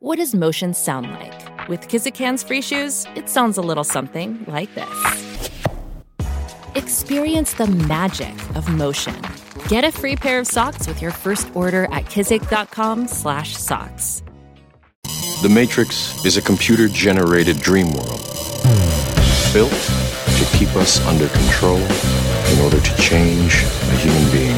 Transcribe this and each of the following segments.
What does motion sound like? With Kizik hands free shoes, it sounds a little something like this. Experience the magic of motion. Get a free pair of socks with your first order at kizik.com/socks. The Matrix is a computer-generated dream world built to keep us under control in order to change a human being.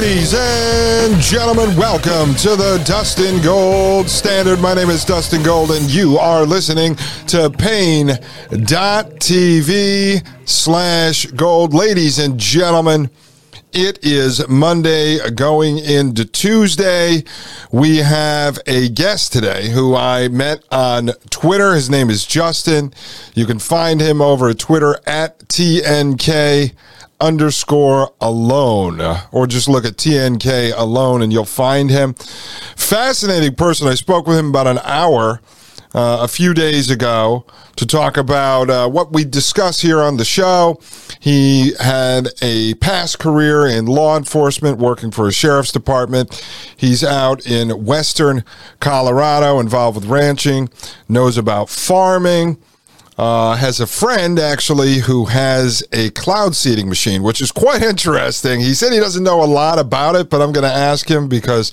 Ladies and gentlemen, welcome to the Dustin Gold Standard. My name is Dustin Gold, and you are listening to Paine.tv slash gold. Ladies and gentlemen, it is Monday going into Tuesday. We have a guest today who I met on Twitter. His name is Justin. You can find him over at Twitter at TNK underscore alone, or just look at TNK alone and you'll find him. Fascinating person. I spoke with him about an hour. Uh, a few days ago to talk about uh, what we discuss here on the show. He had a past career in law enforcement, working for a sheriff's department. He's out in western Colorado, involved with ranching, knows about farming uh, has a friend actually who has a cloud seeding machine, which is quite interesting. He said he doesn't know a lot about it, but I'm going to ask him because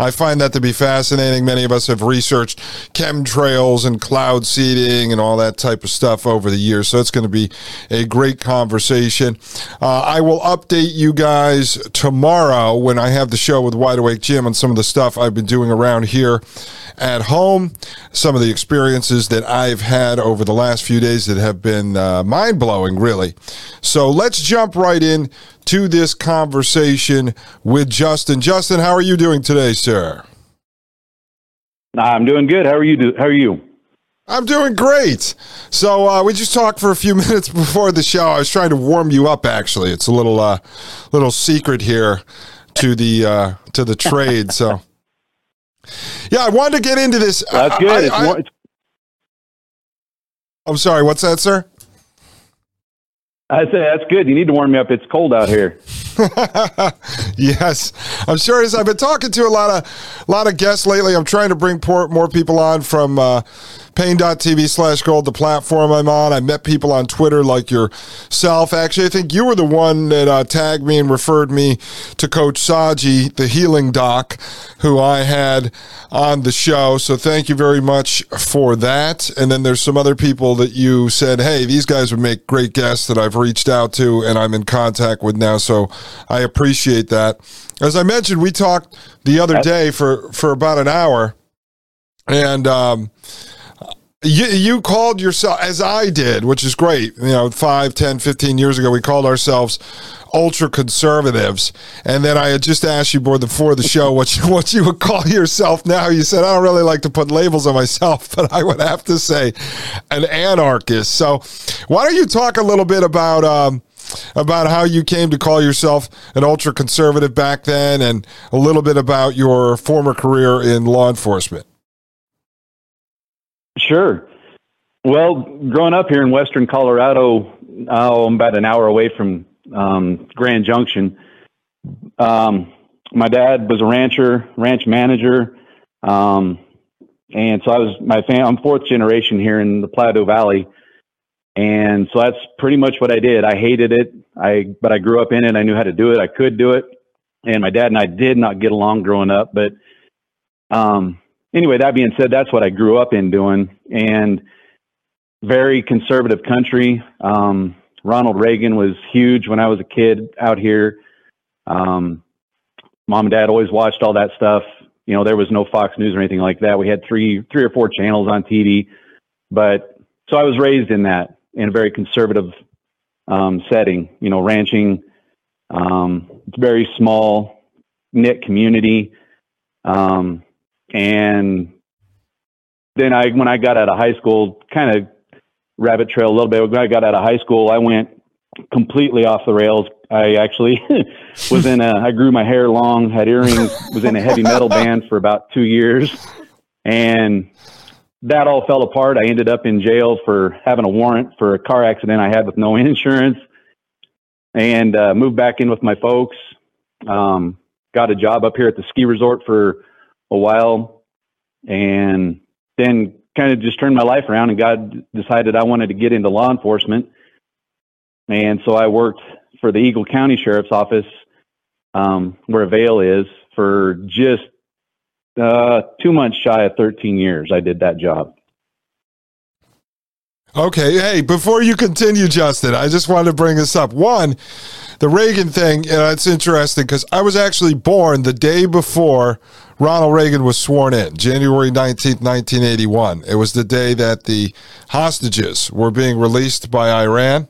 I find that to be fascinating. Many of us have researched chemtrails and cloud seeding and all that type of stuff over the years, so it's going to be a great conversation. Uh, I will update you guys tomorrow when I have the show with Wide Awake Jim on some of the stuff I've been doing around here at home, some of the experiences that I've had over the last few days that have been uh, mind blowing, really. So let's jump right in to this conversation with Justin. Justin, how are you doing today, sir? I'm doing good. How are you? Do- how are you? I'm doing great. So uh, we just talked for a few minutes before the show. I was trying to warm you up. Actually, it's a little uh, little secret here to the uh, to the trade. So yeah, I wanted to get into this. That's good. I, I, I'm sorry. What's that, sir? I say that's good. You need to warm me up. It's cold out here. yes, I'm sure. As I've been talking to a lot of a lot of guests lately, I'm trying to bring more people on from uh, paine.tv slash gold, the platform I'm on. I met people on Twitter like yourself. Actually, I think you were the one that uh, tagged me and referred me to Coach Saji, the healing doc, who I had on the show. So thank you very much for that. And then there's some other people that you said, hey, these guys would make great guests that I've reached out to and I'm in contact with now. So I appreciate that. As I mentioned, we talked the other day for, for about an hour. And um, you, you called yourself, as I did, which is great. You know, 5, 10, 15 years ago, we called ourselves ultra conservatives. And then I had just asked you before the show what you, what you would call yourself now. You said, I don't really like to put labels on myself, but I would have to say an anarchist. So why don't you talk a little bit about, um, about how you came to call yourself an ultra conservative back then and a little bit about your former career in law enforcement. Sure. Well, growing up here in Western Colorado, oh, I'm about an hour away from um, Grand Junction. Um, my dad was a rancher, ranch manager, um, and so I was my fam- I'm fourth generation here in the Plateau Valley, and so that's pretty much what I did. I hated it, I but I grew up in it. I knew how to do it. I could do it, and my dad and I did not get along growing up, but um, anyway, that being said, that's what I grew up in doing, and very conservative country. Um, Ronald Reagan was huge when I was a kid out here. Um, mom and dad always watched all that stuff. You know, there was no Fox News or anything like that. We had three, three or four channels on TV, but so I was raised in that in a very conservative um, setting. You know, ranching. Um, it's very small, knit community. Um, and then I, when I got out of high school, kind of rabbit trail a little bit. When I got out of high school, I went completely off the rails. I actually was in a, I grew my hair long, had earrings, was in a heavy metal band for about two years. And that all fell apart. I ended up in jail for having a warrant for a car accident I had with no insurance and uh, moved back in with my folks. Um, got a job up here at the ski resort for a while and then kind of just turned my life around and God decided I wanted to get into law enforcement. And so I worked for the Eagle County Sheriff's Office, um, where Vail is, for just uh, two months shy of 13 years. I did that job. Okay. Hey, before you continue, Justin, I just wanted to bring this up. One, the Reagan thing, you know, it's interesting because I was actually born the day before Ronald Reagan was sworn in, January 19th, 1981. It was the day that the hostages were being released by Iran,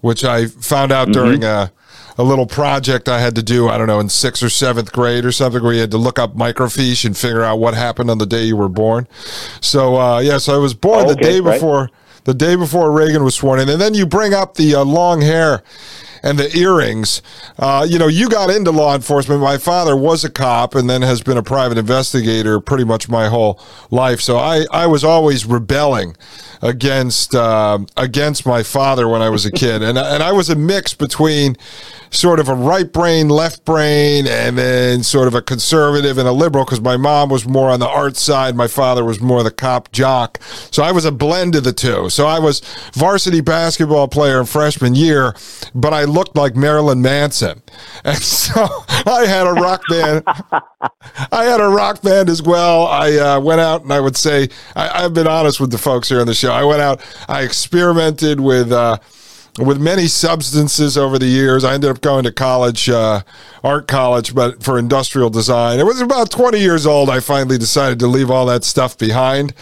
which I found out mm-hmm. during a, a little project I had to do, I don't know, in sixth or seventh grade or something, where you had to look up microfiche and figure out what happened on the day you were born. So, uh, yeah, so I was born oh, okay, the day before. The day before Reagan was sworn in, and then you bring up the uh, long hair and the earrings. Uh, you know, you got into law enforcement. My father was a cop and then has been a private investigator pretty much my whole life. So I, I was always rebelling against uh, against my father when I was a kid, and and I was a mix between sort of a right brain, left brain, and then sort of a conservative and a liberal because my mom was more on the art side, my father was more the cop jock. So I was a blend of the two. So I was varsity basketball player in freshman year, but I looked like Marilyn Manson, and so I had a rock band. I had a rock band as well. I uh, went out and I would say I, have been honest with the folks here on the show. I went out. I experimented with. Uh, with many substances over the years. I ended up going to college, uh, art college, but for industrial design. It was about 20 years old. I finally decided to leave all that stuff behind.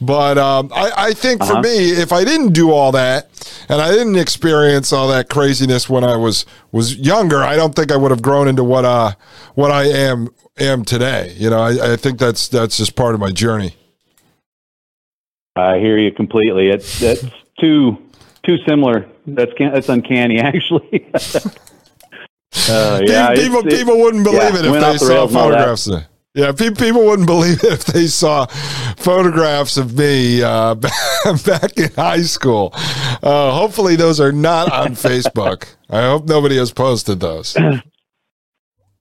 But um, I, I, think uh-huh. for me, if I didn't do all that and I didn't experience all that craziness when I was was younger, I don't think I would have grown into what uh what I am am today. You know, I, I think that's that's just part of my journey. I hear you completely. It's it's too too similar. That's that's uncanny, actually. uh, yeah, people it's, people wouldn't believe yeah, it if they the saw photographs. Yeah, people wouldn't believe it if they saw photographs of me uh, back in high school. Uh, hopefully, those are not on Facebook. I hope nobody has posted those.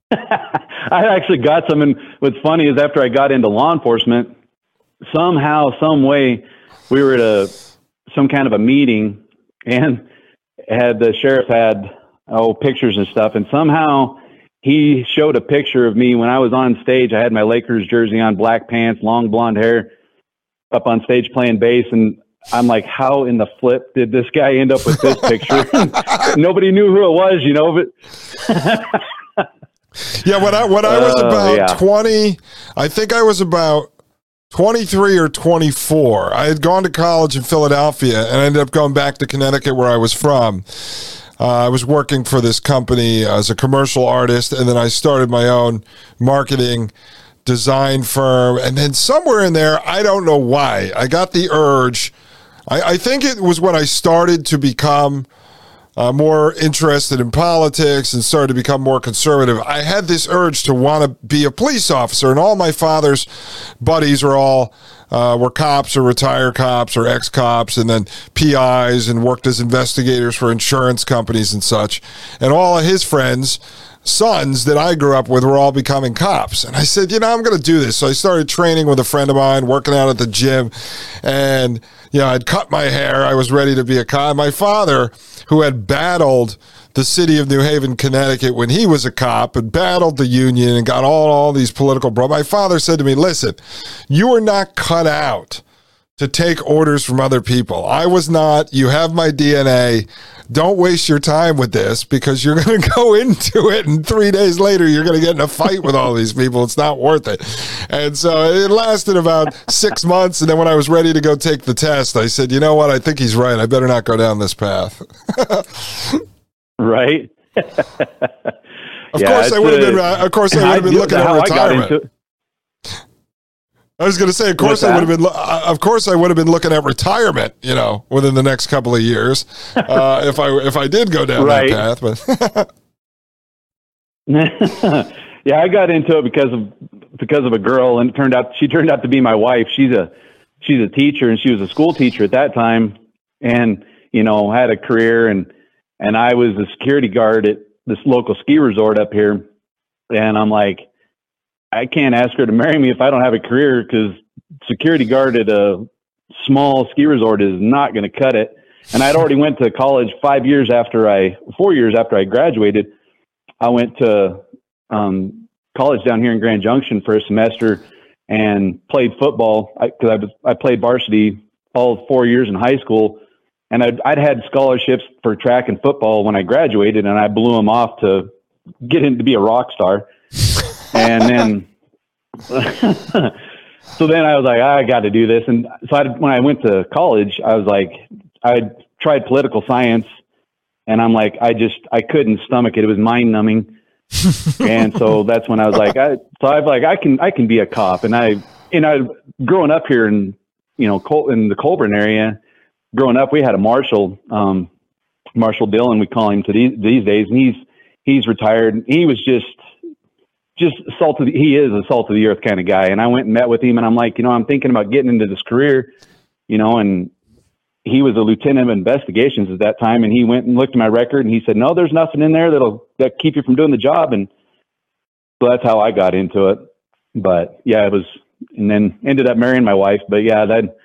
I actually got some. And what's funny is after I got into law enforcement, somehow, some way, we were at a some kind of a meeting, and had the sheriff had oh pictures and stuff, and somehow he showed a picture of me when I was on stage. I had my Lakers jersey on, black pants, long blonde hair, up on stage playing bass, and I'm like, how in the flip did this guy end up with this picture? Nobody knew who it was, you know, but. yeah, when I when I was uh, about yeah. twenty, I think I was about 23 or 24. I had gone to college in Philadelphia and I ended up going back to Connecticut where I was from. Uh, I was working for this company as a commercial artist, and then I started my own marketing design firm. And then somewhere in there, I don't know why, I got the urge. I, I think it was when I started to become uh, more interested in politics and started to become more conservative, I had this urge to want to be a police officer. And all my father's buddies are all uh, were cops or retired cops or ex cops, and then PIs and worked as investigators for insurance companies and such. And all of his friends sons that I grew up with were all becoming cops. And I said, you know, I'm going to do this. So I started training with a friend of mine, working out at the gym. And, you know, I'd cut my hair. I was ready to be a cop. My father, who had battled the city of New Haven, Connecticut, when he was a cop and battled the union and got all, all these political problems, my father said to me, listen, you are not cut out to take orders from other people. I was not. You have my DNA. Don't waste your time with this because you're going to go into it and three days later you're going to get in a fight with all these people. It's not worth it. And so it lasted about six months. And then when I was ready to go take the test, I said, you know what? I think he's right. I better not go down this path. right. of yeah, course, I would have been. Of course, I would have been looking at retirement. I was going to say, of course, I would have been. Of course, I would have been looking at retirement. You know, within the next couple of years, uh, if I if I did go down right. that path. But yeah, I got into it because of because of a girl, and it turned out she turned out to be my wife. She's a she's a teacher, and she was a school teacher at that time, and you know had a career, and and I was a security guard at this local ski resort up here, and I'm like I can't ask her to marry me if I don't have a career because security guard at a small ski resort is not going to cut it. And I'd already went to college five years after I, four years after I graduated. I went to um, college down here in Grand Junction for a semester and played football because I, I I played varsity all four years in high school, and I'd, I'd had scholarships for track and football when I graduated, and I blew them off to get in to be a rock star and then so then I was like, I got to do this. And so I, when I went to college, I was like, I tried political science, and I'm like, I just I couldn't stomach it. It was mind numbing. and so that's when I was like, I so I've like I can I can be a cop, and I and I growing up here in you know Col- in the Collbran area, growing up we had a marshal, um, Marshal Dillon, we call him to these, these days, and he's he's retired. He was just just salt of the, he is a salt of the earth kind of guy. And I went and met with him and I'm like, you know, I'm thinking about getting into this career, you know, and he was a lieutenant of investigations at that time. And he went and looked at my record and he said, no, there's nothing in there that'll that keep you from doing the job. And so that's how I got into it. But yeah, it was, and then ended up marrying my wife. But yeah, that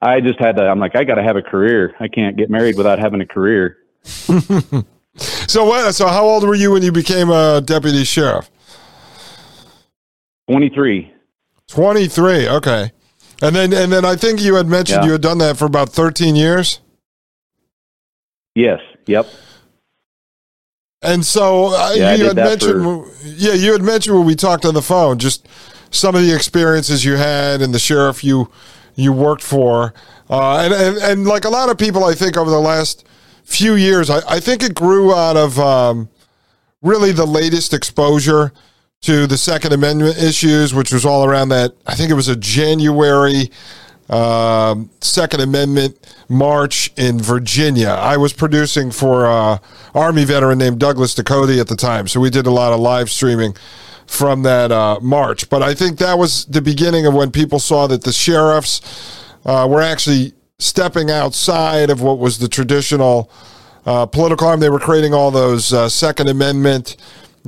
I just had to, I'm like, I got to have a career. I can't get married without having a career. so what, so how old were you when you became a deputy sheriff? 23. 23. Okay. And then and then I think you had mentioned yeah. you had done that for about 13 years? Yes. Yep. And so uh, yeah, you had mentioned for... yeah, you had mentioned when we talked on the phone just some of the experiences you had and the sheriff you you worked for. Uh, and, and, and like a lot of people, I think over the last few years, I, I think it grew out of um, really the latest exposure to the Second Amendment issues, which was all around that. I think it was a January um, Second Amendment march in Virginia. I was producing for uh, Army veteran named Douglas Ducote at the time, so we did a lot of live streaming from that uh, march. But I think that was the beginning of when people saw that the sheriffs uh, were actually stepping outside of what was the traditional uh, political arm. They were creating all those uh, Second Amendment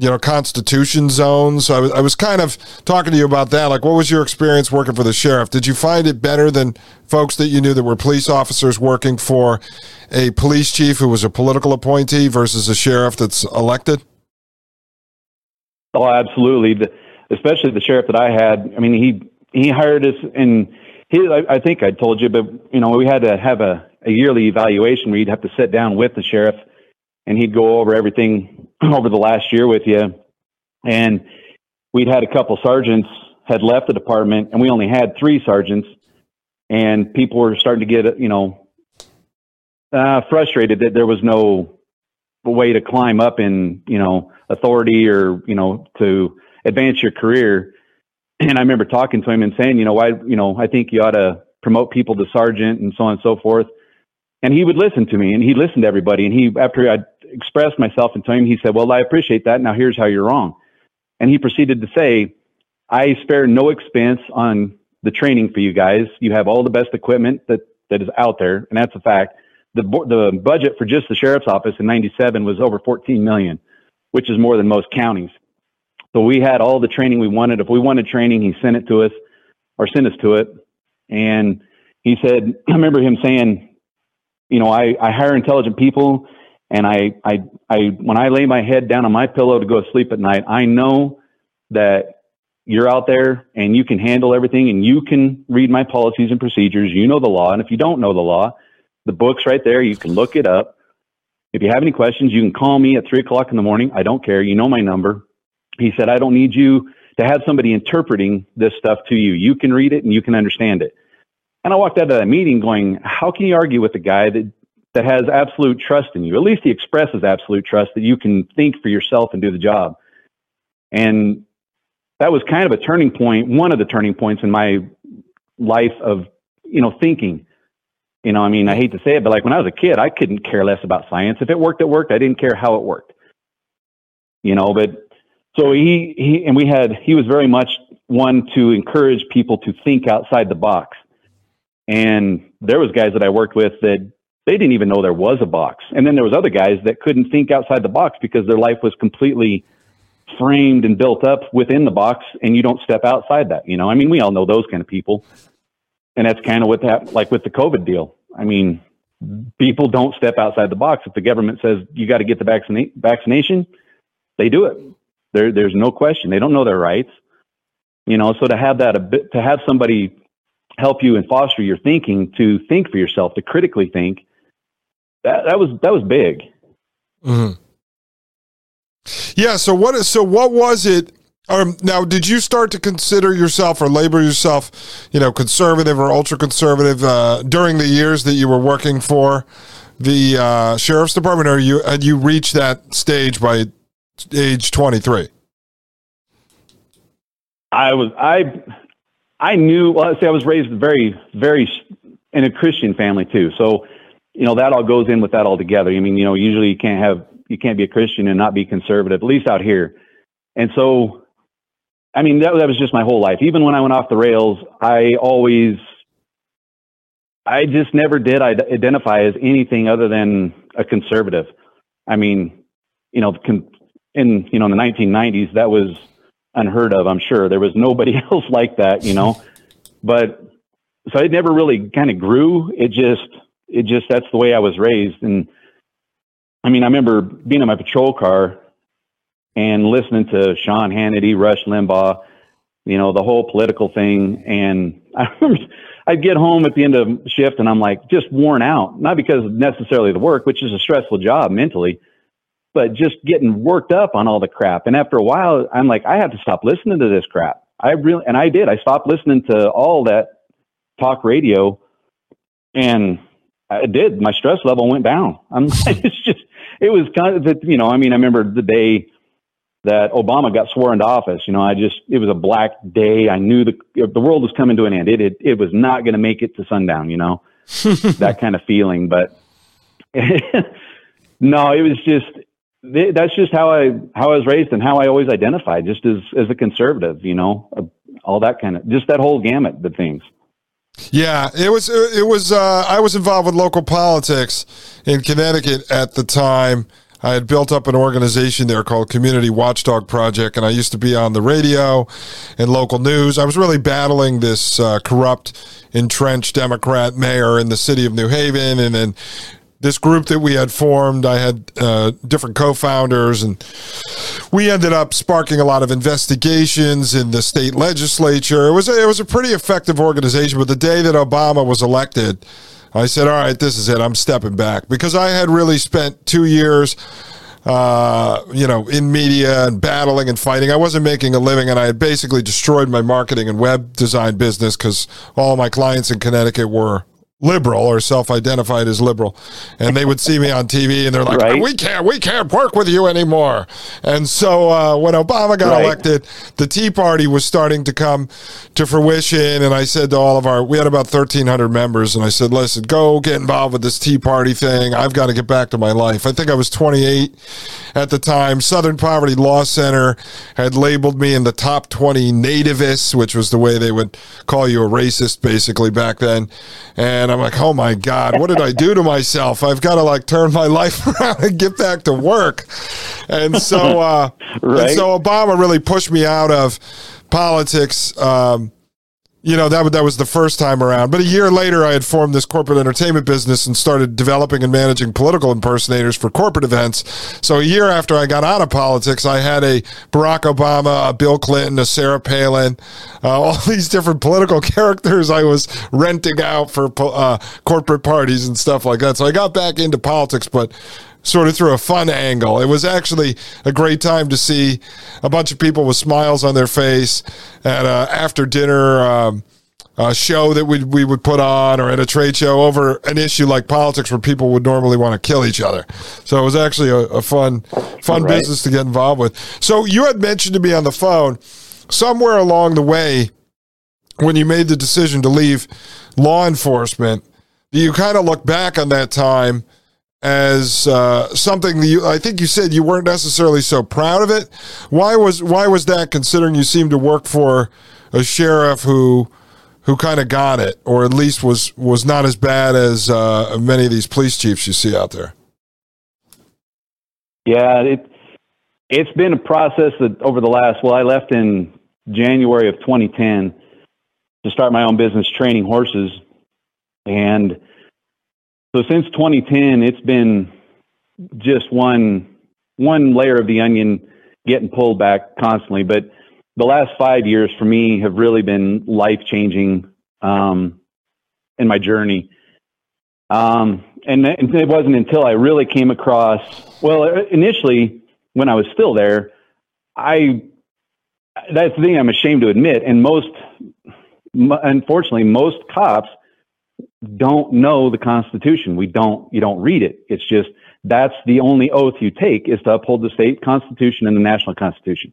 you know, constitution zones. So I was, I was kind of talking to you about that. Like, what was your experience working for the sheriff? Did you find it better than folks that you knew that were police officers working for a police chief who was a political appointee versus a sheriff that's elected? Oh, absolutely. The, especially the sheriff that I had. I mean, he he hired us, and he. I, I think I told you, but you know, we had to have a, a yearly evaluation where you'd have to sit down with the sheriff, and he'd go over everything over the last year with you, and we'd had a couple sergeants had left the department, and we only had three sergeants, and people were starting to get you know uh, frustrated that there was no way to climb up in you know authority or you know to advance your career. And I remember talking to him and saying, you know, why, you know, I think you ought to promote people to sergeant and so on and so forth. And he would listen to me and he listened to everybody. And he, after I expressed myself and told him, he said, Well, I appreciate that. Now here's how you're wrong. And he proceeded to say, I spare no expense on the training for you guys. You have all the best equipment that, that is out there, and that's a fact. The, the budget for just the sheriff's office in 97 was over 14 million, which is more than most counties. So we had all the training we wanted. If we wanted training, he sent it to us or sent us to it. And he said, I remember him saying, you know, I, I hire intelligent people and I, I, I, when I lay my head down on my pillow to go to sleep at night, I know that you're out there and you can handle everything and you can read my policies and procedures. You know the law. And if you don't know the law, the book's right there. You can look it up. If you have any questions, you can call me at three o'clock in the morning. I don't care. You know my number. He said, I don't need you to have somebody interpreting this stuff to you. You can read it and you can understand it. And I walked out of that meeting going, how can you argue with a guy that that has absolute trust in you. At least he expresses absolute trust that you can think for yourself and do the job. And that was kind of a turning point, one of the turning points in my life of you know thinking. You know, I mean, I hate to say it, but like when I was a kid, I couldn't care less about science. If it worked, it worked. I didn't care how it worked. You know, but so he he and we had he was very much one to encourage people to think outside the box. And there was guys that I worked with that they didn't even know there was a box. And then there was other guys that couldn't think outside the box because their life was completely framed and built up within the box and you don't step outside that, you know. I mean, we all know those kind of people. And that's kind of what that like with the COVID deal. I mean, people don't step outside the box. If the government says you got to get the vaccina- vaccination, they do it. There, there's no question. They don't know their rights. You know, so to have that to have somebody help you and foster your thinking, to think for yourself, to critically think, that, that was that was big. Mm-hmm. Yeah. So what is so what was it? Um, now, did you start to consider yourself or label yourself, you know, conservative or ultra conservative uh, during the years that you were working for the uh, sheriff's department, or you had you reached that stage by age twenty three? I was I I knew well I say I was raised very very in a Christian family too. So, you know, that all goes in with that all together. I mean, you know, usually you can't have you can't be a Christian and not be conservative, at least out here. And so I mean, that that was just my whole life. Even when I went off the rails, I always I just never did identify as anything other than a conservative. I mean, you know, in you know in the 1990s that was unheard of. I'm sure there was nobody else like that, you know. but so it never really kind of grew. It just, it just that's the way I was raised. And I mean, I remember being in my patrol car and listening to Sean Hannity, Rush Limbaugh, you know, the whole political thing. And I remember I'd get home at the end of shift and I'm like just worn out, not because necessarily the work, which is a stressful job mentally, but just getting worked up on all the crap. And after a while, I'm like, I have to stop listening to this crap. I really, and I did. I stopped listening to all that talk radio, and Uh, I did. My stress level went down. I'm. it's just. It was kind of, you know. I mean, I remember the day that Obama got sworn into office. You know, I just it was a black day. I knew the the world was coming to an end. It it, it was not going to make it to sundown. You know, that kind of feeling. But no, it was just that's just how I how I was raised and how I always identified, just as as a conservative, you know, uh, all that kind of just that whole gamut of things. Yeah, it was it was uh, I was involved with local politics in Connecticut at the time. I had built up an organization there called Community Watchdog Project, and I used to be on the radio and local news. I was really battling this uh, corrupt, entrenched Democrat mayor in the city of New Haven, and then this group that we had formed. I had uh, different co-founders, and we ended up sparking a lot of investigations in the state legislature. It was a, it was a pretty effective organization. But the day that Obama was elected, I said, "All right, this is it. I'm stepping back," because I had really spent two years. Uh, you know, in media and battling and fighting. I wasn't making a living, and I had basically destroyed my marketing and web design business because all my clients in Connecticut were liberal or self-identified as liberal. And they would see me on tv and they're like right. we can't we can't work with you anymore. And so uh, when obama got right. elected the tea party was starting to come to fruition. And i said to all of our we had about 1300 members. And i said listen go get involved with this tea party thing. I've got to get back to my life. I think i was 28 at the time. Southern poverty law center had labeled me in the top 20 nativists which was the way they would call you a racist basically back then. And and I'm like, oh my God, what did I do to myself? I've got to like turn my life around and get back to work. And so, uh, right. and so Obama really pushed me out of politics. Um, you know that that was the first time around. But a year later, I had formed this corporate entertainment business and started developing and managing political impersonators for corporate events. So a year after I got out of politics, I had a Barack Obama, a Bill Clinton, a Sarah Palin, uh, all these different political characters I was renting out for uh, corporate parties and stuff like that. So I got back into politics, but sort of through a fun angle. It was actually a great time to see a bunch of people with smiles on their face at a after dinner um, show that we we would put on or at a trade show over an issue like politics where people would normally want to kill each other. So it was actually a, a fun fun right. business to get involved with. So you had mentioned to me on the phone somewhere along the way when you made the decision to leave law enforcement, do you kind of look back on that time as uh, something that you, I think you said you weren't necessarily so proud of it. Why was why was that? Considering you seemed to work for a sheriff who who kind of got it, or at least was was not as bad as uh, many of these police chiefs you see out there. Yeah, it it's been a process that over the last. Well, I left in January of 2010 to start my own business training horses, and so since 2010, it's been just one one layer of the onion getting pulled back constantly. But the last five years for me have really been life changing um, in my journey. Um, and it wasn't until I really came across, well, initially when I was still there, I, that's the thing I'm ashamed to admit. And most, unfortunately, most cops don't know the Constitution. We don't, you don't read it. It's just, that's the only oath you take is to uphold the state constitution and the national constitution.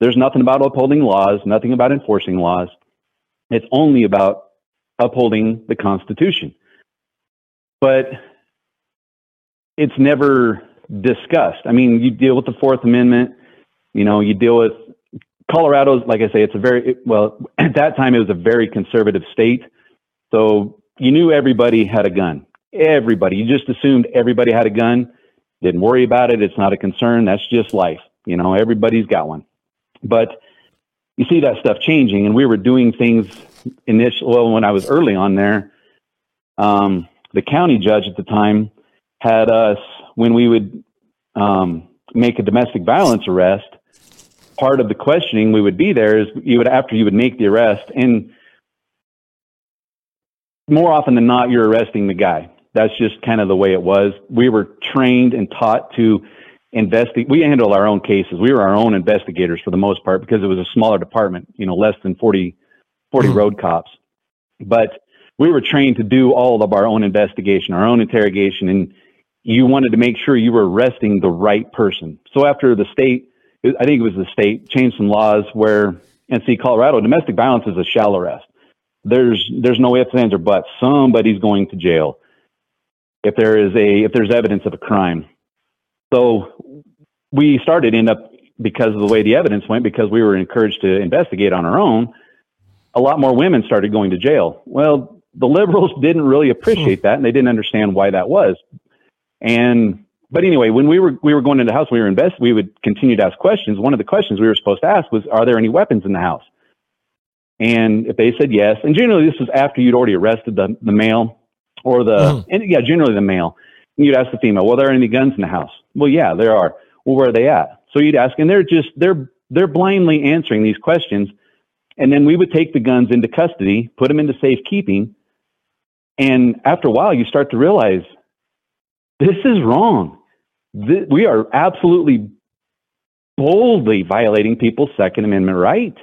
There's nothing about upholding laws, nothing about enforcing laws. It's only about upholding the constitution. But it's never discussed. I mean, you deal with the Fourth Amendment, you know, you deal with Colorado's, like I say, it's a very, well, at that time, it was a very conservative state. So you knew everybody had a gun. Everybody. You just assumed everybody had a gun. Didn't worry about it. It's not a concern. That's just life. You know, everybody's got one. But you see that stuff changing, and we were doing things initially. Well, when I was early on there, um, the county judge at the time had us when we would um, make a domestic violence arrest. Part of the questioning we would be there is you would after you would make the arrest and more often than not, you're arresting the guy. That's just kind of the way it was. We were trained and taught to investigate. We handle our own cases. We were our own investigators for the most part because it was a smaller department, you know, less than 40, 40 mm-hmm. road cops. But we were trained to do all of our own investigation, our own interrogation, and you wanted to make sure you were arresting the right person. So after the state, I think it was the state, changed some laws where, and see, Colorado, domestic violence is a shall arrest there's there's no ifs ands or buts. Somebody's going to jail if there is a if there's evidence of a crime. So we started end up because of the way the evidence went because we were encouraged to investigate on our own. A lot more women started going to jail. Well, the liberals didn't really appreciate that and they didn't understand why that was. And but anyway, when we were we were going into the house, we were invest we would continue to ask questions. One of the questions we were supposed to ask was, "Are there any weapons in the house?" And if they said yes, and generally this was after you'd already arrested the, the male or the, mm. and yeah, generally the male. And you'd ask the female, well, there are there any guns in the house? Well, yeah, there are. Well, where are they at? So you'd ask, and they're just, they're, they're blindly answering these questions. And then we would take the guns into custody, put them into safekeeping. And after a while, you start to realize this is wrong. This, we are absolutely boldly violating people's Second Amendment right.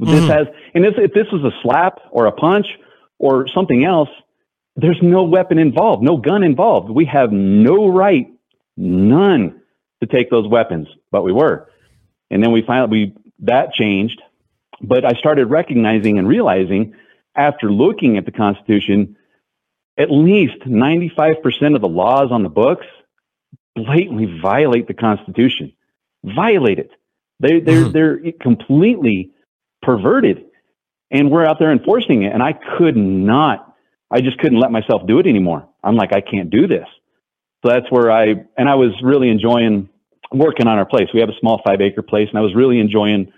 Mm-hmm. This has, and this, if this was a slap or a punch or something else, there's no weapon involved, no gun involved. We have no right, none, to take those weapons, but we were. And then we finally, we, that changed. But I started recognizing and realizing after looking at the Constitution, at least 95% of the laws on the books blatantly violate the Constitution, violate it. They, they're, mm-hmm. they're completely perverted. And we're out there enforcing it. And I could not, I just couldn't let myself do it anymore. I'm like, I can't do this. So that's where I, and I was really enjoying working on our place. We have a small five acre place, and I was really enjoying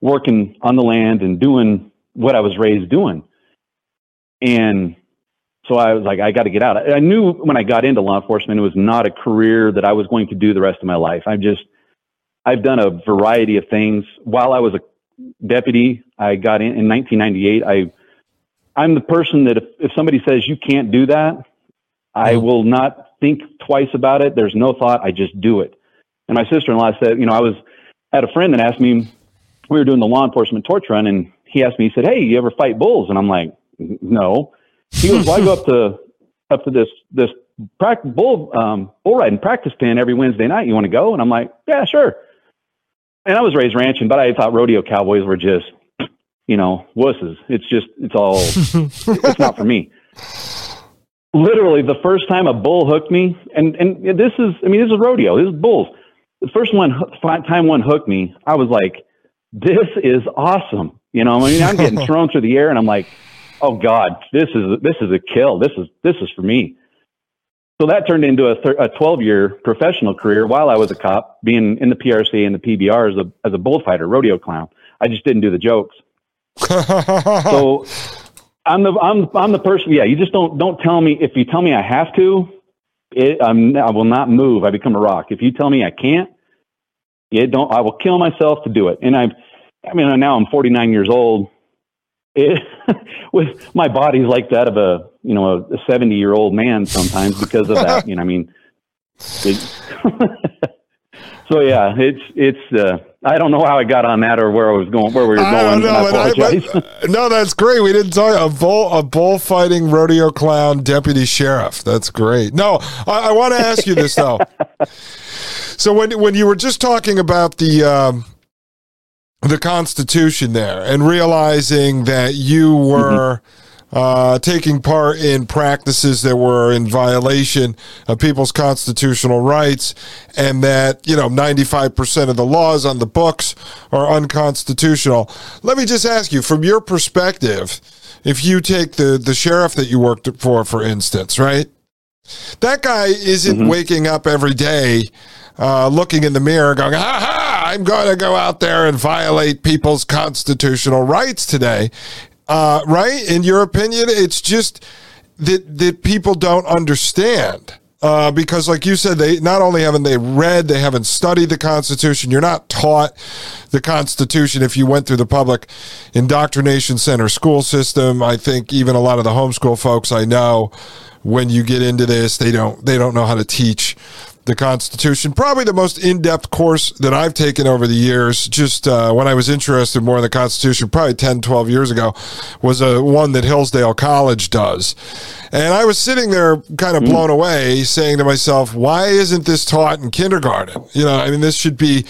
working on the land and doing what I was raised doing. And so I was like, I got to get out. I knew when I got into law enforcement, it was not a career that I was going to do the rest of my life. I've just, I've done a variety of things. While I was a deputy. I got in in 1998. I I'm the person that if, if somebody says you can't do that, I mm-hmm. will not think twice about it. There's no thought. I just do it. And my sister-in-law said, you know, I was had a friend that asked me. We were doing the law enforcement torch run, and he asked me. He said, "Hey, you ever fight bulls?" And I'm like, "No." He goes, "Well, I go up to up to this this practice, bull um, bull riding practice pen every Wednesday night. You want to go?" And I'm like, "Yeah, sure." And I was raised ranching, but I thought rodeo cowboys were just, you know, wusses. It's just, it's all, it's not for me. Literally, the first time a bull hooked me, and and this is, I mean, this is rodeo. This is bulls. The first one time one hooked me, I was like, "This is awesome." You know, I mean, I'm getting thrown through the air, and I'm like, "Oh God, this is this is a kill. This is this is for me." So that turned into a, thir- a 12 year professional career while I was a cop, being in the PRC and the PBR as a as a bullfighter, rodeo clown. I just didn't do the jokes. so I'm the I'm I'm the person. Yeah, you just don't don't tell me if you tell me I have to, it, I'm, I will not move. I become a rock. If you tell me I can't, it don't. I will kill myself to do it. And I've I mean now I'm 49 years old. It, with my body's like that of a you know a 70 year old man sometimes because of that. you know, I mean. It, so yeah, it's it's. Uh, I don't know how I got on that or where I was going, where we were going. Know, I but, no, that's great. We didn't talk a bull, a bullfighting rodeo clown deputy sheriff. That's great. No, I, I want to ask you this though. so when when you were just talking about the um, the Constitution there and realizing that you were. Mm-hmm uh, taking part in practices that were in violation of people's constitutional rights, and that you know 95% of the laws on the books are unconstitutional. Let me just ask you, from your perspective, if you take the the sheriff that you worked for, for instance, right? That guy isn't mm-hmm. waking up every day, uh, looking in the mirror, going, "Ha ha." I'm going to go out there and violate people's constitutional rights today uh, right? In your opinion, it's just that that people don't understand. Uh, because, like you said, they not only haven't they read, they haven't studied the Constitution. You're not taught the Constitution if you went through the public indoctrination center school system. I think even a lot of the homeschool folks I know, when you get into this, they don't they don't know how to teach the Constitution. Probably the most in depth course that I've taken over the years, just uh, when I was interested more in the Constitution, probably 10, 12 years ago, was a one that Hillsdale College does. And I was sitting there kind of hmm. blown away, saying to myself, why isn't this taught in kindergarten? You know, I mean, this should be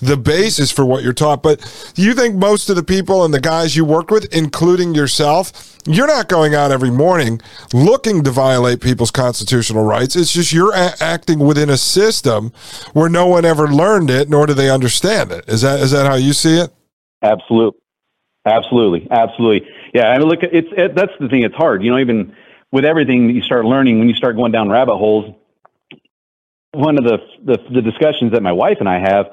the basis for what you're taught. But you think most of the people and the guys you work with, including yourself, you're not going out every morning looking to violate people's constitutional rights. It's just you're a- acting within a system where no one ever learned it, nor do they understand it. Is that is that how you see it? Absolutely, absolutely, absolutely. Yeah, mean, look, it's it, that's the thing. It's hard, you know. Even with everything that you start learning, when you start going down rabbit holes, one of the the, the discussions that my wife and I have,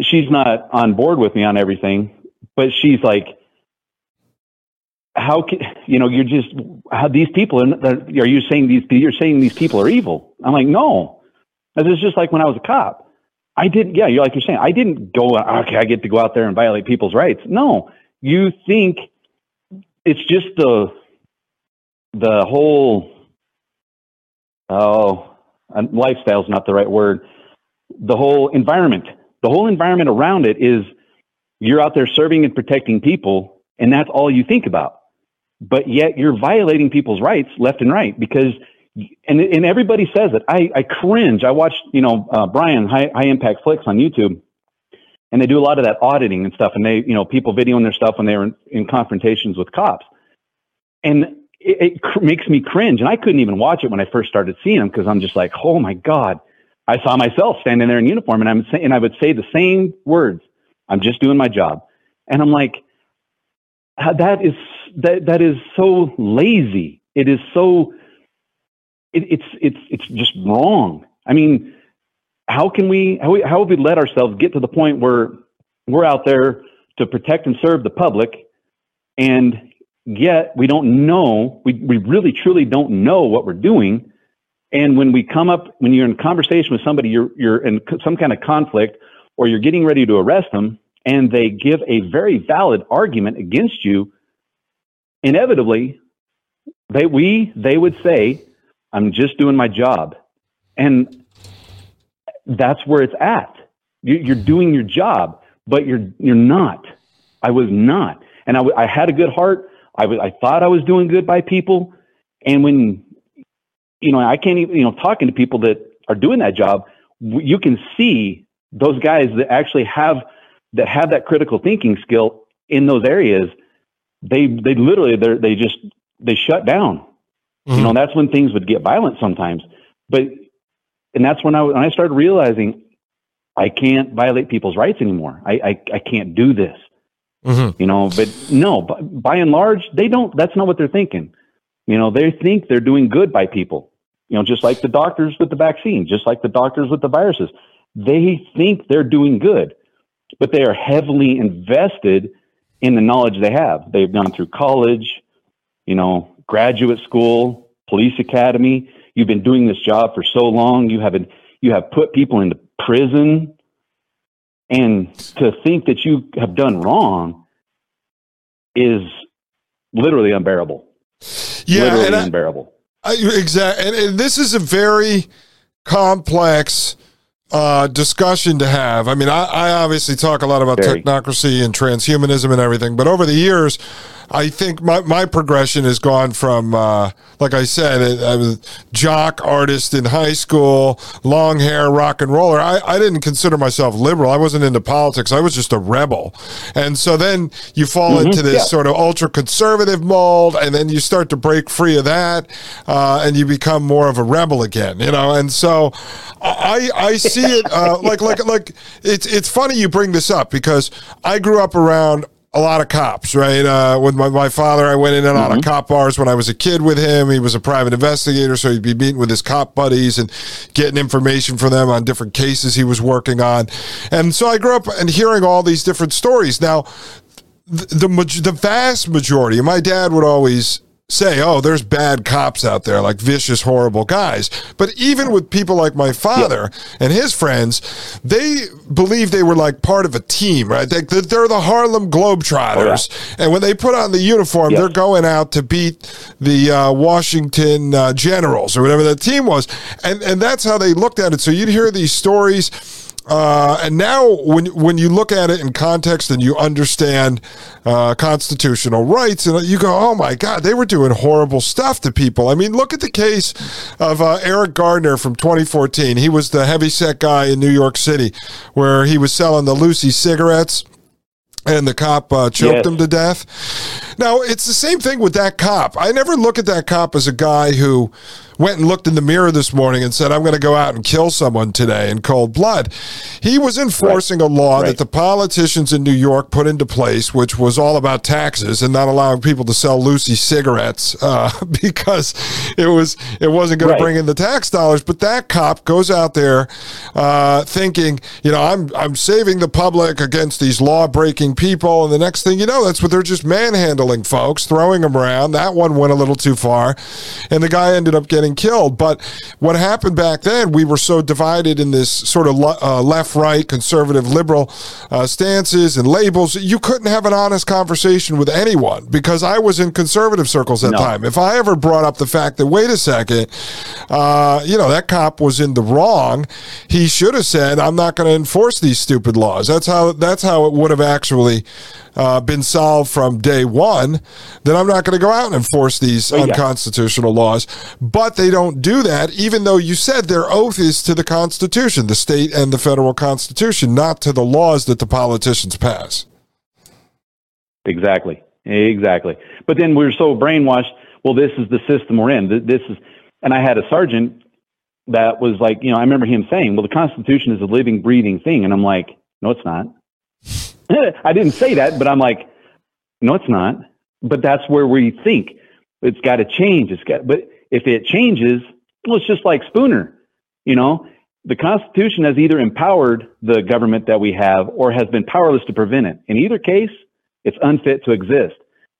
she's not on board with me on everything, but she's like how can you know you're just how these people are you saying these you're saying these people are evil i'm like no is just like when i was a cop i didn't yeah you're like you're saying i didn't go okay i get to go out there and violate people's rights. No you think it's just the the whole oh lifestyle is not the right word. The whole environment the whole environment around it is you're out there serving and protecting people and that's all you think about. But yet you're violating people's rights left and right because and and everybody says it. I, I cringe. I watch you know uh, Brian high, high impact flicks on YouTube, and they do a lot of that auditing and stuff. And they you know people videoing their stuff when they're in, in confrontations with cops, and it, it cr- makes me cringe. And I couldn't even watch it when I first started seeing them because I'm just like, oh my god. I saw myself standing there in uniform, and I'm saying, and I would say the same words. I'm just doing my job, and I'm like, that is that that is so lazy. It is so it, it's it's it's just wrong. I mean, how can we how, we, how have we let ourselves get to the point where we're out there to protect and serve the public, and yet we don't know we we really truly don't know what we're doing. And when we come up, when you're in conversation with somebody, you're you're in some kind of conflict, or you're getting ready to arrest them, and they give a very valid argument against you, inevitably, they we they would say, "I'm just doing my job," and that's where it's at. You're doing your job, but you're you're not. I was not, and I, I had a good heart. I was I thought I was doing good by people, and when you know I can't even you know talking to people that are doing that job, you can see those guys that actually have that have that critical thinking skill in those areas they they literally they they just they shut down. Mm-hmm. You know, that's when things would get violent sometimes. But and that's when I when I started realizing I can't violate people's rights anymore. I I, I can't do this. Mm-hmm. You know, but no, by, by and large, they don't. That's not what they're thinking. You know, they think they're doing good by people. You know, just like the doctors with the vaccine, just like the doctors with the viruses. They think they're doing good, but they are heavily invested in the knowledge they have. They've gone through college, you know, graduate school, police academy. You've been doing this job for so long. You have been, you have put people into prison and to think that you have done wrong is literally unbearable. Yeah, literally unbearable. exactly. And, and, this is a very complex uh, discussion to have. I mean, I, I obviously talk a lot about very. technocracy and transhumanism and everything, but over the years, I think my, my progression has gone from, uh, like I said, I was jock artist in high school, long hair, rock and roller. I, I didn't consider myself liberal. I wasn't into politics. I was just a rebel. And so then you fall mm-hmm, into this yeah. sort of ultra conservative mold, and then you start to break free of that, uh, and you become more of a rebel again, you know? And so I, I see it, uh, like, like, like, it's, it's funny you bring this up because I grew up around a lot of cops, right? Uh, with my, my father, I went in and out mm-hmm. of cop bars when I was a kid with him. He was a private investigator, so he'd be meeting with his cop buddies and getting information from them on different cases he was working on. And so I grew up and hearing all these different stories. Now, the, the, the vast majority, my dad would always say, oh, there's bad cops out there, like vicious, horrible guys. But even with people like my father yeah. and his friends, they believe they were like part of a team, right? They, are the Harlem Globetrotters. Oh, yeah. And when they put on the uniform, yeah. they're going out to beat the uh, Washington uh, Generals or whatever that team was. And, and that's how they looked at it. So you'd hear these stories uh, and now, when when you look at it in context and you understand uh, constitutional rights, and you go, "Oh my God, they were doing horrible stuff to people." I mean, look at the case of uh, Eric Gardner from 2014. He was the heavyset guy in New York City, where he was selling the loosie cigarettes and the cop uh, choked yes. him to death. Now, it's the same thing with that cop. I never look at that cop as a guy who went and looked in the mirror this morning and said, I'm going to go out and kill someone today in cold blood. He was enforcing right. a law right. that the politicians in New York put into place, which was all about taxes and not allowing people to sell loosie cigarettes uh, because it was it wasn't going right. to bring in the tax dollars. But that cop goes out there uh, thinking, you know, I'm I'm saving the public against these law breaking people, and the next thing you know, that's what they're just manhandling folks, throwing them around. That one went a little too far, and the guy ended up getting killed. But what happened back then, we were so divided in this sort of uh, left, right, conservative, liberal uh, stances and labels. You couldn't have an honest conversation with anyone because I was in conservative circles at the no. time. If I ever brought up the fact that, wait a second, uh, you know, that cop was in the wrong, he should have said, I'm not going to enforce these stupid laws. That's how, that's how it would have actually uh, been solved from day one, then I'm not going to go out and enforce these oh, unconstitutional yeah. laws. But they don't do that, even though you said their oath is to the Constitution, the state and the federal Constitution, not to the laws that the politicians pass. Exactly. Exactly. But then we're so brainwashed. Well, this is the system we're in. This is, and I had a sergeant that was like, you know, I remember him saying, well, the Constitution is a living, breathing thing. And I'm like, no, it's not. I didn't say that, but I'm like, no, it's not. But that's where we think it's got to change. It's got, but if it changes, well, it's just like Spooner. You know, the Constitution has either empowered the government that we have or has been powerless to prevent it. In either case, it's unfit to exist.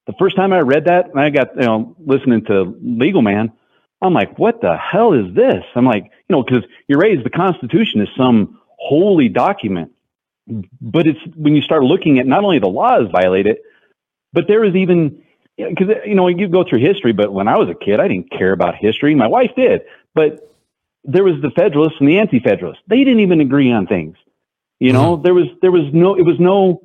The first time I read that, and I got you know listening to Legal Man, I'm like, what the hell is this? I'm like, you know, because you're raised the Constitution is some holy document but it's when you start looking at not only the laws violate it, but there is even because you know you go through history. But when I was a kid, I didn't care about history. My wife did, but there was the Federalists and the Anti-Federalists. They didn't even agree on things. You know, mm-hmm. there was there was no it was no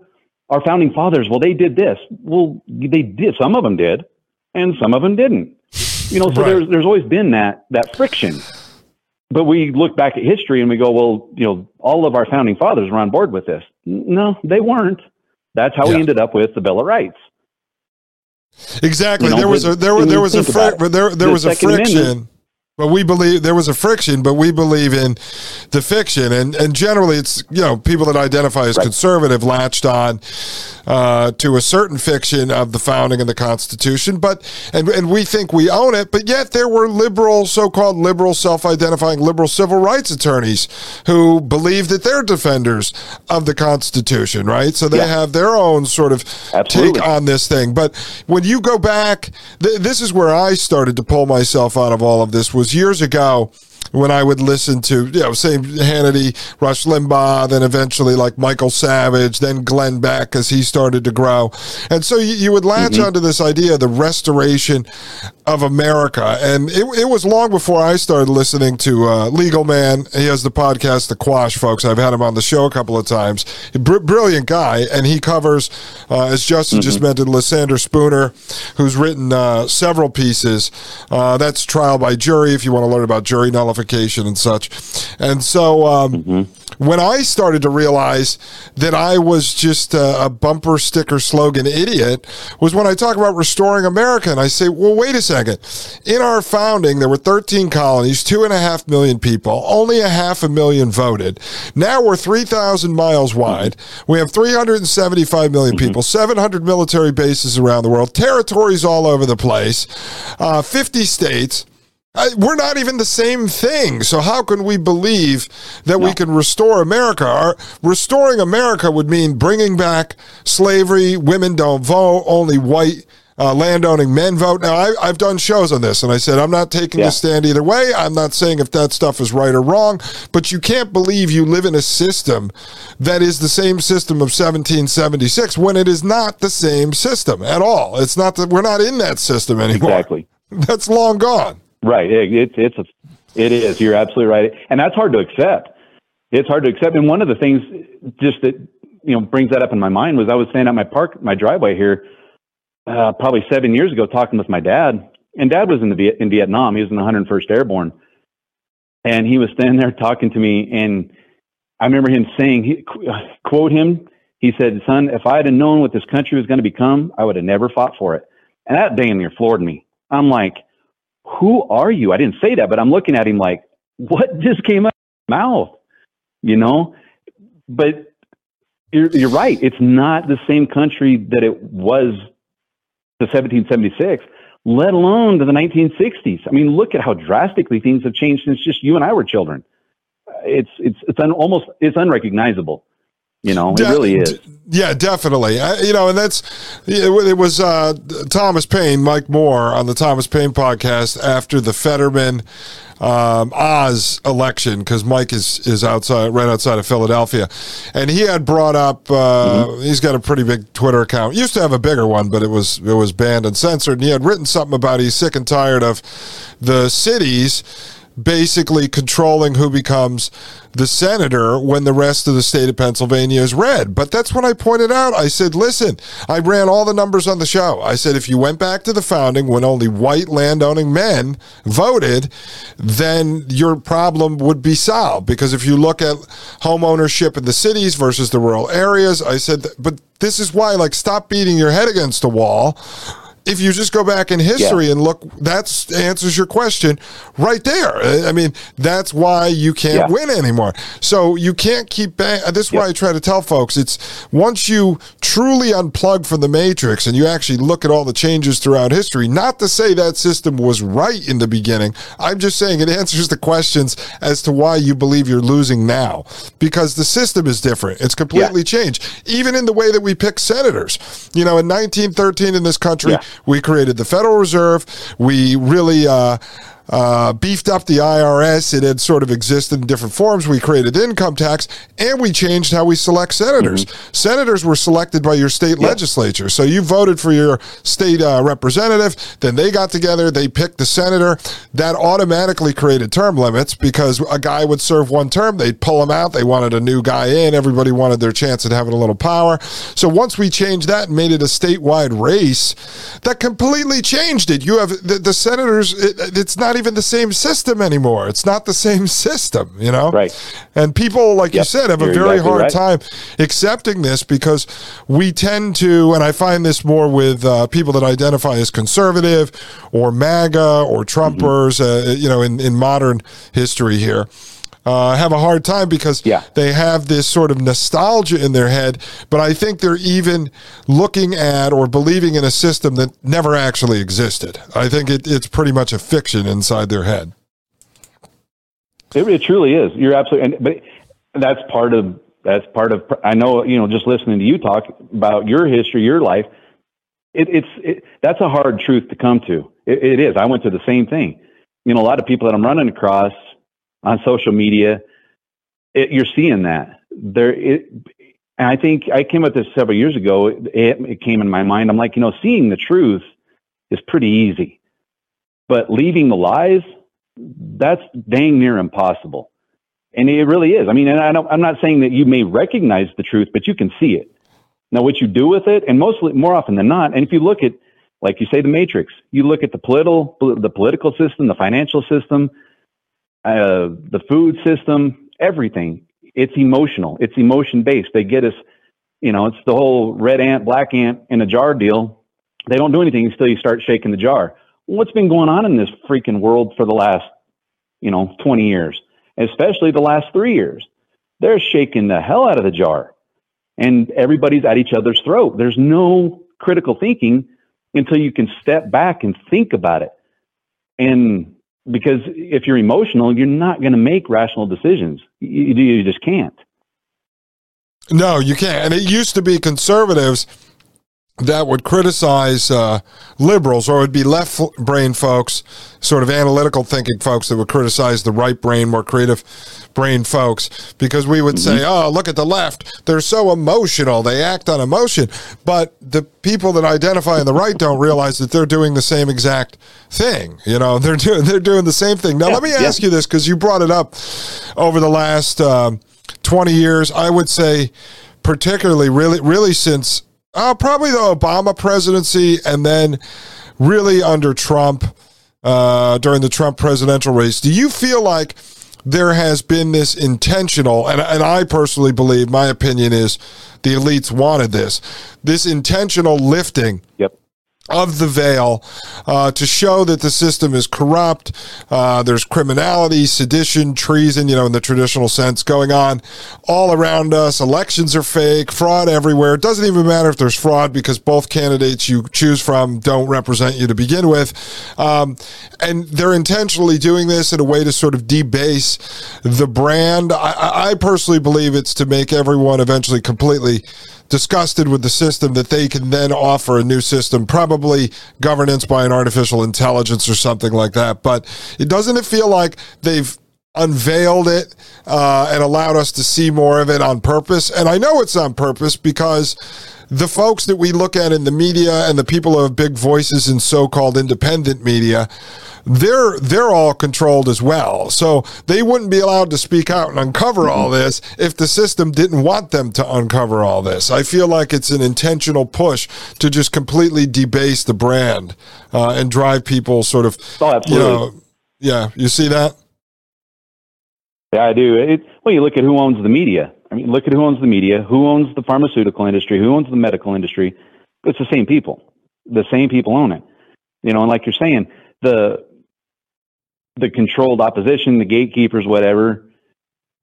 our founding fathers. Well, they did this. Well, they did. Some of them did, and some of them didn't. You know, so right. there's there's always been that that friction but we look back at history and we go, well, you know, all of our founding fathers were on board with this. No, they weren't. That's how yeah. we ended up with the Bill of Rights. Exactly. You know, there was a there, was there was a there there the was a friction. Amendment, but we believe there was a friction, but we believe in the fiction, and and generally it's you know people that identify as right. conservative latched on uh, to a certain fiction of the founding of the Constitution, but and and we think we own it, but yet there were liberal, so-called liberal, self-identifying liberal civil rights attorneys who believe that they're defenders of the Constitution, right? So they yeah. have their own sort of Absolutely. take on this thing. But when you go back, th- this is where I started to pull myself out of all of this. Was years ago when I would listen to, you know, Sean Hannity, Rush Limbaugh, then eventually like Michael Savage, then Glenn Beck as he started to grow. And so you, you would latch mm-hmm. onto this idea of the restoration of America. And it, it was long before I started listening to uh, Legal Man. He has the podcast, The Quash, folks. I've had him on the show a couple of times. Br- brilliant guy. And he covers, uh, as Justin mm-hmm. just mentioned, Lysander Spooner, who's written uh, several pieces. Uh, that's Trial by Jury, if you want to learn about jury nullification and such. And so um, mm-hmm. When I started to realize that I was just a, a bumper sticker slogan idiot was when I talk about restoring America. And I say, well, wait a second. In our founding, there were 13 colonies, two and a half million people. Only a half a million voted. Now we're 3,000 miles wide. We have 375 million people, 700 military bases around the world, territories all over the place, uh, 50 states. Uh, we're not even the same thing. So how can we believe that no. we can restore America? Our, restoring America would mean bringing back slavery. Women don't vote. Only white uh, landowning men vote. Now, I, have done shows on this, and I said I'm not taking yeah. a stand either way. I'm not saying if that stuff is right or wrong, but you can't believe you live in a system that is the same system of 1776 when it is not the same system at all. It's not that we're not in that system anymore. Exactly. That's long gone. Right. It, it, it's a, it is. You're absolutely right, and that's hard to accept. It's hard to accept. And one of the things just that you know brings that up in my mind was I was standing at my park, my driveway here uh, probably seven years ago talking with my dad, and dad was in the in Vietnam. He was in the 101st Airborne, and he was standing there talking to me, and I remember him saying, he, quote him, he said, "Son, if I had known what this country was going to become, I would have never fought for it." And that damn near floored me. I'm like, "Who are you?" I didn't say that, but I'm looking at him like, "What just came out of my mouth?" You know, but you're, you're right. It's not the same country that it was to 1776, let alone to the 1960s. I mean, look at how drastically things have changed since just you and I were children. It's it's it's un, almost it's unrecognizable. You know, De- it really is. Yeah, definitely. I, you know, and that's it, it was uh, Thomas Paine, Mike Moore on the Thomas Paine podcast after the Fetterman um, Oz election because Mike is is outside, right outside of Philadelphia, and he had brought up. Uh, mm-hmm. He's got a pretty big Twitter account. Used to have a bigger one, but it was it was banned and censored. And he had written something about he's sick and tired of the cities basically controlling who becomes the senator when the rest of the state of Pennsylvania is red. But that's when I pointed out. I said, listen, I ran all the numbers on the show. I said, if you went back to the founding when only white landowning men voted, then your problem would be solved. Because if you look at home ownership in the cities versus the rural areas, I said, but this is why, like, stop beating your head against the wall if you just go back in history yeah. and look, that answers your question right there. I mean, that's why you can't yeah. win anymore. So you can't keep. Bang- uh, this is yep. why I try to tell folks: it's once you truly unplug from the matrix and you actually look at all the changes throughout history. Not to say that system was right in the beginning. I'm just saying it answers the questions as to why you believe you're losing now because the system is different. It's completely yeah. changed, even in the way that we pick senators. You know, in 1913 in this country. We created the Federal Reserve. We really uh, uh, beefed up the IRS. It had sort of existed in different forms. We created income tax and we changed how we select senators. Mm-hmm. Senators were selected by your state legislature. So you voted for your state uh, representative, then they got together, they picked the senator. That automatically created term limits because a guy would serve one term, they'd pull him out. They wanted a new guy in. Everybody wanted their chance at having a little power. So once we changed that and made it a statewide race, that completely changed it. You have the, the senators, it, it's not not even the same system anymore. It's not the same system, you know? Right. And people, like yep. you said, have You're a very exactly hard right. time accepting this because we tend to, and I find this more with uh, people that identify as conservative or MAGA or Trumpers, mm-hmm. uh, you know, in, in modern history here uh, have a hard time because yeah. they have this sort of nostalgia in their head. But I think they're even looking at or believing in a system that never actually existed. I think it, it's pretty much a fiction inside their head. It, it truly is. You're absolutely, and, but that's part of that's part of. I know you know just listening to you talk about your history, your life. It, it's it, that's a hard truth to come to. It, it is. I went to the same thing. You know, a lot of people that I'm running across on social media, it, you're seeing that there. It, and I think I came with this several years ago. It, it came in my mind. I'm like, you know, seeing the truth is pretty easy, but leaving the lies, that's dang near impossible. And it really is. I mean, and I don't, I'm not saying that you may recognize the truth, but you can see it. Now, what you do with it, and mostly, more often than not, and if you look at, like you say, the matrix, you look at the political, the political system, the financial system, uh, the food system, everything. It's emotional. It's emotion based. They get us, you know, it's the whole red ant, black ant in a jar deal. They don't do anything until you start shaking the jar. What's been going on in this freaking world for the last, you know, 20 years, especially the last three years? They're shaking the hell out of the jar and everybody's at each other's throat. There's no critical thinking until you can step back and think about it. And because if you're emotional, you're not going to make rational decisions. You, you just can't. No, you can't. And it used to be conservatives that would criticize uh, liberals, or it would be left brain folks, sort of analytical thinking folks that would criticize the right brain, more creative brain folks, because we would mm-hmm. say, oh, look at the left. They're so emotional. They act on emotion. But the people that identify on the right don't realize that they're doing the same exact thing. You know, they're doing, they're doing the same thing. Now, yeah, let me ask yeah. you this, because you brought it up over the last um, 20 years. I would say, particularly, really, really since uh, probably the Obama presidency, and then really under Trump uh, during the Trump presidential race. Do you feel like there has been this intentional, and, and I personally believe, my opinion is the elites wanted this, this intentional lifting yep of the veil uh, to show that the system is corrupt. Uh, there's criminality, sedition, treason, you know, in the traditional sense going on all around us. Elections are fake, fraud everywhere. It doesn't even matter if there's fraud because both candidates you choose from don't represent you to begin with. Um, and they're intentionally doing this in a way to sort of debase the brand. I, I personally believe it's to make everyone eventually completely disgusted with the system that they can then offer a new system, probably governance by an artificial intelligence or something like that. But it doesn't it feel like they've unveiled it uh, and allowed us to see more of it on purpose? And I know it's on purpose because the folks that we look at in the media and the people who have big voices in so-called independent media they're they're all controlled as well. So they wouldn't be allowed to speak out and uncover all this if the system didn't want them to uncover all this. I feel like it's an intentional push to just completely debase the brand uh, and drive people sort of. Oh, absolutely. You know, yeah, you see that. Yeah, I do. It, well, you look at who owns the media. I mean, look at who owns the media, who owns the pharmaceutical industry, who owns the medical industry. It's the same people. The same people own it. You know, and like you're saying, the the controlled opposition, the gatekeepers, whatever,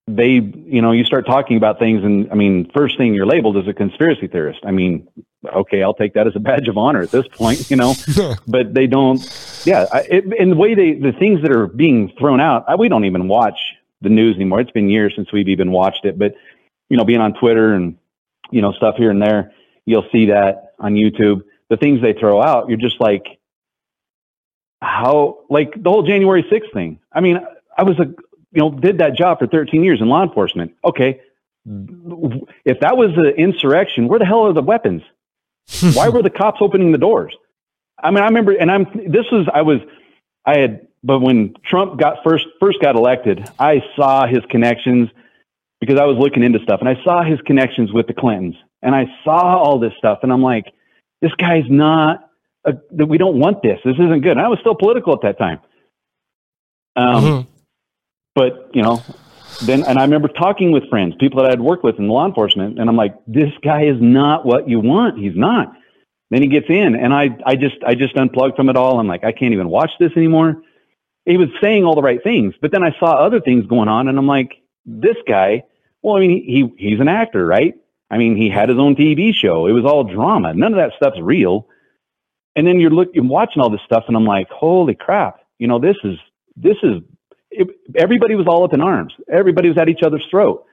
they, you know, you start talking about things, and I mean, first thing you're labeled as a conspiracy theorist. I mean, okay, I'll take that as a badge of honor at this point, you know. but they don't, yeah. I, it, and the way they, the things that are being thrown out, I, we don't even watch the news anymore. It's been years since we've even watched it, but you know, being on Twitter and you know stuff here and there, you'll see that on YouTube. The things they throw out, you're just like, how like the whole January 6th thing. I mean, I was a you know did that job for 13 years in law enforcement. Okay, if that was an insurrection, where the hell are the weapons? Why were the cops opening the doors? I mean, I remember, and I'm this was I was I had, but when Trump got first first got elected, I saw his connections because I was looking into stuff, and I saw his connections with the Clintons, and I saw all this stuff, and I'm like, this guy's not that we don't want this. This isn't good. And I was still political at that time. Um, mm-hmm. But you know, then and I remember talking with friends, people that I'd worked with in law enforcement, and I'm like, this guy is not what you want. He's not. Then he gets in, and I I just I just unplugged from it all. I'm like, I can't even watch this anymore. He was saying all the right things, but then I saw other things going on, and I'm like, this guy. Well, I mean, he he's an actor, right? I mean, he had his own TV show. It was all drama. None of that stuff's real. And then you're looking, watching all this stuff, and I'm like, holy crap! You know, this is this is it, everybody was all up in arms. Everybody was at each other's throat.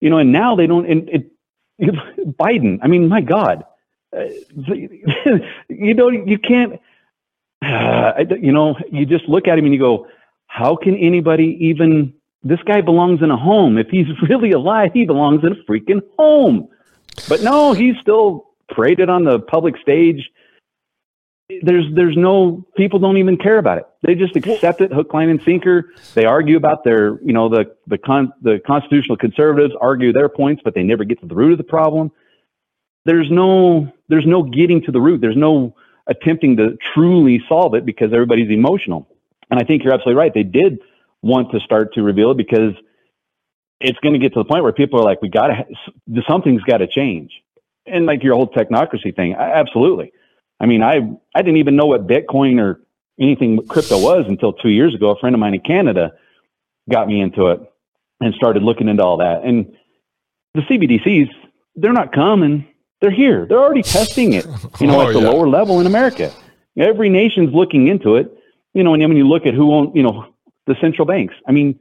You know, and now they don't. And it, Biden. I mean, my God, uh, you know, you can't. Uh, you know, you just look at him and you go, how can anybody even? This guy belongs in a home. If he's really alive, he belongs in a freaking home. But no, he's still paraded on the public stage there's there's no people don't even care about it. They just accept it hook, line, and sinker. They argue about their you know the the con, the constitutional conservatives argue their points, but they never get to the root of the problem. There's no there's no getting to the root. There's no attempting to truly solve it because everybody's emotional. And I think you're absolutely right. They did want to start to reveal it because it's going to get to the point where people are like, we got to something's got to change. And like your whole technocracy thing, absolutely I mean, I I didn't even know what Bitcoin or anything crypto was until two years ago. A friend of mine in Canada got me into it and started looking into all that. And the CBDCs, they're not coming. They're here. They're already testing it. You know, oh, at the yeah. lower level in America. Every nation's looking into it. You know, and when you look at who owns, you know, the central banks. I mean,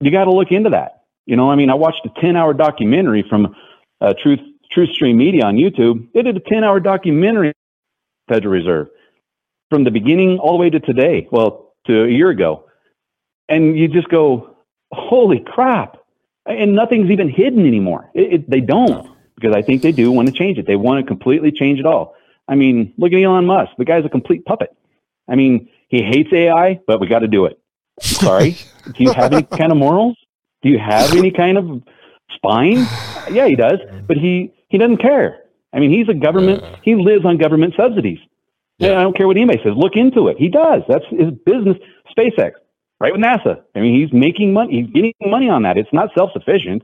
you got to look into that. You know, I mean, I watched a ten-hour documentary from uh, Truth TruthStream Media on YouTube, they did a 10 hour documentary Federal Reserve from the beginning all the way to today, well, to a year ago. And you just go, holy crap. And nothing's even hidden anymore. It, it, they don't, because I think they do want to change it. They want to completely change it all. I mean, look at Elon Musk. The guy's a complete puppet. I mean, he hates AI, but we got to do it. Sorry. do you have any kind of morals? Do you have any kind of spine? Yeah, he does. But he he doesn't care. I mean, he's a government. Uh, he lives on government subsidies. Yeah. I don't care what anybody says. Look into it. He does. That's his business. SpaceX, right with NASA. I mean, he's making money. He's getting money on that. It's not self sufficient.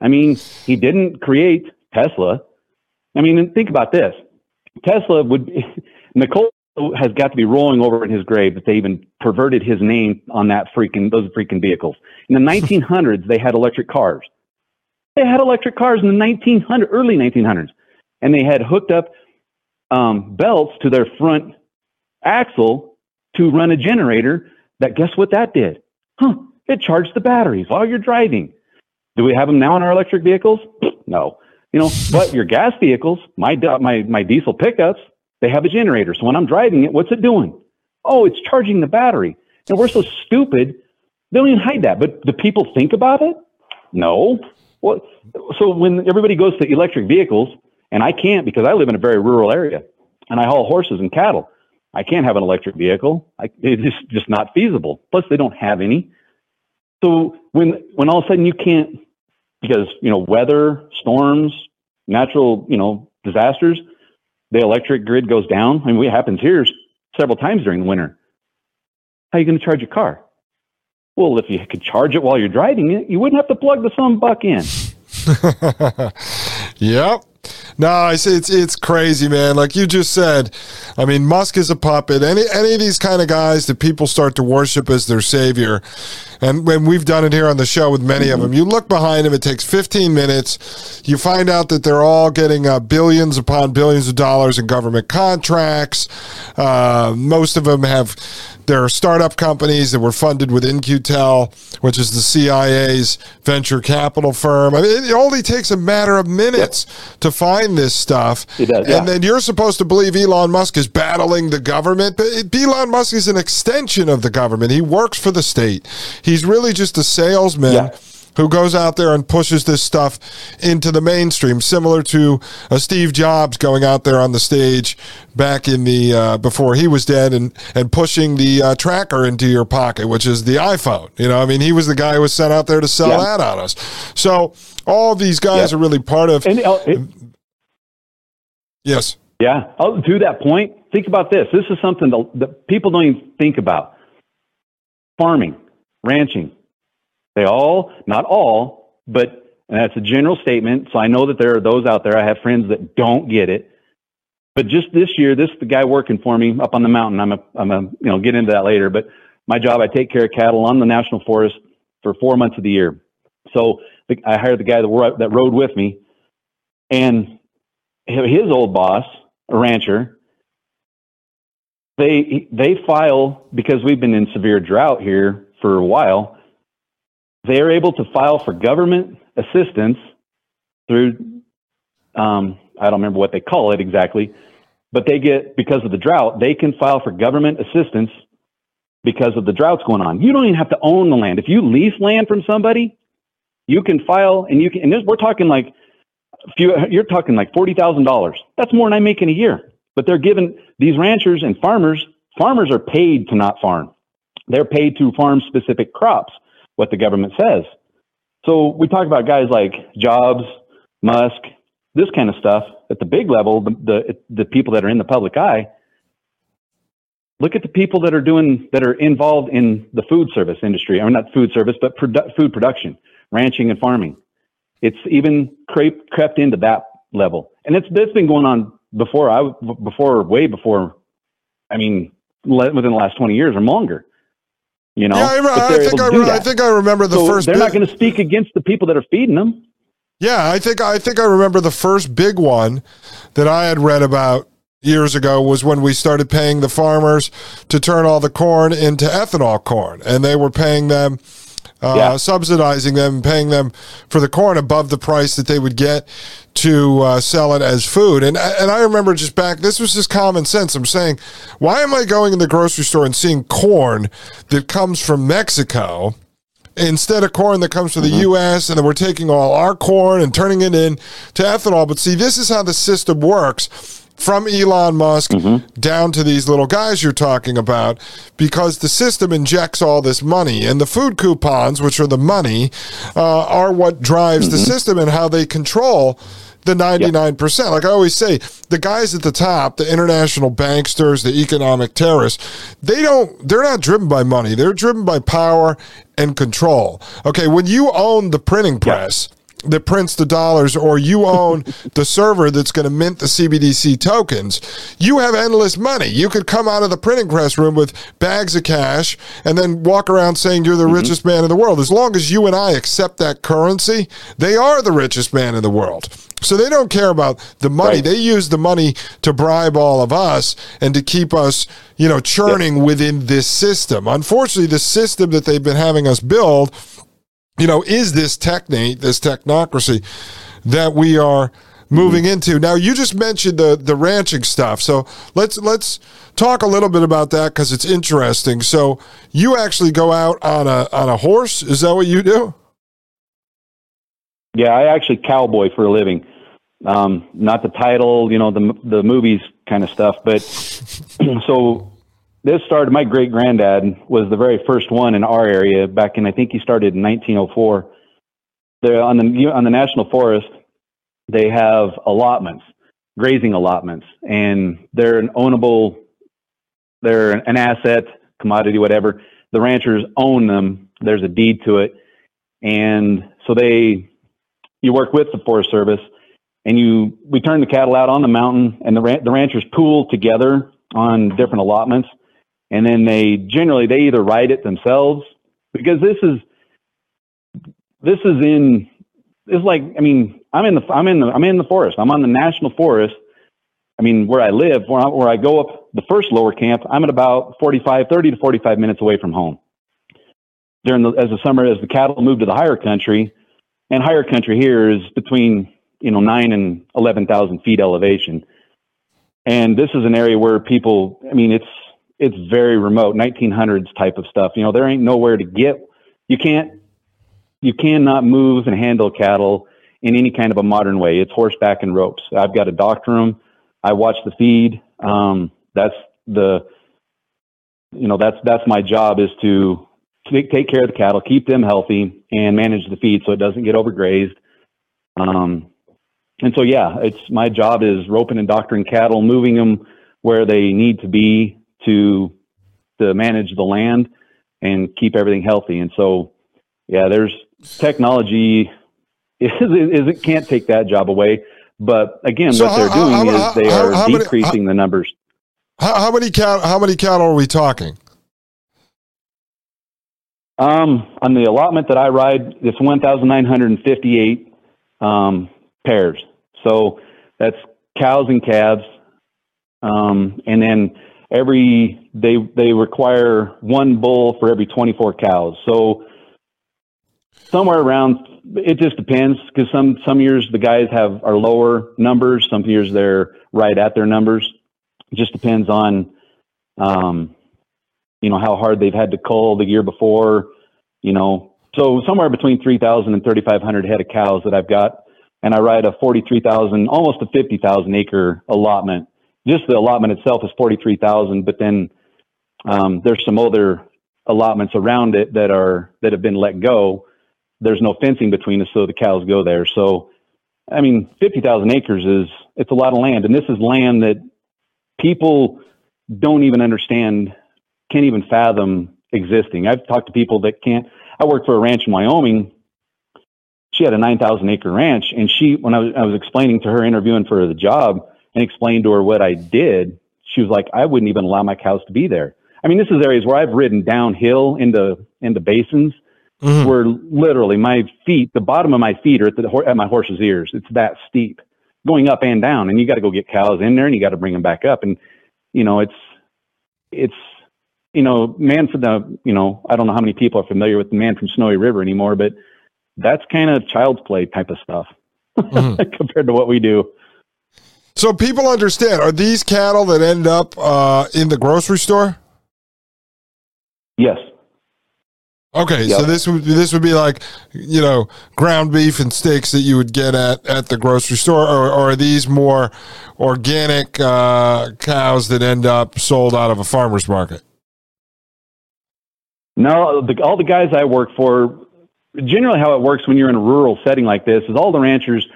I mean, he didn't create Tesla. I mean, think about this. Tesla would. Be Nikola has got to be rolling over in his grave that they even perverted his name on that freaking those freaking vehicles. In the 1900s, they had electric cars. They had electric cars in the 1900, early 1900s, and they had hooked up um, belts to their front axle to run a generator. That guess what that did? Huh? It charged the batteries while you're driving. Do we have them now in our electric vehicles? No. You know, but your gas vehicles, my my my diesel pickups, they have a generator. So when I'm driving it, what's it doing? Oh, it's charging the battery. And we're so stupid, they don't even hide that. But do people think about it? No. Well, so when everybody goes to electric vehicles, and I can't because I live in a very rural area and I haul horses and cattle. I can't have an electric vehicle. I, it's just not feasible. Plus, they don't have any. So when when all of a sudden you can't because you know weather, storms, natural you know disasters, the electric grid goes down. I mean, it happens here several times during the winter. How are you going to charge your car? Well, if you could charge it while you're driving it, you wouldn't have to plug the some buck in. yep. No, it's, it's it's crazy, man. Like you just said, I mean, Musk is a puppet. Any any of these kind of guys that people start to worship as their savior, and when we've done it here on the show with many of them, you look behind them. It takes 15 minutes. You find out that they're all getting uh, billions upon billions of dollars in government contracts. Uh, most of them have there are startup companies that were funded with In-Q-Tel, which is the CIA's venture capital firm. I mean, it only takes a matter of minutes yep. to find this stuff. Does, yeah. And then you're supposed to believe Elon Musk is battling the government, but Elon Musk is an extension of the government. He works for the state. He's really just a salesman. Yeah who goes out there and pushes this stuff into the mainstream, similar to a Steve Jobs going out there on the stage back in the uh, before he was dead and and pushing the uh, tracker into your pocket, which is the iPhone. You know, I mean, he was the guy who was sent out there to sell yeah. that on us. So all these guys yeah. are really part of. And, uh, it, yes. Yeah. I'll, to that point, think about this. This is something that, that people don't even think about farming, ranching. They all, not all, but that's a general statement. So I know that there are those out there. I have friends that don't get it. But just this year, this the guy working for me up on the mountain. I'm a, I'm a, you know, get into that later. But my job, I take care of cattle on the national forest for four months of the year. So the, I hired the guy that, that rode with me, and his old boss, a rancher, they they file because we've been in severe drought here for a while. They are able to file for government assistance through um, I don't remember what they call it exactly, but they get because of the drought, they can file for government assistance because of the droughts going on. You don't even have to own the land. If you lease land from somebody, you can file and you can. And this, we're talking like few. You're talking like forty thousand dollars. That's more than I make in a year. But they're given these ranchers and farmers. Farmers are paid to not farm. They're paid to farm specific crops. What the government says. So we talk about guys like Jobs, Musk, this kind of stuff at the big level. The the, the people that are in the public eye. Look at the people that are doing that are involved in the food service industry. Mean, not food service, but produ- food production, ranching and farming. It's even crept crept into that level, and it's it's been going on before I before way before. I mean, within the last twenty years or longer. You know, yeah, I, I think I, re- I, think I remember the so first. They're big... not going to speak against the people that are feeding them. Yeah, I think I think I remember the first big one that I had read about years ago was when we started paying the farmers to turn all the corn into ethanol corn, and they were paying them uh, yeah. subsidizing them, paying them for the corn above the price that they would get to uh, sell it as food. And and I remember just back, this was just common sense. I'm saying, why am I going in the grocery store and seeing corn that comes from Mexico? Instead of corn that comes from the mm-hmm. U.S., and then we're taking all our corn and turning it in to ethanol. But see, this is how the system works from Elon Musk mm-hmm. down to these little guys you're talking about because the system injects all this money. And the food coupons, which are the money, uh, are what drives mm-hmm. the system and how they control the 99%. Yep. Like I always say, the guys at the top, the international banksters, the economic terrorists, they don't, they're not driven by money. They're driven by power and control. Okay. When you own the printing press, that prints the dollars or you own the server that's going to mint the CBDC tokens, you have endless money. You could come out of the printing press room with bags of cash and then walk around saying you're the mm-hmm. richest man in the world. As long as you and I accept that currency, they are the richest man in the world. So they don't care about the money. Right. They use the money to bribe all of us and to keep us, you know, churning yep. within this system. Unfortunately, the system that they've been having us build you know, is this technate, this technocracy that we are moving mm-hmm. into. Now, you just mentioned the the ranching stuff, so let's let's talk a little bit about that because it's interesting. So, you actually go out on a on a horse? Is that what you do? Yeah, I actually cowboy for a living. Um, not the title, you know, the the movies kind of stuff, but so this started. My great granddad was the very first one in our area back in. I think he started in 1904. There on the on the national forest, they have allotments, grazing allotments, and they're an ownable. They're an asset, commodity, whatever. The ranchers own them. There's a deed to it, and so they. You work with the Forest Service, and you we turn the cattle out on the mountain, and the the ranchers pool together on different allotments and then they generally they either write it themselves because this is this is in it's like I mean I'm in the I'm in the I'm in the forest. I'm on the national forest. I mean where I live where I, where I go up the first lower camp I'm at about 45 30 to 45 minutes away from home. During the as the summer as the cattle move to the higher country and higher country here is between you know 9 and 11,000 feet elevation. And this is an area where people I mean it's it's very remote, 1900s type of stuff. You know, there ain't nowhere to get. You can't, you cannot move and handle cattle in any kind of a modern way. It's horseback and ropes. I've got a doctor them. I watch the feed. Um, that's the, you know, that's that's my job is to take, take care of the cattle, keep them healthy, and manage the feed so it doesn't get overgrazed. Um, and so, yeah, it's my job is roping and doctoring cattle, moving them where they need to be to to manage the land. and keep everything healthy. And so, yeah, there's technology is, is it can't take that job away. But again, so what how, they're doing how, is they how, are decreasing many, the numbers. How, many cattle? How many cattle are we talking? Um, on the allotment that I ride, it's 1,958 um, pairs. So that's cows and calves, um, and then every they they require one bull for every 24 cows. So somewhere around it just depends because some some years the guys have are lower numbers, some years they're right at their numbers. It just depends on, um, you know, how hard they've had to cull the year before. You know, so somewhere between 3,000 and 3,500 head of cows that I've got, and I ride a 43,000, almost a 50,000 acre allotment. Just the allotment itself is 43,000, but then um, there's some other allotments around it that are that have been let go there's no fencing between us, so the cows go there. So, I mean, 50,000 acres is, it's a lot of land. And this is land that people don't even understand, can't even fathom existing. I've talked to people that can't, I worked for a ranch in Wyoming. She had a 9,000 acre ranch. And she, when I was, I was explaining to her, interviewing for the job, and explained to her what I did, she was like, I wouldn't even allow my cows to be there. I mean, this is areas where I've ridden downhill into, into basins mm-hmm. where literally my feet, the bottom of my feet are at, the, at my horse's ears. It's that steep going up and down. And you got to go get cows in there and you got to bring them back up. And, you know, it's, it's, you know, man for the, you know, I don't know how many people are familiar with the man from Snowy River anymore, but that's kind of child's play type of stuff mm-hmm. compared to what we do. So people understand, are these cattle that end up uh, in the grocery store? Yes. Okay, yep. so this would this would be like you know ground beef and steaks that you would get at, at the grocery store, or, or are these more organic uh, cows that end up sold out of a farmer's market? No, the, all the guys I work for, generally how it works when you're in a rural setting like this is all the ranchers,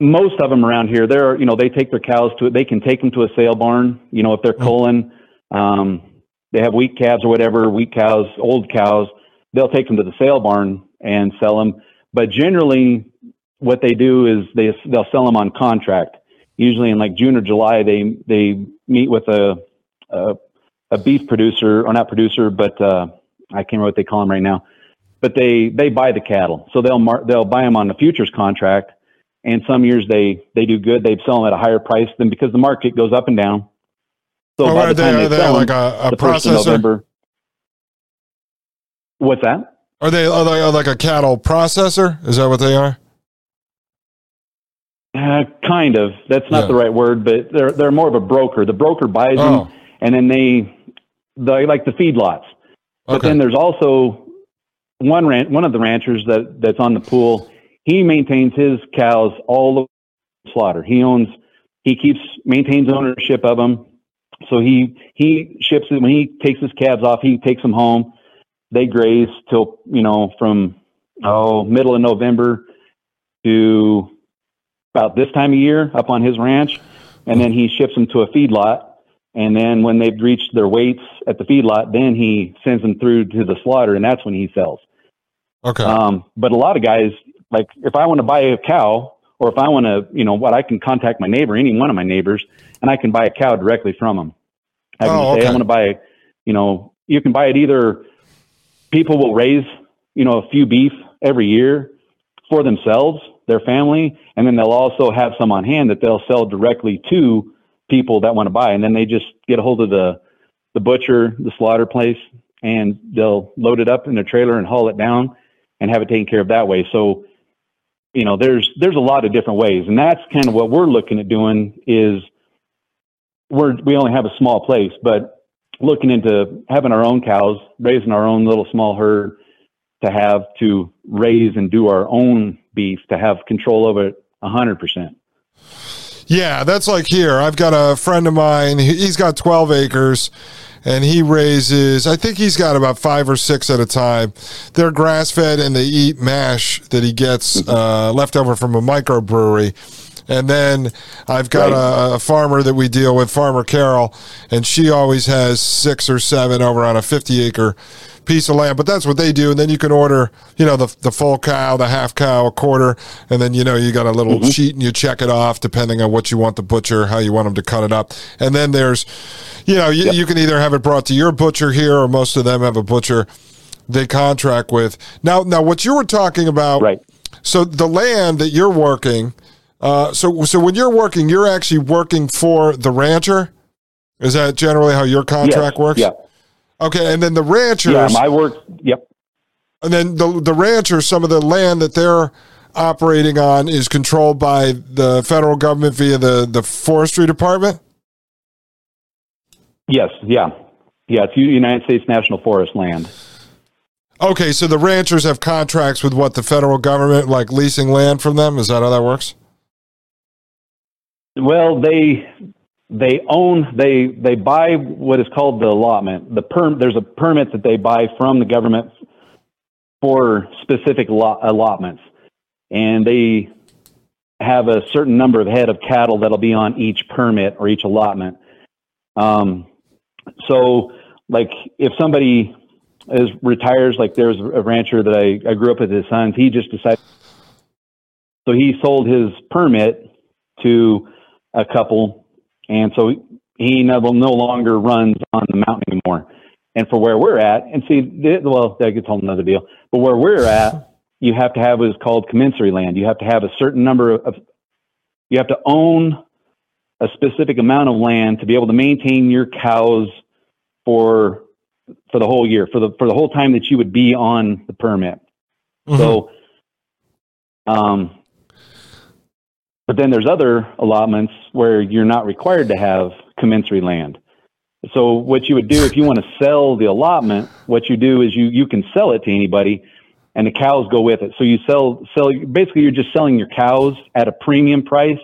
most of them around here, they're you know they take their cows to it, they can take them to a sale barn, you know if they're culling. Um, they have weak calves or whatever, weak cows, old cows, they'll take them to the sale barn and sell them. But generally, what they do is they they'll sell them on contract. Usually in like June or July, they they meet with a a, a beef producer or not producer, but uh, I can't remember what they call them right now. But they they buy the cattle, so they'll mar- they'll buy them on the futures contract. And some years they they do good. They sell them at a higher price than because the market goes up and down. So oh, by the time they, they sell like a, a the processor? November, what's that? Are they are they like a cattle processor? Is that what they are? Uh, kind of. That's not yeah. the right word, but they're they're more of a broker. The broker buys oh. them, and then they they like the feedlots. But okay. then there's also one ran- one of the ranchers that that's on the pool. He maintains his cows all the slaughter. He owns. He keeps maintains ownership of them. So he he ships it when he takes his calves off. He takes them home. They graze till you know from oh middle of November to about this time of year up on his ranch, and then he ships them to a feedlot. And then when they've reached their weights at the feedlot, then he sends them through to the slaughter, and that's when he sells. Okay. Um, but a lot of guys, like if I want to buy a cow, or if I want to, you know, what I can contact my neighbor, any one of my neighbors, and I can buy a cow directly from them. I can oh, say, okay. I want to buy, you know, you can buy it either people will raise, you know, a few beef every year for themselves, their family, and then they'll also have some on hand that they'll sell directly to people that want to buy. And then they just get a hold of the, the butcher, the slaughter place, and they'll load it up in a trailer and haul it down and have it taken care of that way. So, you know, there's, there's a lot of different ways. And that's kind of what we're looking at doing is we're we only have a small place, but looking into having our own cows, raising our own little small herd to have to raise and do our own beef to have control over it hundred percent. Yeah, that's like here. I've got a friend of mine. He's got 12 acres and he raises, I think he's got about five or six at a time. They're grass fed and they eat mash that he gets uh, left over from a microbrewery And then I've got Right. a, a farmer that we deal with, Farmer Carol, and she always has six or seven over on a 50 acre piece of land. But that's what they do. And then you can order, you know, the, the full cow, the half cow, a quarter. And then, you know, you got a little sheet and you check it off depending on what you want the butcher, how you want them to cut it up. And then there's, you know, you, you can either have it brought to your butcher here or most of them have a butcher they contract with. Now, now what you were talking about, Right. so the land that you're working, uh, so so when you're working, you're actually working for the rancher. Is that generally how your contract Yes, works? Yeah. Okay, and then the ranchers, Yeah. My work. Yep. and then the the ranchers, some of the land that they're operating on is controlled by the federal government via the the forestry department. Yes. Yeah. Yeah. It's United States National Forest land. Okay, so the ranchers have contracts with what the federal government, like leasing land from them. Is that how that works? Well, they they own they they buy what is called the allotment. The perm there's a permit that they buy from the government for specific lot, allotments, and they have a certain number of head of cattle that'll be on each permit or each allotment. Um, so, like if somebody is retires, like there's a rancher that I, I grew up with his sons, he just decided. So he sold his permit to a couple, and so he no, no longer runs on the mountain anymore. And for where we're at, and see, th- well, that gets whole another deal. But where we're at, you have to have what is called commensurate land. You have to have a certain number of, of you have to own a specific amount of land to be able to maintain your cows for for the whole year, for the for the whole time that you would be on the permit. So, um, but then there's other allotments where you're not required to have commensurate land. So what you would do if you want to sell the allotment, what you do is you you can sell it to anybody, and the cows go with it. So you sell sell basically you're just selling your cows at a premium price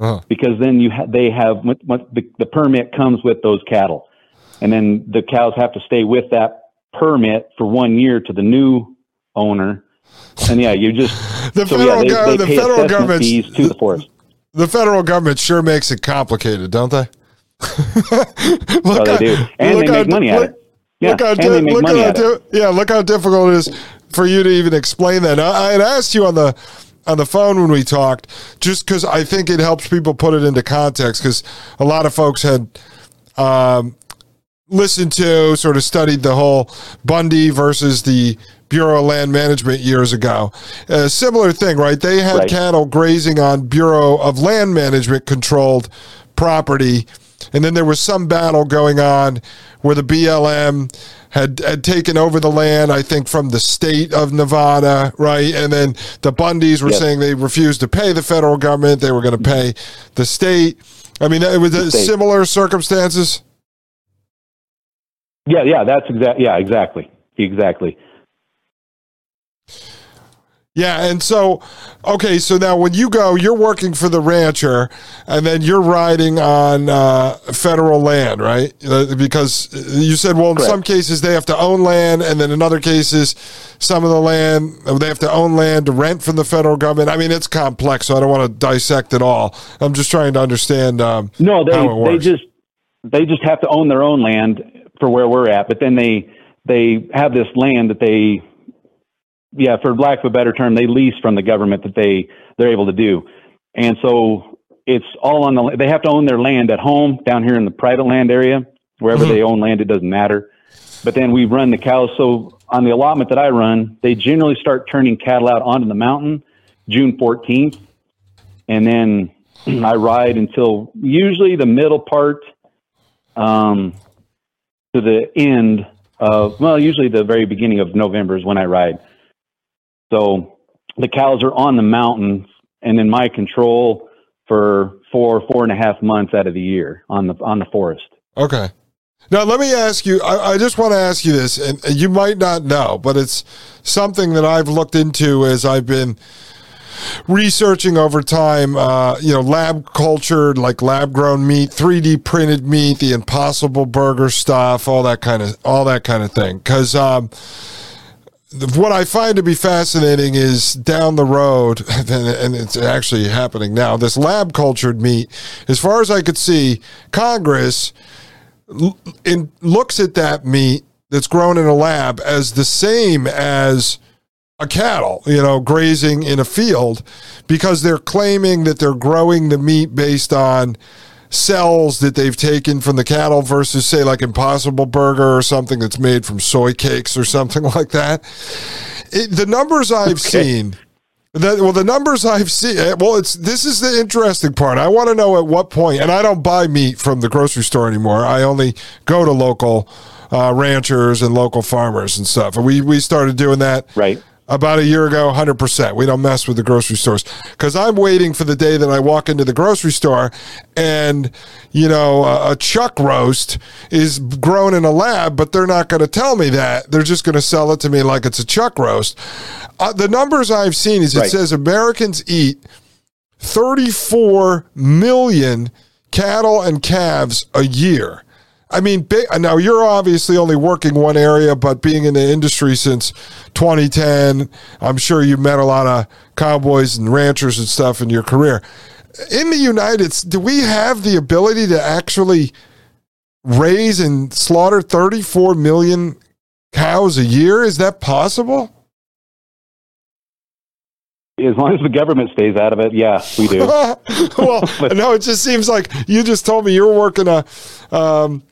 Uh-huh. because then you ha- they have what, what the, the permit comes with those cattle, and then the cows have to stay with that permit for one year to the new owner. And yeah, you just The so federal yeah, they, gov- they the pay federal government's- fees to the forest. The federal government sure makes it complicated, don't they? look Oh, they how- do. And look they make money at it. Yeah, look how, and they make look money how at it. yeah, look how difficult it is for you to even explain that. I, I had asked you on the on the phone when we talked, just because I think it helps people put it into context. Because a lot of folks had um, listened to, sort of studied the whole Bundy versus the Bureau of Land Management years ago. A similar thing, right? They had Right. cattle grazing on Bureau of Land Management controlled property. And then there was some battle going on where the BLM had, had taken over the land, I think, from the state of Nevada, right? And then the Bundys were Yes. saying they refused to pay the federal government, they were going to pay the state. I mean, it was uh, similar circumstances. Yeah, yeah, that's exact. Yeah, exactly, exactly. Yeah, and so okay, so now when you go, you're working for the rancher, and then you're riding on uh, federal land, right? Uh, Because you said, well, in Correct. some cases they have to own land, and then in other cases, some of the land they have to own land to rent from the federal government. I mean, it's complex, so I don't want to dissect it all. I'm just trying to understand. Um, No, they they just they just have to own their own land for where we're at, but then they they have this land that they yeah, for lack of a better term, they lease from the government that they they're able to do, and so it's all on the. They have to own their land at home down here in the private land area, wherever Mhm. they own land, it doesn't matter. But then we run the cows. So on the allotment that I run, they generally start turning cattle out onto the mountain June 14th, and then I ride until usually the middle part um, to the end of well, usually the very beginning of November is when I ride. So the cows are on the mountain and in my control for four, four and a half months out of the year on the on the forest. Okay. Now, let me ask you, I, I just want to ask you this, and you might not know, but it's something that I've looked into as I've been researching over time, uh, you know, lab cultured, like lab grown meat, 3D printed meat, the impossible burger stuff, all that kind of, all that kind of thing. Cause, um, what I find to be fascinating is down the road, and it's actually happening now. This lab cultured meat, as far as I could see, Congress in, looks at that meat that's grown in a lab as the same as a cattle, you know, grazing in a field because they're claiming that they're growing the meat based on cells that they've taken from the cattle versus say like impossible burger or something that's made from soy cakes or something like that. It, the numbers i've okay. seen the, well the numbers i've seen eh, well it's this is the interesting part. I want to know at what point and i don't buy meat from the grocery store anymore. I only go to local uh, ranchers and local farmers and stuff. And we we started doing that right about a year ago 100% we don't mess with the grocery stores. Because i'm waiting for the day that i walk into the grocery store and you know a, a chuck roast is grown in a lab but they're not going to tell me that. They're just going to sell it to me like it's a chuck roast. Uh, the numbers i've seen is it right. says americans eat 34 million cattle and calves a year I mean, now you're obviously only working one area, but being in the industry since 2010, I'm sure you've met a lot of cowboys and ranchers and stuff in your career. In the United States, do we have the ability to actually raise and slaughter 34 million cows a year? Is that possible? As long as the government stays out of it, yeah, we do. well, no, it just seems like you just told me you're working a um,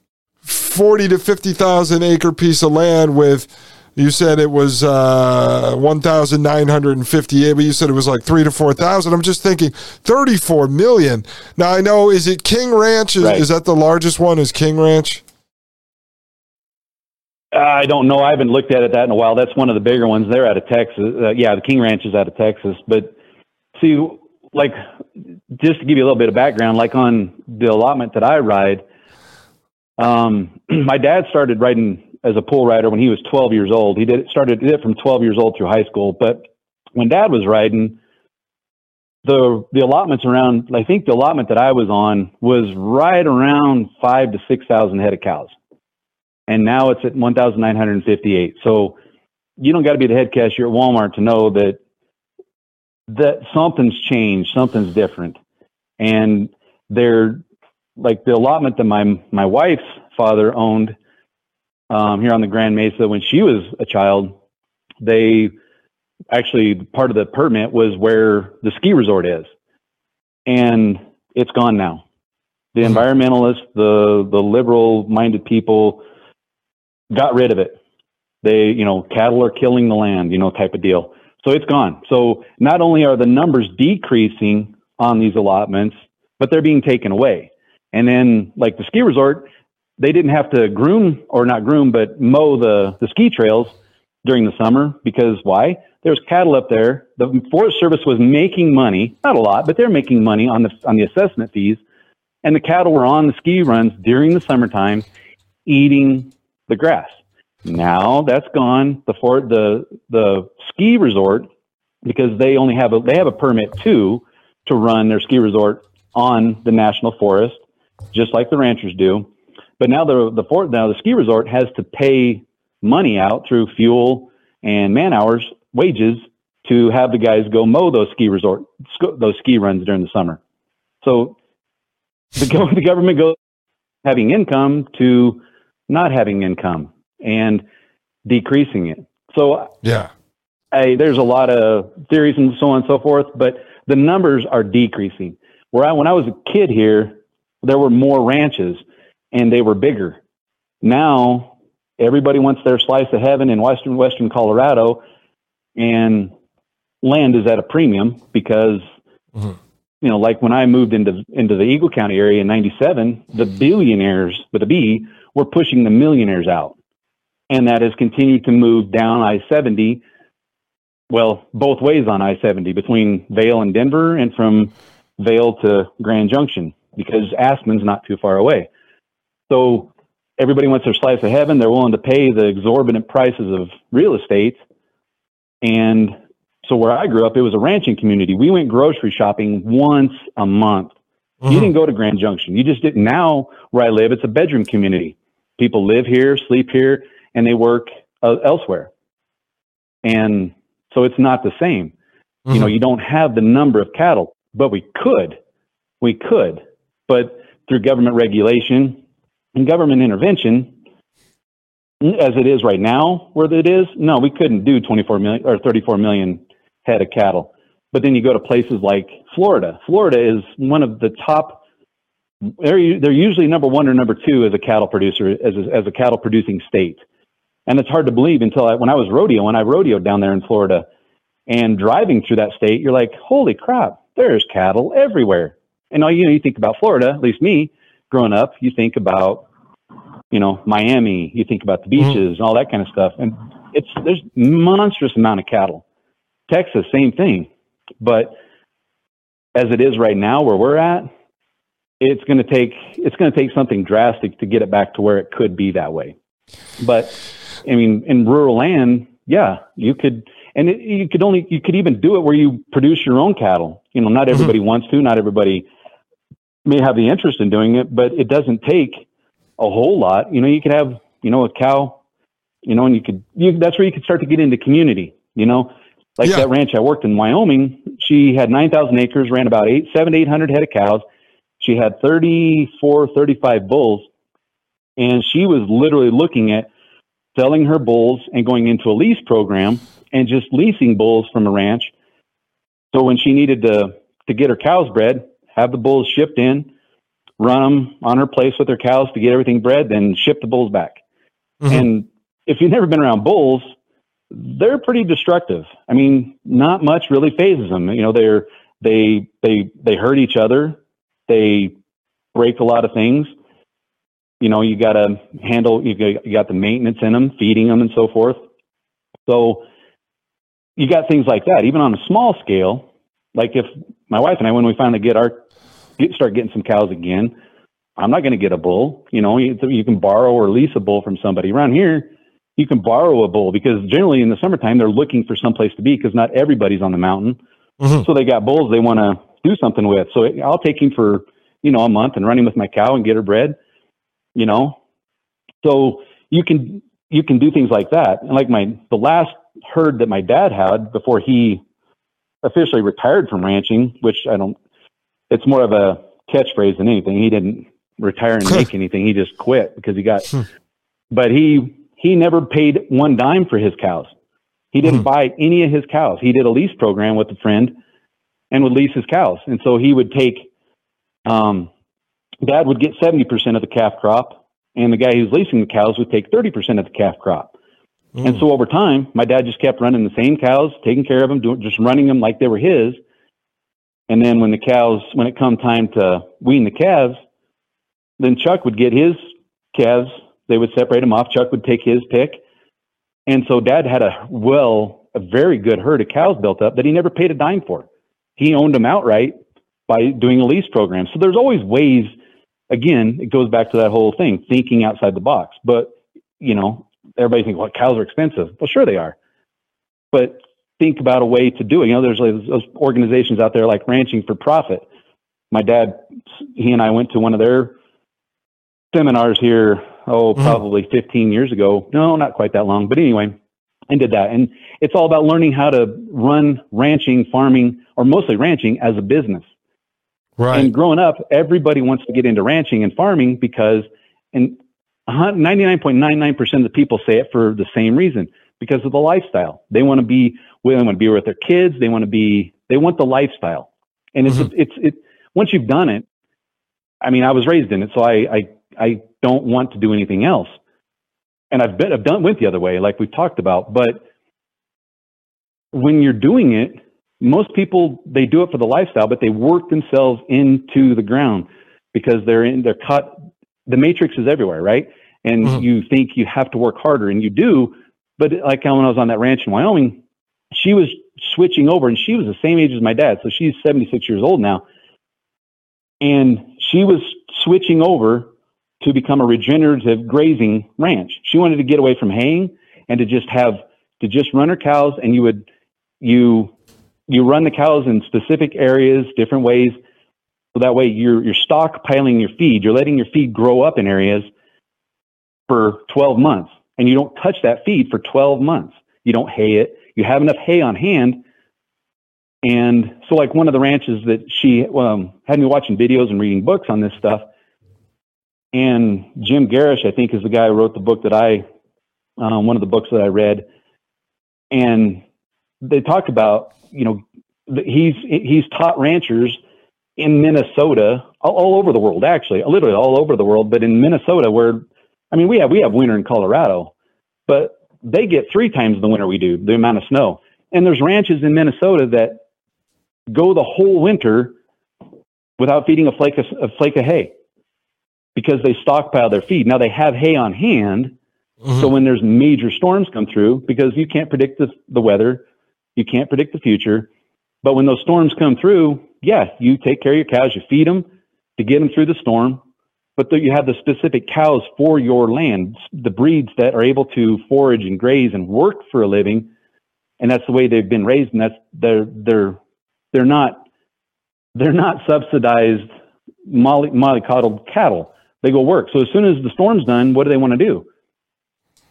40 to 50,000 acre piece of land with you said it was uh, 1,958, but you said it was like three to 4,000. I'm just thinking 34 million. Now, I know, is it King Ranch? Is, right. is that the largest one? Is King Ranch? I don't know. I haven't looked at it that in a while. That's one of the bigger ones. They're out of Texas. Uh, yeah, the King Ranch is out of Texas. But see, like, just to give you a little bit of background, like on the allotment that I ride, um, my dad started riding as a pool rider when he was 12 years old. He did started did it from 12 years old through high school. But when dad was riding, the the allotments around I think the allotment that I was on was right around five to six thousand head of cows, and now it's at 1,958. So you don't got to be the head cashier at Walmart to know that that something's changed, something's different, and they're like the allotment that my my wife's father owned um, here on the Grand Mesa when she was a child. They actually part of the permit was where the ski resort is, and it's gone now. The mm-hmm. environmentalists, the the liberal minded people, got rid of it. They, you know, cattle are killing the land, you know, type of deal. So it's gone. So not only are the numbers decreasing on these allotments, but they're being taken away. And then like the ski resort, they didn't have to groom or not groom, but mow the, the ski trails during the summer because why? There's cattle up there. The Forest Service was making money, not a lot, but they're making money on the on the assessment fees. And the cattle were on the ski runs during the summertime eating the grass. Now that's gone. The for the the ski resort because they only have a they have a permit too to run their ski resort on the national forest just like the ranchers do. But now the the fort now the ski resort has to pay money out through fuel and man hours wages to have the guys go mow those ski resort those ski runs during the summer. So the, the government goes having income to not having income and decreasing it. So yeah, I, there's a lot of theories and so on and so forth, but the numbers are decreasing. Where I when I was a kid here, there were more ranches and they were bigger. Now everybody wants their slice of heaven in western western Colorado, and land is at a premium because mm-hmm. you know, like when I moved into into the Eagle County area in '97, the billionaires with a B were pushing the millionaires out, and that has continued to move down I-70. Well, both ways on I-70 between Vail and Denver, and from Vail to Grand Junction because Aspen's not too far away. So everybody wants their slice of heaven. They're willing to pay the exorbitant prices of real estate. And so where I grew up, it was a ranching community. We went grocery shopping once a month. Mm-hmm. You didn't go to Grand Junction. You just didn't. Now where I live, it's a bedroom community. People live here, sleep here, and they work uh, elsewhere. And so it's not the same. Mm-hmm. You know, you don't have the number of cattle, but we could. We could. But through government regulation and government intervention, as it is right now, where it is, no, we couldn't do 24 million or 34 million head of cattle. But then you go to places like Florida. Florida is one of the top. They're they're usually number one or number two as a cattle producer, as a, as a cattle producing state. And it's hard to believe until I, when I was rodeo, when I rodeoed down there in Florida, and driving through that state, you're like, holy crap, there's cattle everywhere. And all you know, you think about Florida, at least me, growing up, you think about, you know, Miami, you think about the mm-hmm. beaches mm-hmm. and all that kind of stuff. And it's there's monstrous amount of cattle. Texas, same thing. But as it is right now where we're at, it's going to take it's going to take something drastic to get it back to where it could be that way. But I mean, in rural land, yeah, you could, and it, you could only you could even do it where you produce your own cattle. You know, not mm-hmm. everybody mm-hmm. wants to, not everybody may have the interest in doing it, but it doesn't take a whole lot. You know, you could have you know a cow, you know, and you could you, that's where you could start to get into community. You know, like yeah. that ranch I worked in Wyoming, she had 9,000 acres, ran about eight, seven 800 head of cows. She had 34, 35 bulls. And she was literally looking at selling her bulls and going into a lease program and just leasing bulls from a ranch. So when she needed to, to get her cows bred, have the bulls shipped in, run them on her place with her cows to get everything bred, then ship the bulls back. Mm-hmm. And if you've never been around bulls, they're pretty destructive. I mean, not much really fazes them. You know, they're they they they hurt each other. They break a lot of things. You know, you got to handle. You got, you got the maintenance in them, feeding them, and so forth. So you got things like that. Even on a small scale, like if my wife and I, when we finally get our get, start getting some cows again, I'm not going to get a bull. You know, you, you can borrow or lease a bull from somebody around here you can borrow a bull because generally in the summertime they're looking for some place to be because not everybody's on the mountain. Mm-hmm. So they got bulls they want to do something with. So I'll take him for you know a month and run him with my cow and get her bred. You know, so you can you can do things like that. And like my the last herd that my dad had before he officially retired from ranching, which I don't. It's more of a catchphrase than anything. He didn't retire and make anything. He just quit because he got. Hmm. but he he never paid one dime for his cows. He didn't mm buy any of his cows. He did a lease program with a friend and would lease his cows. And so he would take, um, dad would get 70% of the calf crop, and the guy who's leasing the cows would take 30% of the calf crop. Mm. And so over time, my dad just kept running the same cows, taking care of them, doing, just running them like they were his. And then when the cows, when it come time to wean the calves, then Chuck would get his calves they would separate them off. Chuck would take his pick. And so dad had a well, a very good herd of cows built up that he never paid a dime for. He owned them outright by doing a lease program. So there's always ways, again, it goes back to that whole thing, thinking outside the box. But, you know, everybody thinks, well, cows are expensive. Well, sure they are. But think about a way to do it. You know, there's like those organizations out there like Ranching for Profit. My dad, he and I went to one of their seminars here oh, mm-hmm. probably 15 years ago. No, not quite that long, but anyway, and did that. And it's all about learning how to run ranching, farming, or mostly ranching as a business. Right. And growing up, everybody wants to get into ranching and farming because, and 99.99% of the people say it for the same reason because of the lifestyle. They want to be, they want to be with their kids. They want to be, they want the lifestyle. And it's, mm-hmm. it's, it, once you've done it, I mean, I was raised in it, so I, I, I don't want to do anything else. And I've been, I've done went the other way, like we've talked about. But when you're doing it, most people they do it for the lifestyle, but they work themselves into the ground because they're in they're cut. The matrix is everywhere, right? And mm-hmm. you think you have to work harder, and you do. But like when I was on that ranch in Wyoming, she was switching over, and she was the same age as my dad, so she's 76 years old now. And she was switching over to become a regenerative grazing ranch. She wanted to get away from haying and to just have to just run her cows and you would you you run the cows in specific areas, different ways. So that way you're you're stockpiling your feed. You're letting your feed grow up in areas for 12 months and you don't touch that feed for 12 months. You don't hay it, you have enough hay on hand. And so, like one of the ranches that she um, had me watching videos and reading books on this stuff. And Jim Gerrish, I think, is the guy who wrote the book that I, um, one of the books that I read. And they talk about, you know, he's he's taught ranchers in Minnesota, all, all, over the world, actually, literally all over the world. But in Minnesota, where I mean, we have we have winter in Colorado, but they get three times the winter we do, the amount of snow. And there's ranches in Minnesota that go the whole winter without feeding a flake of, a flake of hay because they stockpile their feed. Now they have hay on hand. Mm-hmm. So when there's major storms come through, because you can't predict the, the weather, you can't predict the future. But when those storms come through, yeah, you take care of your cows, you feed them to get them through the storm, but you have the specific cows for your land, the breeds that are able to forage and graze and work for a living, and that's the way they've been raised, and that's they're they're they're not they're not subsidized molly mollycoddled cattle. They go work. So as soon as the storm's done, what do they want to do?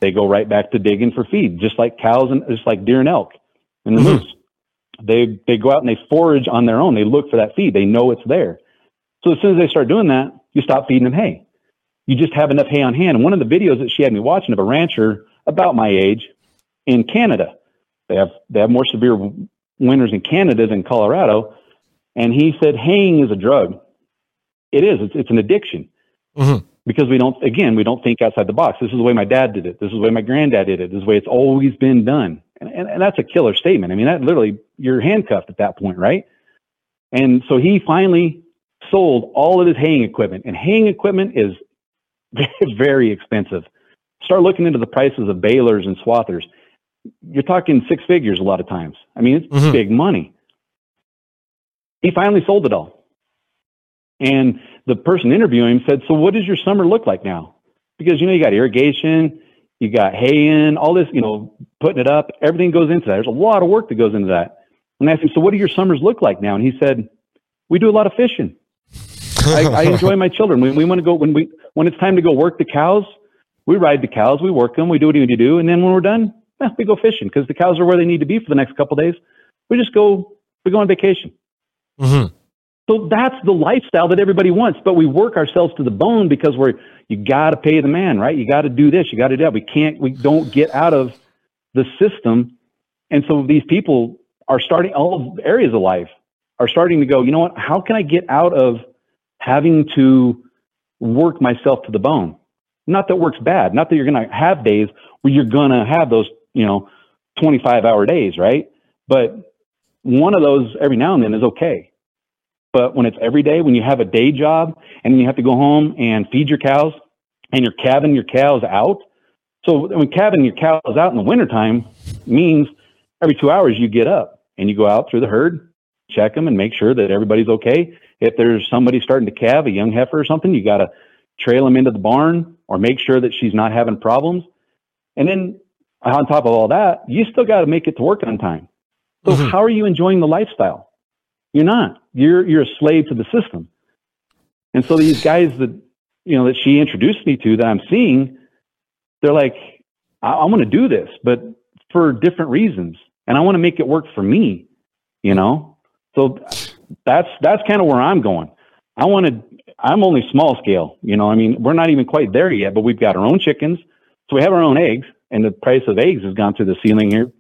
They go right back to digging for feed, just like cows and just like deer and elk and the mm-hmm. moose. They they go out and they forage on their own. They look for that feed. They know it's there. So as soon as they start doing that, you stop feeding them hay. You just have enough hay on hand. And one of the videos that she had me watching of a rancher about my age in Canada, they have they have more severe winters in Canada than Colorado, and he said haying is a drug. It is. It's, it's an addiction. Mm-hmm. Because we don't, again, we don't think outside the box. This is the way my dad did it. This is the way my granddad did it. This is the way it's always been done. And, and, and that's a killer statement. I mean, that literally, you're handcuffed at that point, right? And so he finally sold all of his haying equipment, and haying equipment is very expensive. Start looking into the prices of balers and swathers. You're talking six figures a lot of times. I mean, it's mm-hmm. big money. He finally sold it all. And the person interviewing him said, So, what does your summer look like now? Because, you know, you got irrigation, you got hay in, all this, you know, putting it up, everything goes into that. There's a lot of work that goes into that. And I asked him, so what do your summers look like now? And he said, we do a lot of fishing. I, I, enjoy my children. We, we want to go when we when it's time to go work the cows. We ride the cows, we work them, we do what we need to do, and then when we're done, eh, we go fishing because the cows are where they need to be for the next couple days. We just go we go on vacation. Mm-hmm. So that's the lifestyle that everybody wants, but we work ourselves to the bone because we're you got to pay the man, right? You got to do this, you got to do that. We can't, we don't get out of the system, and so these people are starting all areas of life are starting to go. You know what? How can I get out of having to work myself to the bone? Not that work's bad. Not that you're going to have days where you're going to have those, you know, 25 hour days, right? But one of those every now and then is okay but when it's every day, when you have a day job and you have to go home and feed your cows and you're calving your cows out. So when calving your cows out in the wintertime means every two hours you get up and you go out through the herd, check them and make sure that everybody's okay. If there's somebody starting to calve, a young heifer or something, you got to trail them into the barn or make sure that she's not having problems. And then on top of all that, you still got to make it to work on time. So mm-hmm. how are you enjoying the lifestyle? You're not. You're you're a slave to the system. And so these guys that you know that she introduced me to that I'm seeing, they're like, I, I want to do this, but for different reasons, and I want to make it work for me. You know, so that's that's kind of where I'm going. I want to. I'm only small scale. You know, I mean, we're not even quite there yet, but we've got our own chickens, so we have our own eggs, and the price of eggs has gone through the ceiling here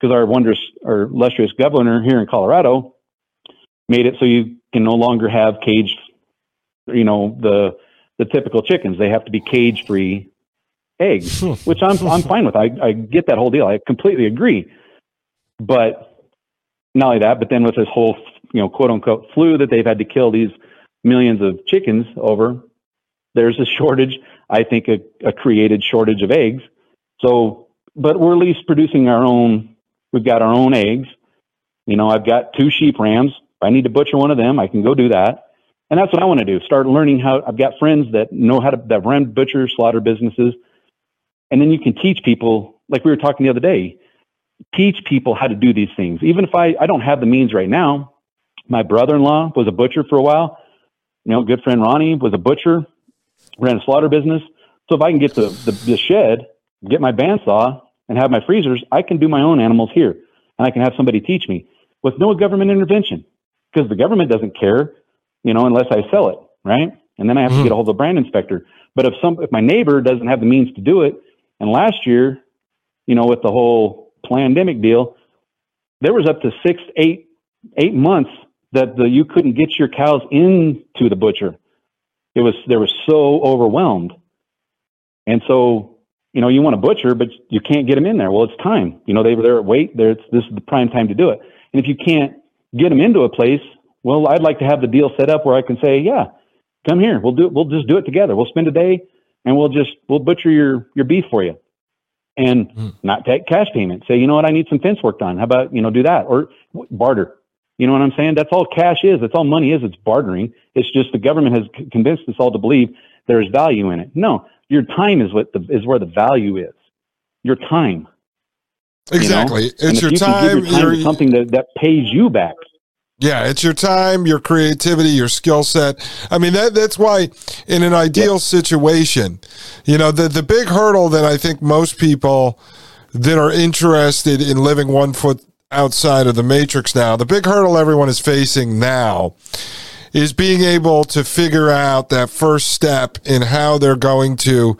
because our wondrous or illustrious governor here in Colorado made it so you can no longer have caged, you know, the the typical chickens. They have to be cage free eggs, hmm. which I'm I'm fine with. I, I get that whole deal. I completely agree. But not only that, but then with this whole you know quote unquote flu that they've had to kill these millions of chickens over, there's a shortage. I think a, a created shortage of eggs. So, but we're at least producing our own. We've got our own eggs. You know, I've got two sheep rams if I need to butcher one of them, I can go do that. And that's what I want to do. Start learning how I've got friends that know how to that run butcher slaughter businesses. And then you can teach people, like we were talking the other day, teach people how to do these things. Even if I, I don't have the means right now, my brother-in-law was a butcher for a while. You know, good friend Ronnie was a butcher, ran a slaughter business. So if I can get the, the, the shed, get my bandsaw and have my freezers, I can do my own animals here. and I can have somebody teach me with no government intervention because the government doesn't care, you know, unless I sell it, right? And then I have mm-hmm. to get a hold of a brand inspector. But if some, if my neighbor doesn't have the means to do it, and last year, you know, with the whole pandemic deal, there was up to six, eight, eight months that the, you couldn't get your cows into the butcher. It was they were so overwhelmed, and so you know you want a butcher, but you can't get them in there. Well, it's time. You know they were there at wait. There, this is the prime time to do it. And if you can't get them into a place, well, I'd like to have the deal set up where I can say, yeah, come here. We'll do it. We'll just do it together. We'll spend a day and we'll just we'll butcher your your beef for you and mm. not take cash payment. Say, you know what, I need some fence work done. How about, you know, do that or barter. You know what I'm saying? That's all cash is. That's all money is. It's bartering. It's just the government has convinced us all to believe there's value in it. No, your time is what the, is where the value is. Your time. Exactly. You know? It's your you time. Your time something that, that pays you back. Yeah, it's your time, your creativity, your skill set. I mean, that that's why in an ideal yep. situation, you know, the the big hurdle that I think most people that are interested in living one foot outside of the matrix now, the big hurdle everyone is facing now is being able to figure out that first step in how they're going to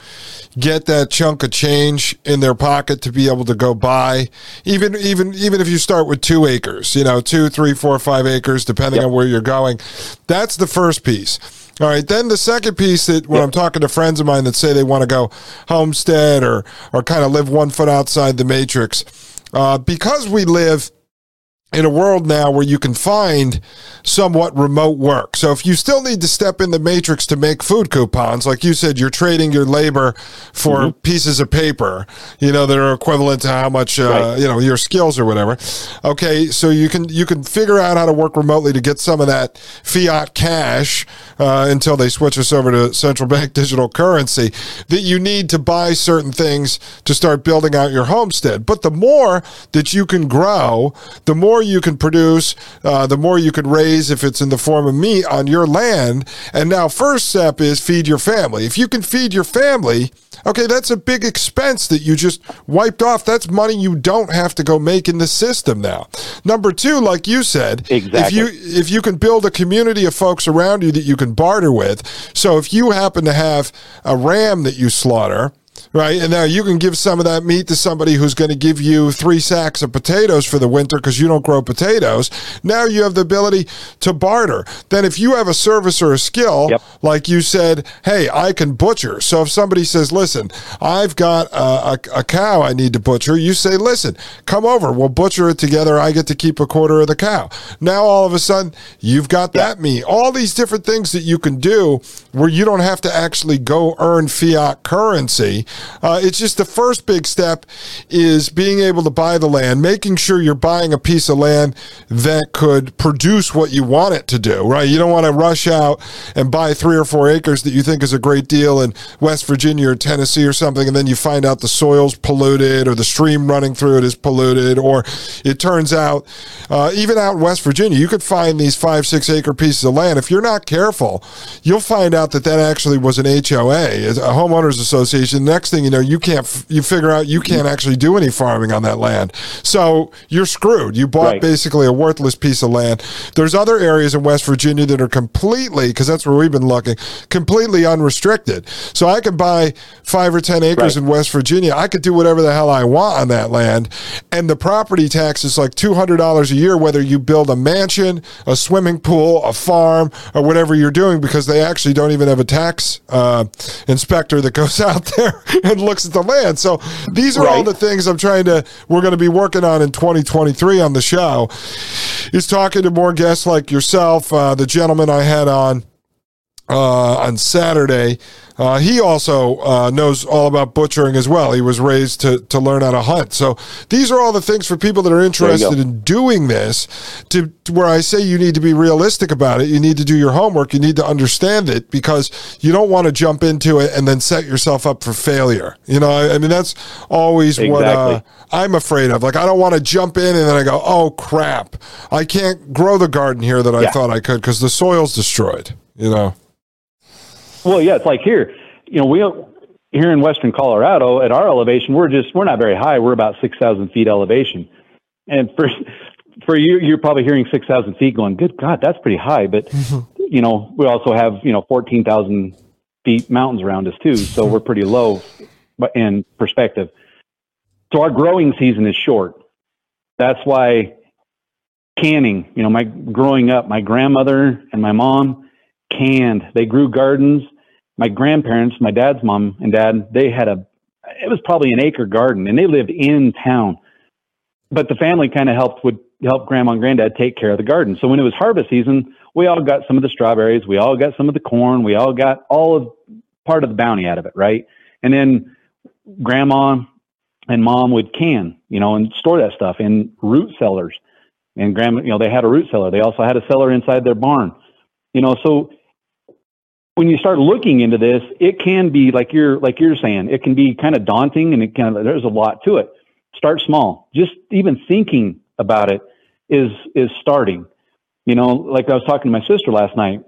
get that chunk of change in their pocket to be able to go buy even even even if you start with two acres you know two three four five acres depending yep. on where you're going that's the first piece all right. Then the second piece that when yep. I'm talking to friends of mine that say they want to go homestead or or kind of live one foot outside the matrix, uh, because we live in a world now where you can find somewhat remote work. So if you still need to step in the matrix to make food coupons, like you said, you're trading your labor for mm-hmm. pieces of paper, you know, that are equivalent to how much, uh, right. you know, your skills or whatever. Okay. So you can, you can figure out how to work remotely to get some of that fiat cash, uh, until they switch us over to central bank digital currency that you need to buy certain things to start building out your homestead. But the more that you can grow, the more more you can produce, uh, the more you can raise if it's in the form of meat on your land. And now, first step is feed your family. If you can feed your family, okay, that's a big expense that you just wiped off. That's money you don't have to go make in the system now. Number two, like you said, exactly. if you if you can build a community of folks around you that you can barter with. So if you happen to have a ram that you slaughter right? And now you can give some of that meat to somebody who's going to give you three sacks of potatoes for the winter because you don't grow potatoes. Now you have the ability to barter. Then if you have a service or a skill, yep. like you said, hey, I can butcher. So if somebody says, listen, I've got a, a, a cow I need to butcher, you say, listen, come over. We'll butcher it together. I get to keep a quarter of the cow. Now all of a sudden you've got yep. that meat. All these different things that you can do where you don't have to actually go earn fiat currency uh, it's just the first big step is being able to buy the land, making sure you're buying a piece of land that could produce what you want it to do, right? You don't want to rush out and buy three or four acres that you think is a great deal in West Virginia or Tennessee or something, and then you find out the soil's polluted or the stream running through it is polluted, or it turns out, uh, even out in West Virginia, you could find these five, six acre pieces of land. If you're not careful, you'll find out that that actually was an HOA, a homeowners association. Next next thing you know, you can't, you figure out you can't actually do any farming on that land. So you're screwed. You bought right. basically a worthless piece of land. There's other areas in West Virginia that are completely, because that's where we've been looking, completely unrestricted. So I could buy five or 10 acres right. in West Virginia. I could do whatever the hell I want on that land. And the property tax is like $200 a year, whether you build a mansion, a swimming pool, a farm, or whatever you're doing, because they actually don't even have a tax uh, inspector that goes out there and looks at the land. So these are right. all the things I'm trying to, we're going to be working on in 2023 on the show. Is talking to more guests like yourself, uh, the gentleman I had on uh, on Saturday. Uh, he also uh, knows all about butchering as well. He was raised to, to learn how to hunt. So these are all the things for people that are interested in doing this. To, to, where I say you need to be realistic about it. You need to do your homework. You need to understand it because you don't want to jump into it and then set yourself up for failure. You know, I, I mean that's always exactly. what uh, I'm afraid of. Like I don't want to jump in and then I go, oh crap, I can't grow the garden here that I yeah. thought I could because the soil's destroyed. You know. Well, yeah, it's like here, you know, we here in western Colorado at our elevation, we're just we're not very high. We're about six thousand feet elevation, and for for you, you're probably hearing six thousand feet, going, "Good God, that's pretty high." But mm-hmm. you know, we also have you know fourteen thousand feet mountains around us too, so we're pretty low in perspective. So our growing season is short. That's why canning. You know, my growing up, my grandmother and my mom canned. They grew gardens. My grandparents, my dad's mom and dad, they had a. It was probably an acre garden, and they lived in town. But the family kind of helped would help grandma and granddad take care of the garden. So when it was harvest season, we all got some of the strawberries, we all got some of the corn, we all got all of part of the bounty out of it, right? And then grandma and mom would can, you know, and store that stuff in root cellars. And grandma, you know, they had a root cellar. They also had a cellar inside their barn. You know, so when you start looking into this, it can be like you're like you're saying, it can be kind of daunting and it can there's a lot to it. Start small. Just even thinking about it is is starting. You know, like I was talking to my sister last night.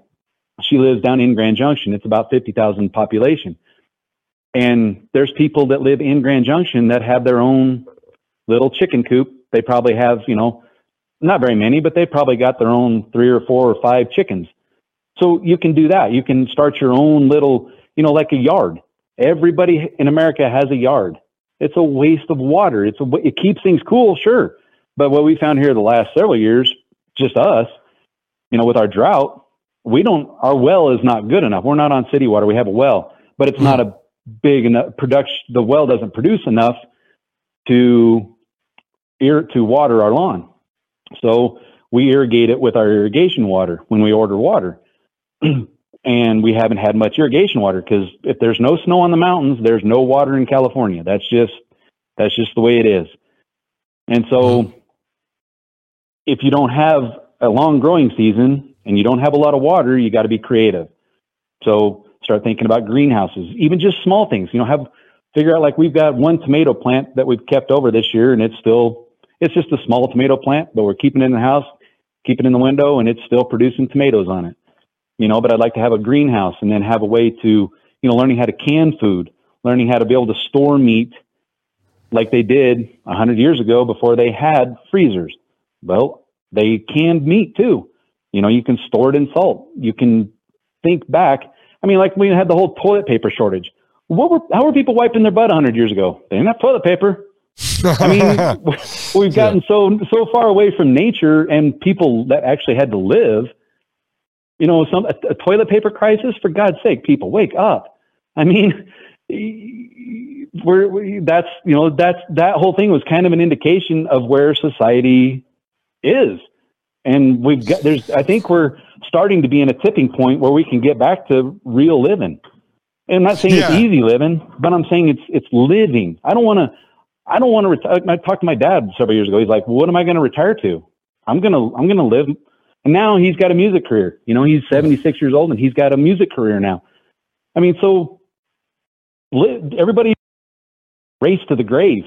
She lives down in Grand Junction. It's about fifty thousand population, and there's people that live in Grand Junction that have their own little chicken coop. They probably have, you know, not very many, but they probably got their own three or four or five chickens. So you can do that. You can start your own little, you know, like a yard. Everybody in America has a yard. It's a waste of water. It's a, it keeps things cool, sure. But what we found here the last several years, just us, you know, with our drought, we don't, our well is not good enough. We're not on city water. We have a well, but it's not a big enough production. The well doesn't produce enough to, to water our lawn. So we irrigate it with our irrigation water when we order water. and we haven't had much irrigation water because if there's no snow on the mountains, there's no water in California. That's just that's just the way it is. And so mm-hmm. if you don't have a long growing season and you don't have a lot of water, you got to be creative. So start thinking about greenhouses, even just small things. You know, have figure out like we've got one tomato plant that we've kept over this year, and it's still it's just a small tomato plant, but we're keeping it in the house, keeping it in the window, and it's still producing tomatoes on it. You know, but I'd like to have a greenhouse and then have a way to, you know, learning how to can food, learning how to be able to store meat like they did a hundred years ago before they had freezers. Well, they canned meat too. You know, you can store it in salt. You can think back. I mean, like we had the whole toilet paper shortage. What were how were people wiping their butt a hundred years ago? They didn't have toilet paper. I mean, we've gotten yeah. so so far away from nature and people that actually had to live. You know, some a, a toilet paper crisis. For God's sake, people wake up. I mean, we're we, that's you know that's that whole thing was kind of an indication of where society is, and we've got there's I think we're starting to be in a tipping point where we can get back to real living. And I'm not saying yeah. it's easy living, but I'm saying it's it's living. I don't want to I don't want to retire. I talked to my dad several years ago. He's like, "What am I going to retire to? I'm gonna I'm gonna live." And now he's got a music career. You know, he's 76 years old and he's got a music career now. I mean, so everybody race to the grave.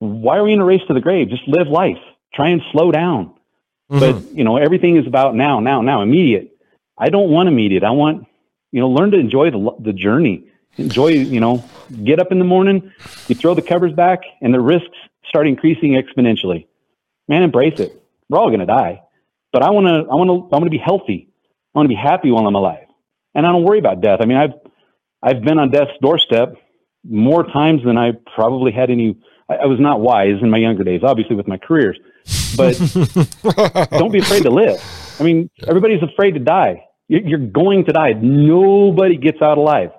Why are we in a race to the grave? Just live life. Try and slow down. Mm-hmm. But you know, everything is about now, now, now, immediate. I don't want immediate. I want you know, learn to enjoy the the journey enjoy, you know, get up in the morning, you throw the covers back, and the risks start increasing exponentially. Man, embrace it. We're all going to die, but I want to, I want to, I want to be healthy. I want to be happy while I'm alive, and I don't worry about death. I mean, I've, I've been on death's doorstep more times than I probably had any. I, I was not wise in my younger days, obviously with my careers, but don't be afraid to live. I mean, everybody's afraid to die. You're going to die. Nobody gets out alive.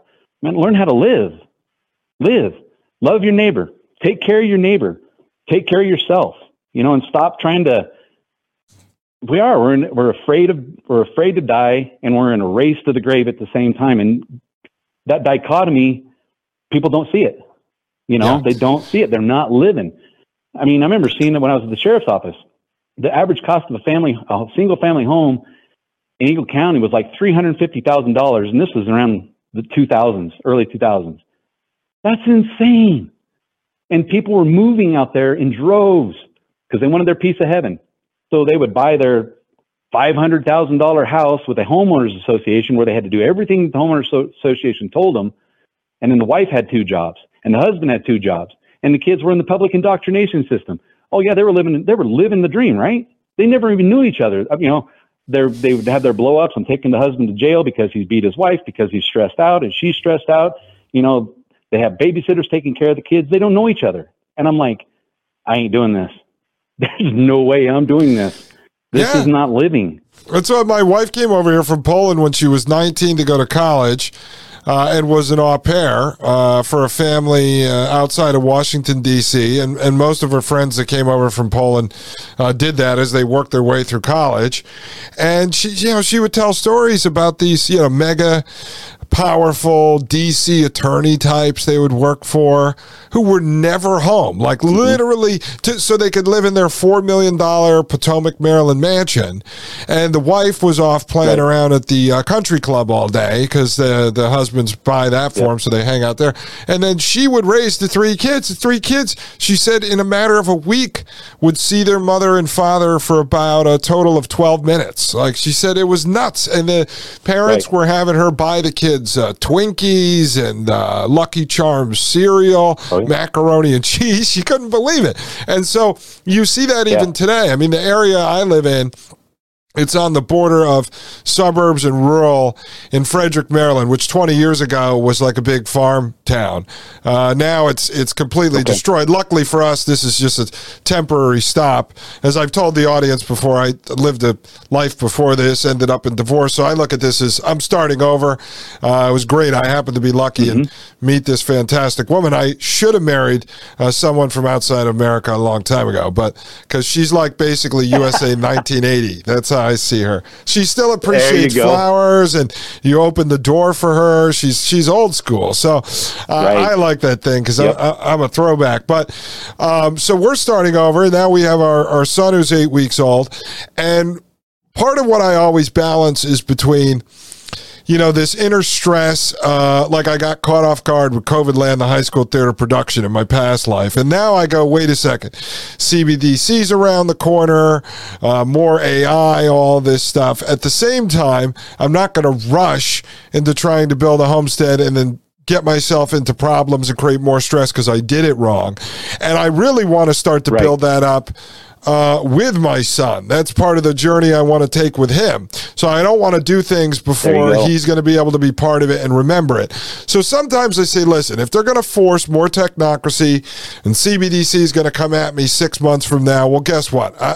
Man, learn how to live. Live. Love your neighbor. Take care of your neighbor. Take care of yourself. You know, and stop trying to. We are. We're in, we're afraid of. We're afraid to die, and we're in a race to the grave at the same time. And that dichotomy, people don't see it. You know, yeah. they don't see it. They're not living. I mean, I remember seeing it when I was at the sheriff's office. The average cost of a family, a single family home in Eagle County was like three hundred fifty thousand dollars, and this was around the 2000s, early 2000s. That's insane. And people were moving out there in droves because they wanted their piece of heaven. So they would buy their $500,000 house with a homeowners association where they had to do everything the homeowners association told them. And then the wife had two jobs and the husband had two jobs and the kids were in the public indoctrination system. oh yeah, they were living they were living the dream, right? They never even knew each other. You know, they they would have their blow ups and taking the husband to jail because he's beat his wife because he's stressed out and she's stressed out. You know, they have babysitters taking care of the kids. They don't know each other. And I'm like, I ain't doing this. There's no way I'm doing this. This yeah. is not living. That's why my wife came over here from Poland when she was 19 to go to college uh, and was an au pair uh, for a family uh, outside of Washington, D.C. And, and most of her friends that came over from Poland uh, did that as they worked their way through college. And she, you know, she would tell stories about these, you know, mega powerful DC attorney types they would work for who were never home, like mm-hmm. literally, to, so they could live in their $4 million Potomac, Maryland mansion. And the wife was off playing right. around at the uh, country club all day because the, the husbands buy that for yep. them, so they hang out there. And then she would raise the three kids. The three kids, she said, in a matter of a week, would see their mother and father for about a total of 12 minutes. Like she said, it was nuts. And the parents right. were having her buy the kids kids uh, Twinkies and uh, Lucky Charms cereal, oh, yeah. macaroni and cheese. She couldn't believe it. And so you see that yeah. even today. I mean, the area I live in, it's on the border of suburbs and rural in Frederick, Maryland, which 20 years ago was like a big farm town. Uh, now it's it's completely okay. destroyed. Luckily for us, this is just a temporary stop. As I've told the audience before, I lived a life before this, ended up in divorce. So I look at this as I'm starting over. Uh, it was great. I happened to be lucky mm-hmm. and meet this fantastic woman. I should have married uh, someone from outside of America a long time ago, but because she's like basically USA 1980. That's how I see her. She still appreciates flowers, and you open the door for her. She's she's old school, so uh, right. I like that thing because yep. I'm a throwback. But um, so we're starting over. Now we have our our son who's eight weeks old, and part of what I always balance is between you know, this inner stress. Uh, like I got caught off guard with COVID land, the high school theater production in my past life. And now I go, wait a second. CBDC's around the corner, uh, more AI, all this stuff. At the same time, I'm not going to rush into trying to build a homestead and then get myself into problems and create more stress because I did it wrong. And I really want to start to right. build that up uh, with my son. That's part of the journey I want to take with him. So I don't want to do things before he's going to be able to be part of it and remember it. So sometimes I say, listen, if they're going to force more technocracy and CBDC is going to come at me six months from now, well, guess what? I,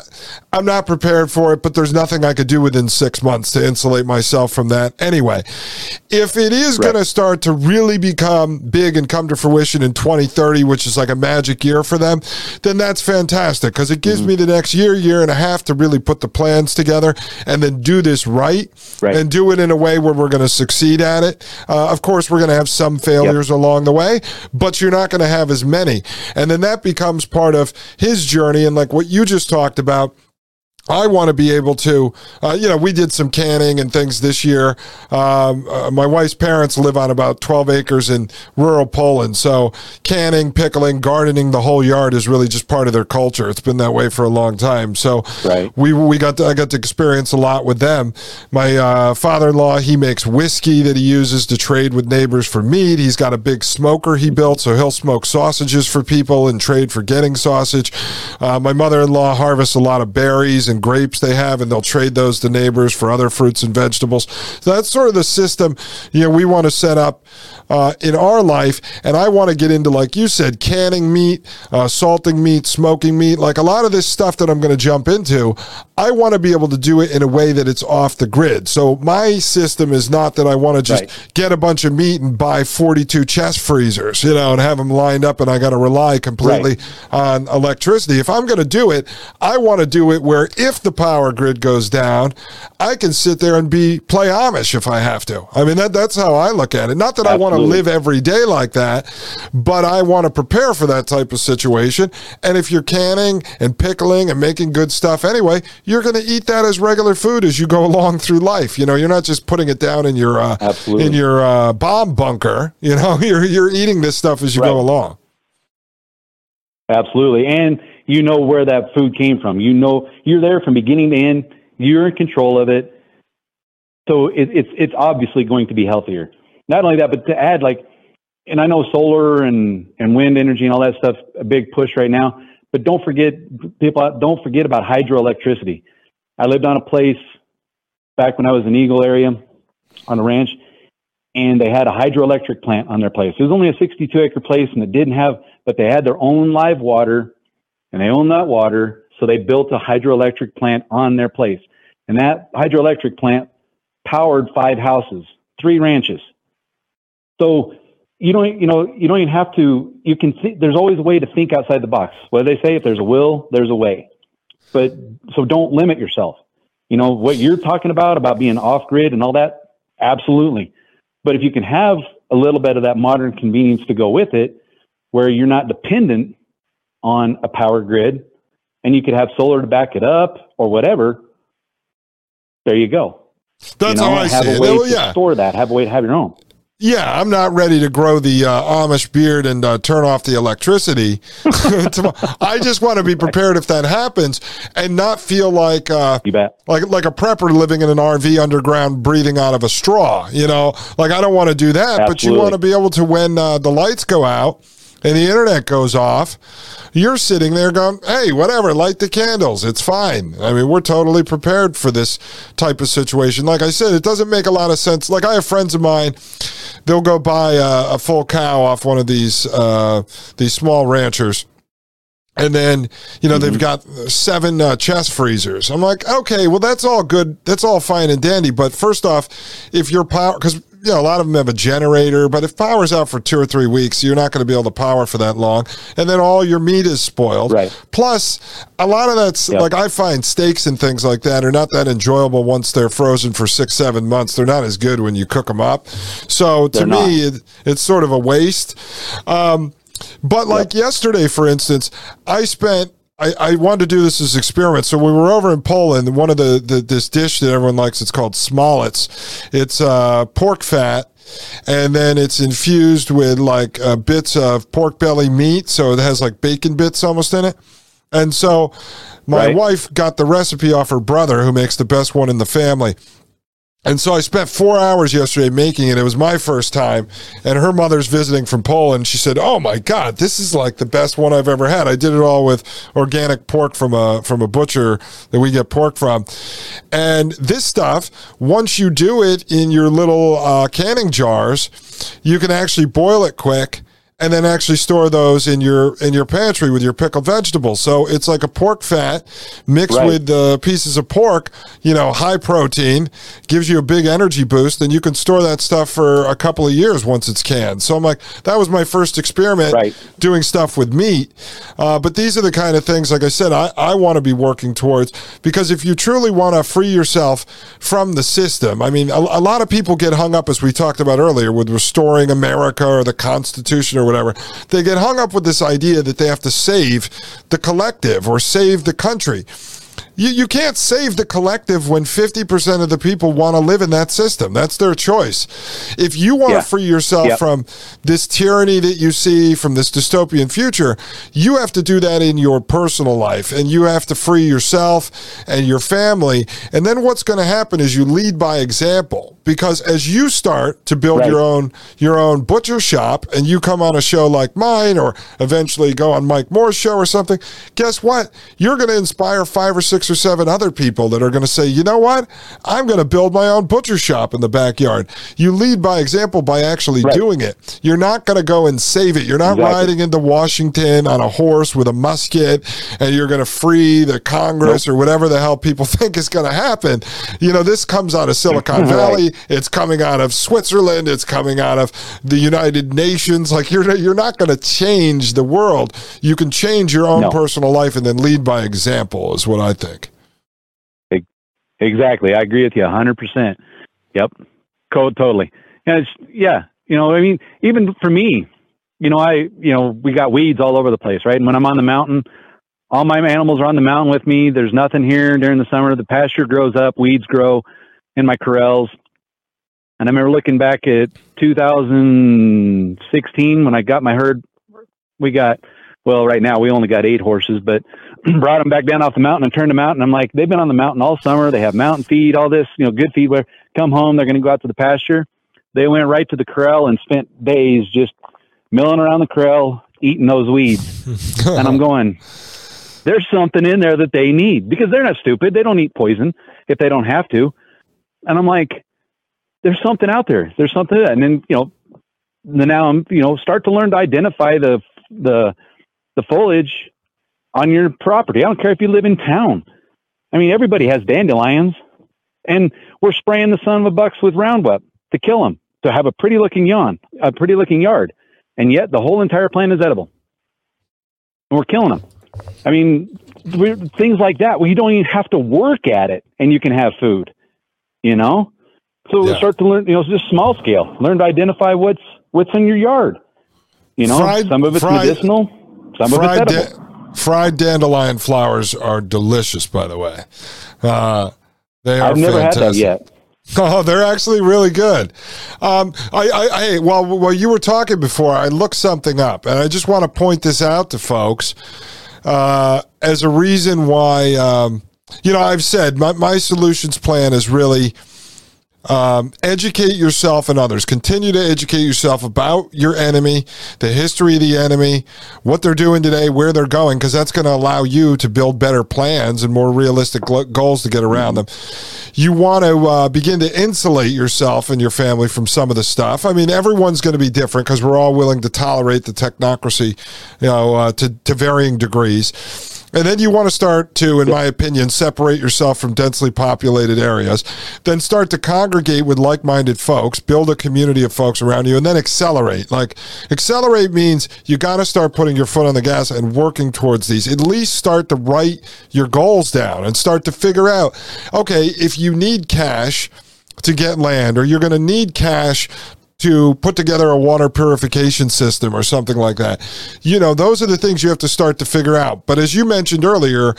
I'm not prepared for it, but there's nothing I could do within six months to insulate myself from that anyway. If it is right. going to start to really become big and come to fruition in 2030, which is like a magic year for them, then that's fantastic because it gives mm-hmm. me the next year, year and a half to really put the plans together and then do this right, right. and do it in a way where we're going to succeed at it. Uh, of course, we're going to have some failures yep. along the way, but you're not going to have as many. And then that becomes part of his journey. And like what you just talked about, I want to be able to, uh, you know, we did some canning and things this year. Um, uh, my wife's parents live on about 12 acres in rural Poland. So canning, pickling, gardening, the whole yard is really just part of their culture. It's been that way for a long time. So right. we, we got to, I got to experience a lot with them. My uh, father-in-law, he makes whiskey that he uses to trade with neighbors for meat. He's got a big smoker he built. So he'll smoke sausages for people and trade for getting sausage. Uh, my mother-in-law harvests a lot of berries and grapes they have, and they'll trade those to neighbors for other fruits and vegetables. So that's sort of the system you know we want to set up uh, in our life. And I want to get into, like you said, canning meat, uh, salting meat, smoking meat, like a lot of this stuff that I'm going to jump into. I want to be able to do it in a way that it's off the grid. So my system is not that I want to just right. get a bunch of meat and buy 42 chest freezers, you know, and have them lined up and I got to rely completely right. on electricity. If I'm going to do it, I want to do it where if the power grid goes down, I can sit there and be play Amish if I have to. I mean, that, that's how I look at it. Not that Absolutely. I want to live every day like that, but I want to prepare for that type of situation. And if you're canning and pickling and making good stuff anyway, you're going to eat that as regular food as you go along through life. You know, you're not just putting it down in your uh, in your uh, bomb bunker. You know, you're you're eating this stuff as you right. go along. Absolutely, and you know where that food came from. You know, you're there from beginning to end. You're in control of it. So it, it's it's obviously going to be healthier not only that, but to add like, and I know solar and, and wind energy and all that stuff, a big push right now, but don't forget people. Don't forget about hydroelectricity. I lived on a place back when I was in Eagle area on a ranch, and they had a hydroelectric plant on their place. It was only a 62 acre place, and it didn't have, but they had their own live water, and they owned that water, so they built a hydroelectric plant on their place, and that hydroelectric plant powered five houses, three ranches. So you don't, you know, you don't even have to. You can. see there's always a way to think outside the box. What do they say? If there's a will, there's a way. But so don't limit yourself. You know what you're talking about about being off grid and all that. Absolutely. But if you can have a little bit of that modern convenience to go with it, where you're not dependent on a power grid, and you could have solar to back it up or whatever. There you go. That's you know, how I have see a it. way Oh, to yeah. store that. Have a way to have your own. Yeah, I'm not ready to grow the uh, Amish beard and uh, turn off the electricity. I just want to be prepared if that happens and not feel like uh, You bet. like like a prepper living in an RV underground, breathing out of a straw. You know, like I don't want to do that, but you want to be able to when uh, the lights go out and the internet goes off, you're sitting there going, "Hey, whatever, light the candles. It's fine." I mean, we're totally prepared for this type of situation. Like I said, it doesn't make a lot of sense. Like I have friends of mine, they'll go buy a, a full cow off one of these uh, these small ranchers and then you know they've got seven uh, chest freezers. I'm like, okay, well that's all good, that's all fine and dandy. But first off, if your power, because you know a lot of them have a generator, but if power's out for two or three weeks, you're not going to be able to power for that long, and then all your meat is spoiled. Right. Plus, a lot of that's Yep. like I find steaks and things like that are not that enjoyable once they're frozen for six, seven months. They're not as good when you cook them up. So to They're me, it, it's sort of a waste. Um, but like yesterday, for instance, I spent. I, I wanted to do this as an experiment. So we were over in Poland, one of the, the this dish that everyone likes, it's called smalec. It's uh, pork fat, and then it's infused with like uh, bits of pork belly meat. So it has like bacon bits almost in it. And so my Right. wife got the recipe off her brother, who makes the best one in the family. And so I spent four hours yesterday making it. It was my first time, and her mother's visiting from Poland. She said, "Oh my God, this is like the best one I've ever had." I did it all with organic pork from a from a butcher that we get pork from, and this stuff. Once you do it in your little uh, canning jars, you can actually boil it quick and then actually store those in your in your pantry with your pickled vegetables. So it's like a pork fat mixed Right. with uh, pieces of pork, you know, high protein, gives you a big energy boost, and you can store that stuff for a couple of years once it's canned. So I'm like, that was my first experiment Right. doing stuff with meat. Uh, but these are the kind of things, like I said, I, I want to be working towards because if you truly want to free yourself from the system, I mean, a, a lot of people get hung up, as we talked about earlier, with restoring America or the Constitution or whatever. They get hung up with this idea that they have to save the collective or save the country. You, you can't save the collective when 50% of the people want to live in that system. That's their choice. If you want Yeah. to free yourself Yep. from this tyranny that you see, from this dystopian future, you have to do that in your personal life and you have to free yourself and your family. And then what's going to happen is you lead by example because as you start to build Right. your own your own butcher shop and you come on a show like mine or eventually go on Mike Moore's show or something, guess what? You're going to inspire five or six or seven other people that are going to say, you know what? I'm going to build my own butcher shop in the backyard. You lead by example by actually Right. doing it. You're not going to go and save it. You're not Exactly. riding into Washington on a horse with a musket and you're going to free the Congress or whatever the hell people think is going to happen. You know, this comes out of Silicon Right. Valley. It's coming out of Switzerland. It's coming out of the United Nations. Like you're you're not going to change the world. You can change your own No. personal life and then lead by example. Is what I think. Exactly. I agree with you 100%. Yep. Code totally. And it's, yeah, you know, I mean, even for me, you know, I, you know, we got weeds all over the place, right? And when I'm on the mountain, all my animals are on the mountain with me. There's nothing here during the summer. The pasture grows up, weeds grow in my corrals. And I remember looking back at 2016 when I got my herd. We got, well, right now we only got eight horses, but brought them back down off the mountain and turned them out. And I'm like, they've been on the mountain all summer. They have mountain feed, all this, you know, good feed. Where come home, they're going to go out to the pasture. They went right to the corral and spent days just milling around the corral, eating those weeds. and I'm going, there's something in there that they need because they're not stupid. They don't eat poison if they don't have to. And I'm like, there's something out there. There's something. And then, you know, now I'm, you know, start to learn to identify the, the, the foliage on your property. I don't care if you live in town. I mean, everybody has dandelions and we're spraying the son of a bucks with Roundup to kill them, to have a pretty looking yawn, a pretty looking yard. And yet the whole entire plant is edible. And we're killing them. I mean, things like that where you don't even have to work at it and you can have food, you know? So yeah. start to learn, you know, just small scale, learn to identify what's, what's in your yard. You know, fried, some of it's fried, medicinal, some of it's. Da- fried dandelion flowers are delicious, by the way. Uh, they are I've never fantastic. had that yet. Oh, they're actually really good. Um, I, I, I, well, while you were talking before, I looked something up, and I just want to point this out to folks uh, as a reason why. Um, you know, I've said my, my solutions plan is really um, educate yourself and others. Continue to educate yourself about your enemy, the history of the enemy, what they're doing today, where they're going, because that's going to allow you to build better plans and more realistic goals to get around them. You want to uh, begin to insulate yourself and your family from some of the stuff. I mean, everyone's going to be different because we're all willing to tolerate the technocracy, you know, uh, to, to varying degrees. And then you want to start to, in my opinion, separate yourself from densely populated areas. Then start to congregate with like minded folks, build a community of folks around you, and then accelerate. Like, accelerate means you got to start putting your foot on the gas and working towards these. At least start to write your goals down and start to figure out okay, if you need cash, to get land, or you're going to need cash to put together a water purification system or something like that. You know, those are the things you have to start to figure out. But as you mentioned earlier,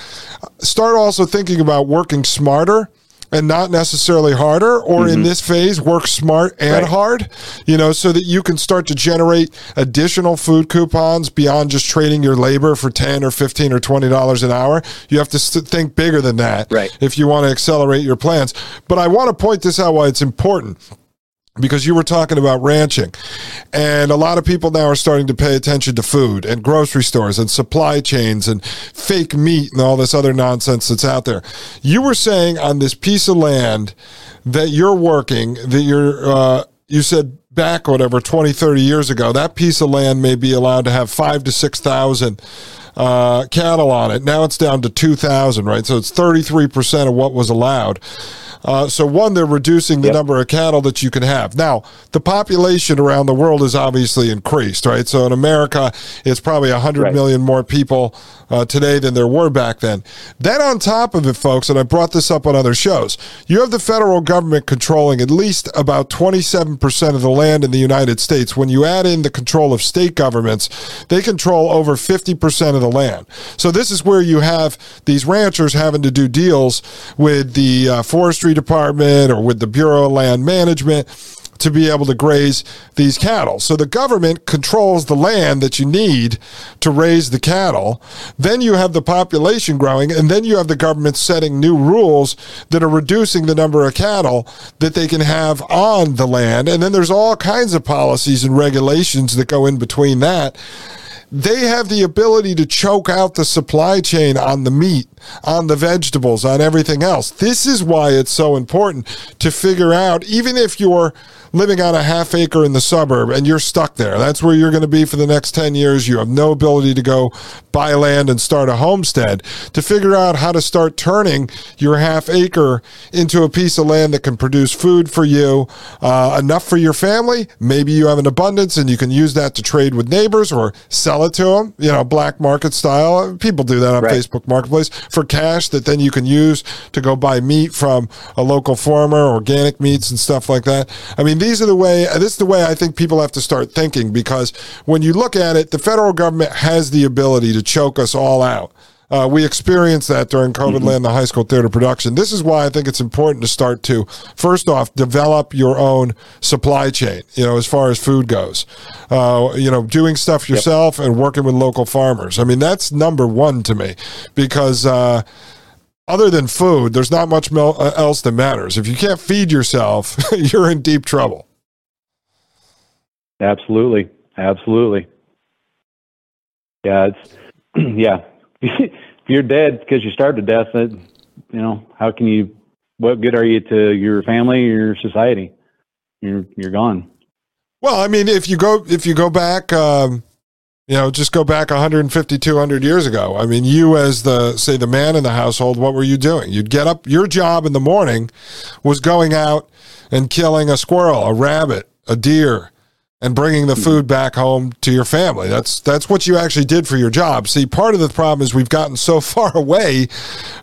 start also thinking about working smarter and not necessarily harder, or mm-hmm. in this phase, work smart and right. hard, you know, so that you can start to generate additional food coupons beyond just trading your labor for 10 or 15 or $20 an hour. You have to st- think bigger than that right. if you want to accelerate your plans. But I want to point this out why it's important because you were talking about ranching. And a lot of people now are starting to pay attention to food and grocery stores and supply chains and fake meat and all this other nonsense that's out there. You were saying on this piece of land that you're working that you're uh, you said back whatever 20 30 years ago that piece of land may be allowed to have five to six thousand uh, cattle on it. Now it's down to 2000 right? So it's 33% of what was allowed uh, so, one, they're reducing the yep. number of cattle that you can have. Now, the population around the world has obviously increased, right? So, in America, it's probably 100 right. million more people uh, today than there were back then. Then, on top of it, folks, and I brought this up on other shows, you have the federal government controlling at least about 27% of the land in the United States. When you add in the control of state governments, they control over 50% of the land. So, this is where you have these ranchers having to do deals with the uh, forestry Forestry Department or with the Bureau of Land Management to be able to graze these cattle. So the government controls the land that you need to raise the cattle. Then you have the population growing, and then you have the government setting new rules that are reducing the number of cattle that they can have on the land. And then there's all kinds of policies and regulations that go in between that they have the ability to choke out the supply chain on the meat, on the vegetables, on everything else. This is why it's so important to figure out, even if you're living on a half acre in the suburb and you're stuck there. That's where you're going to be for the next 10 years. You have no ability to go buy land and start a homestead. To figure out how to start turning your half acre into a piece of land that can produce food for you, uh, enough for your family. Maybe you have an abundance and you can use that to trade with neighbors or sell it to them, you know, black market style. People do that on right. Facebook Marketplace for cash that then you can use to go buy meat from a local farmer, organic meats and stuff like that. I mean, these are the way, this is the way I think people have to start thinking because when you look at it, the federal government has the ability to choke us all out. Uh, we experienced that during COVID mm-hmm. land, the high school theater production. This is why I think it's important to start to, first off, develop your own supply chain, you know, as far as food goes. Uh, you know, doing stuff yourself yep. and working with local farmers. I mean, that's number one to me because, uh, other than food, there's not much uh, else that matters. If you can't feed yourself, you're in deep trouble. Absolutely. Absolutely. Yeah, it's yeah. if you're dead because you starved to death, that you know how can you? What good are you to your family, your society? You're you're gone. Well, I mean, if you go if you go back, um, you know, just go back 150, 200 years ago. I mean, you as the say the man in the household, what were you doing? You'd get up. Your job in the morning was going out and killing a squirrel, a rabbit, a deer, and bringing the food back home to your family. That's that's what you actually did for your job. See, part of the problem is we've gotten so far away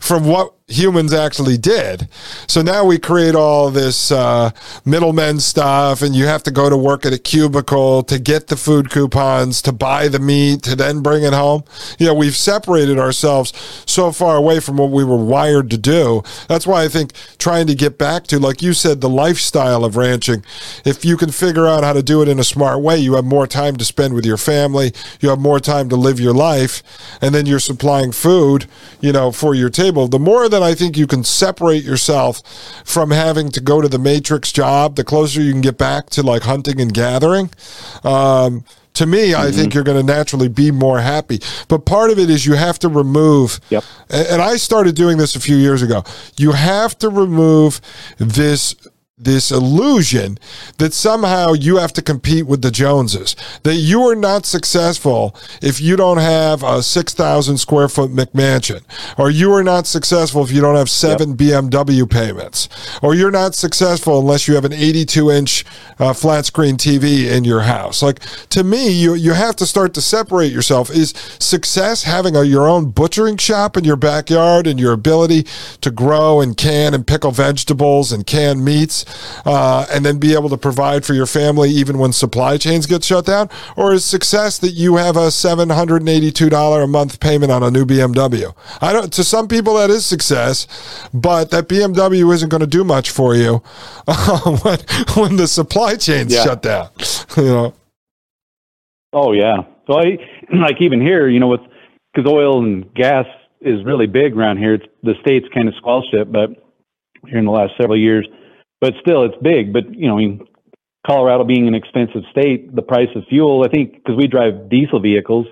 from what humans actually did. So now we create all this uh, middlemen stuff, and you have to go to work at a cubicle to get the food coupons, to buy the meat, to then bring it home. You know, we've separated ourselves so far away from what we were wired to do. That's why I think trying to get back to, like you said, the lifestyle of ranching, if you can figure out how to do it in a smart way, you have more time to spend with your family, you have more time to live your life, and then you're supplying food, you know, for your table. The more that that I think you can separate yourself from having to go to the matrix job, the closer you can get back to like hunting and gathering. Um, to me, mm-hmm. I think you're going to naturally be more happy. But part of it is you have to remove, yep. and I started doing this a few years ago. You have to remove this this illusion that somehow you have to compete with the Joneses, that you are not successful if you don't have a 6,000 square foot McMansion, or you are not successful if you don't have seven yep. BMW payments, or you're not successful unless you have an 82 inch uh, flat screen TV in your house. Like to me, you, you have to start to separate yourself. Is success having a, your own butchering shop in your backyard and your ability to grow and can and pickle vegetables and can meats? Uh, and then be able to provide for your family even when supply chains get shut down? Or is success that you have a $782 a month payment on a new BMW? I don't, to some people that is success, but that BMW isn't going to do much for you uh, when, when the supply chains yeah. shut down, you know? Oh yeah. So I, like even here, you know, with, cause oil and gas is really big around here. It's, the state's kind of squelched it, but here in the last several years, but still, it's big. But you know, I mean, Colorado being an expensive state, the price of fuel, I think, because we drive diesel vehicles,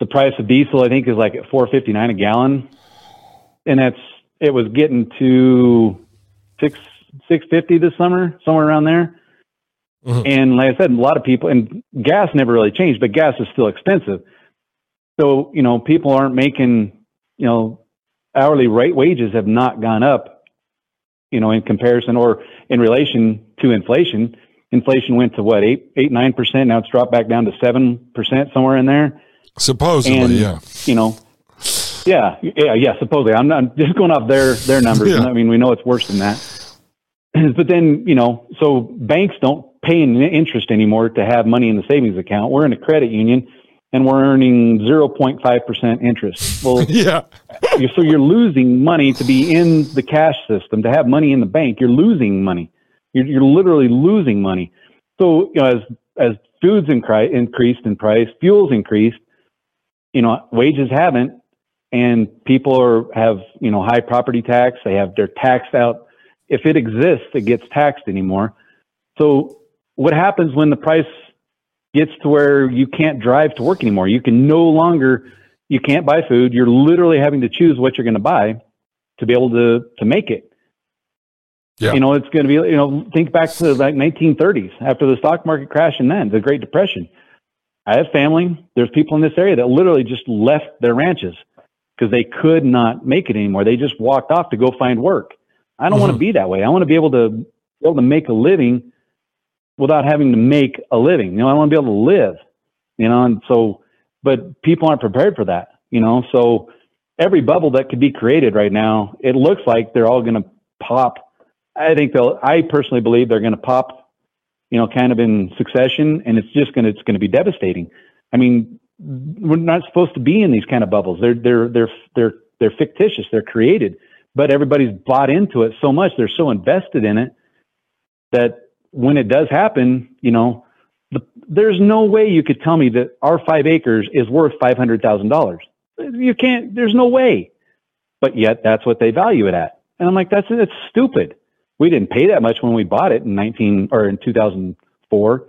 the price of diesel, I think, is like at four fifty nine a gallon, and that's it was getting to six six fifty this summer, somewhere around there. Mm-hmm. And like I said, a lot of people and gas never really changed, but gas is still expensive. So you know, people aren't making you know hourly rate wages have not gone up you know, in comparison or in relation to inflation. Inflation went to what eight, eight, nine percent. Now it's dropped back down to seven percent, somewhere in there. Supposedly, and, yeah. You know, yeah, yeah, yeah. Supposedly, I'm not just going off their their numbers. Yeah. I mean, we know it's worse than that. but then, you know, so banks don't pay any interest anymore to have money in the savings account. We're in a credit union and we're earning 0.5% interest. Well, yeah. so you're losing money to be in the cash system, to have money in the bank. You're losing money. You're, you're literally losing money. So, you know, as, as foods incri- increased in price, fuels increased, you know, wages haven't, and people are, have, you know, high property tax. They have, they're taxed out. If it exists, it gets taxed anymore. So what happens when the price gets to where you can't drive to work anymore. You can no longer, you can't buy food. You're literally having to choose what you're going to buy to be able to to make it. Yeah. You know, it's going to be, you know, think back to like 1930s after the stock market crash and then the Great Depression. I have family. There's people in this area that literally just left their ranches because they could not make it anymore. They just walked off to go find work. I don't mm-hmm. want to be that way. I want to be able to be able to make a living without having to make a living. You know, I want to be able to live, you know, and so, but people aren't prepared for that, you know, so every bubble that could be created right now, it looks like they're all going to pop. I think they'll, I personally believe they're going to pop, you know, kind of in succession and it's just going to, it's going to be devastating. I mean, we're not supposed to be in these kind of bubbles. They're, they're, they're, they're, they're fictitious. They're created, but everybody's bought into it so much. They're so invested in it that when it does happen, you know, the, there's no way you could tell me that our five acres is worth five hundred thousand dollars. You can't. There's no way. But yet, that's what they value it at. And I'm like, that's it's stupid. We didn't pay that much when we bought it in 19 or in 2004.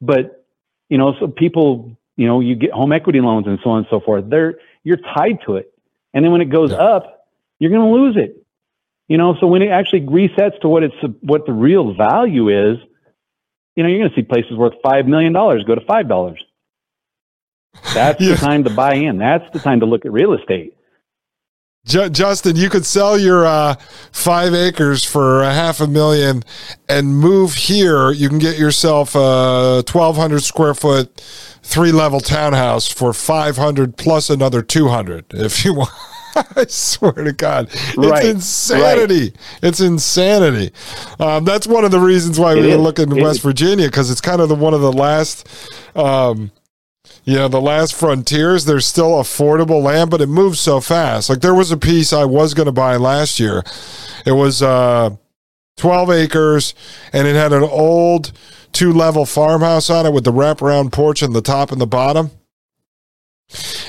But you know, so people you know, you get home equity loans and so on and so forth. They're you're tied to it, and then when it goes Yeah. up, you're going to lose it. You know, so when it actually resets to what it's what the real value is, you know, you're going to see places worth five million dollars go to five dollars. That's Yeah. the time to buy in. That's the time to look at real estate. Ju- Justin, you could sell your uh, five acres for a half a million and move here. You can get yourself a 1,200 square foot, three level townhouse for 500 plus another 200 if you want. I swear to God, it's Right, insanity. It's insanity. Um, that's one of the reasons why It we were looking in It- West Virginia because it's kind of the one of the last. Um, you know, the last frontiers, there's still affordable land, but it moves so fast. Like there was a piece I was going to buy last year. It was uh, 12 acres and it had an old two level farmhouse on it with the wraparound porch on the top and the bottom.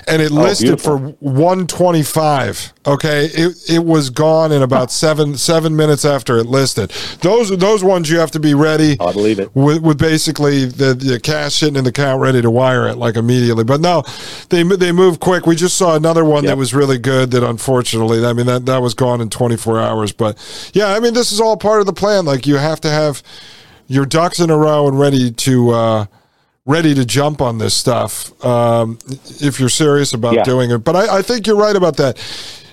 And it Oh, listed for 125. Okay. It it was gone in about seven seven minutes after it listed. Those are those ones you have to be ready I believe it. with, with basically the, the cash sitting in the account ready to wire it like immediately. But no, they they move quick. We just saw another one that was really good. That unfortunately, I mean that that was gone in 24 hours. But yeah, I mean this is all part of the plan. Like you have to have your ducks in a row and ready to. Uh, Ready to jump on this stuff um, if you're serious about Yeah. doing it. But I, I think you're right about that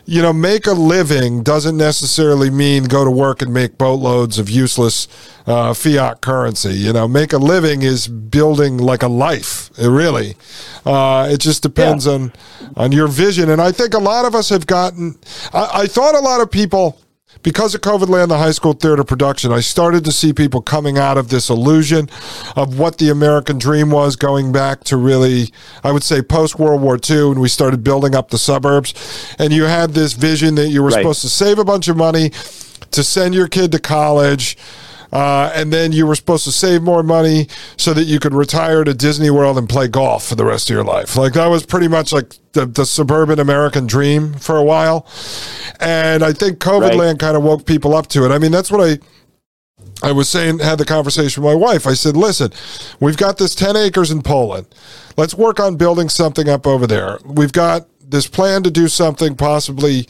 you know, make a living doesn't necessarily mean go to work and make boatloads of useless uh, fiat currency. You know, make a living is building like a life. It really, uh, it just depends on on your vision. And I think a lot of us have gotten. I, I thought a lot of people. Because of COVID land, the high school theater production, I started to see people coming out of this illusion of what the American dream was going back to really, I would say, post World War II, and we started building up the suburbs. And you had this vision that you were Right. supposed to save a bunch of money to send your kid to college. Uh, and then you were supposed to save more money so that you could retire to Disney World and play golf for the rest of your life. Like that was pretty much like the, the suburban American dream for a while. And I think COVID Right. land kind of woke people up to it. I mean, that's what I I was saying, had the conversation with my wife. I said, listen, we've got this 10 acres in Poland. Let's work on building something up over there. We've got this plan to do something possibly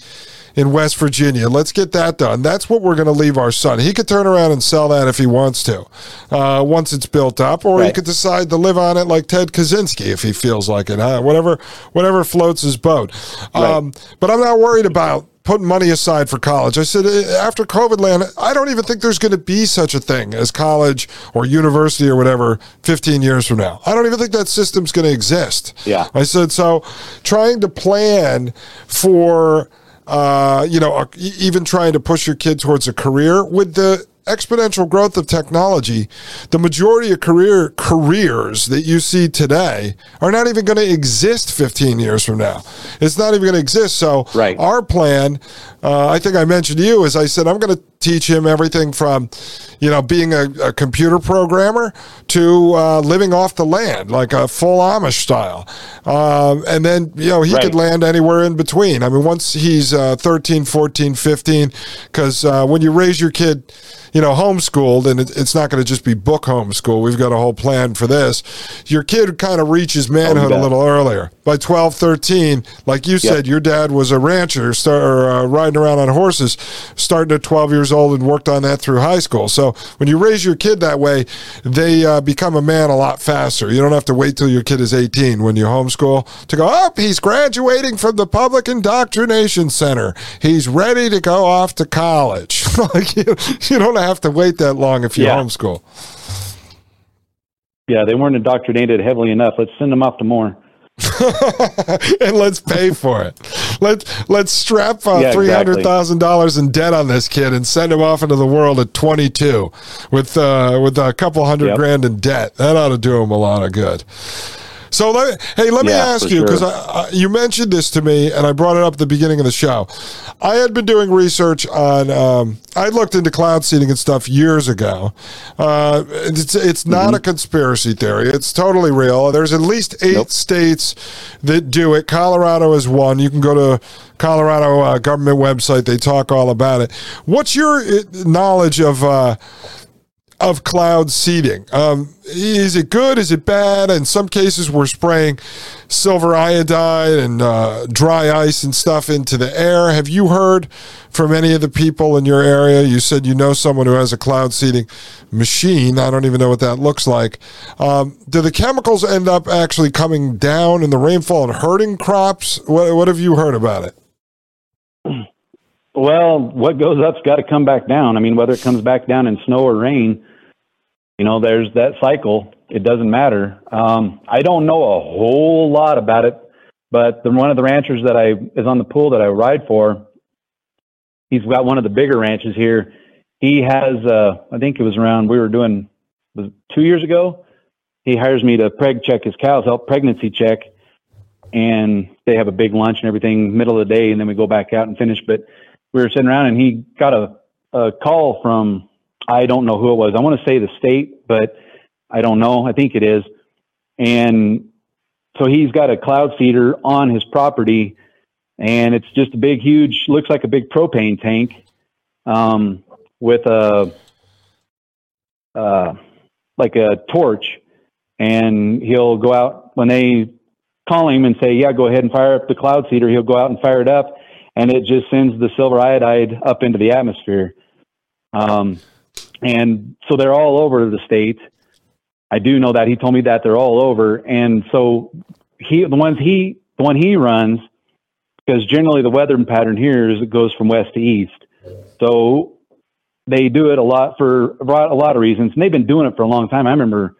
in West Virginia. Let's get that done. That's what we're going to leave our son. He could turn around and sell that if he wants to, uh, once it's built up, or he could decide to live on it like Ted Kaczynski if he feels like it. Huh? Whatever, whatever floats his boat. Um, but I'm not worried about putting money aside for college. I said eh, after COVID land, I don't even think there's going to be such a thing as college or university or whatever 15 years from now. I don't even think that system's going to exist. Yeah. I said so. Trying to plan for. Uh, you know, e- even trying to push your kid towards a career with the exponential growth of technology, the majority of career careers that you see today are not even going to exist 15 years from now. It's not even going to exist. So Right. our plan, uh, I think I mentioned to you, is I said I'm going to teach him everything from, you know, being a, a computer programmer to uh, living off the land, like a full Amish style. Um, and then, you know, he Right. could land anywhere in between. I mean, once he's uh, 13, 14, 15, because uh, when you raise your kid, you know, homeschooled, and it, it's not going to just be book homeschool. We've got a whole plan for this. Your kid kind of reaches manhood a little earlier. By 12, 13, like you said, your dad was a rancher, start, or, uh, riding around on horses, starting at 12 years old and worked on that through high school. So when you raise your kid that way, they uh, become a man a lot faster. You don't have to wait till your kid is 18 when you homeschool to go, oh, he's graduating from the Public Indoctrination Center. He's ready to go off to college. like you, you don't have to wait that long if you Yeah. homeschool. Yeah, they weren't indoctrinated heavily enough. Let's send them off to more. and let's pay for it. Let's let's strap uh, Yeah, three hundred exactly. thousand dollars in debt on this kid and send him off into the world at twenty two with uh, with a couple hundred Yep. grand in debt. That ought to do him a lot of good. So let, hey, let me ask you because sure. You mentioned this to me, and I brought it up at the beginning of the show. I had been doing research on. Um, I looked into cloud seeding and stuff years ago. Uh, it's it's not Mm-hmm. a conspiracy theory. It's totally real. There's at least eight Nope. states that do it. Colorado is one. You can go to Colorado uh, government website. They talk all about it. What's your uh, knowledge of? Uh, of cloud seeding. Um, is it good? Is it bad? In some cases, we're spraying silver iodide and uh, dry ice and stuff into the air. Have you heard from any of the people in your area? You said you know someone who has a cloud seeding machine. I don't even know what that looks like. Um, do the chemicals end up actually coming down in the rainfall and hurting crops? What, what have you heard about it? Well, what goes up's got to come back down. I mean, whether it comes back down in snow or rain, you know, there's that cycle. It doesn't matter. Um, I don't know a whole lot about it, but the, one of the ranchers that I is on the pool that I ride for, he's got one of the bigger ranches here. He has, uh, I think it was around we were doing was two years ago. He hires me to preg check his cows, help pregnancy check, and they have a big lunch and everything middle of the day, and then we go back out and finish. But we were sitting around and he got a, a call from, I don't know who it was. I want to say the state, but I don't know. I think it is. And so he's got a cloud seeder on his property and it's just a big, huge, looks like a big propane tank, um, with a, uh, like a torch and he'll go out when they call him and say, yeah, go ahead and fire up the cloud seeder. He'll go out and fire it up and it just sends the silver iodide up into the atmosphere. Um, and so they're all over the state. I do know that he told me that they're all over, and so he the ones he the one he runs because generally the weather pattern here is it goes from west to east. So they do it a lot for a lot of reasons, and they've been doing it for a long time. I remember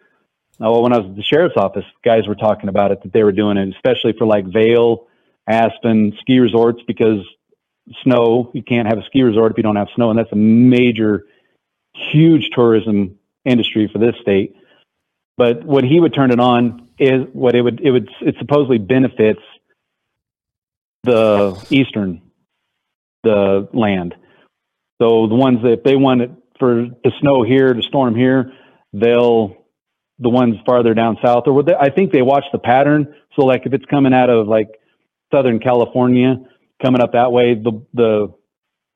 oh, when I was at the sheriff's office, guys were talking about it that they were doing it, especially for like Vail Aspen ski resorts because snow. You can't have a ski resort if you don't have snow, and that's a major, huge tourism industry for this state. But what he would turn it on is what it would it would it supposedly benefits the eastern the land. So the ones that if they want it for the snow here to storm here, they'll the ones farther down south or they, I think they watch the pattern. So like if it's coming out of like Southern California coming up that way, the the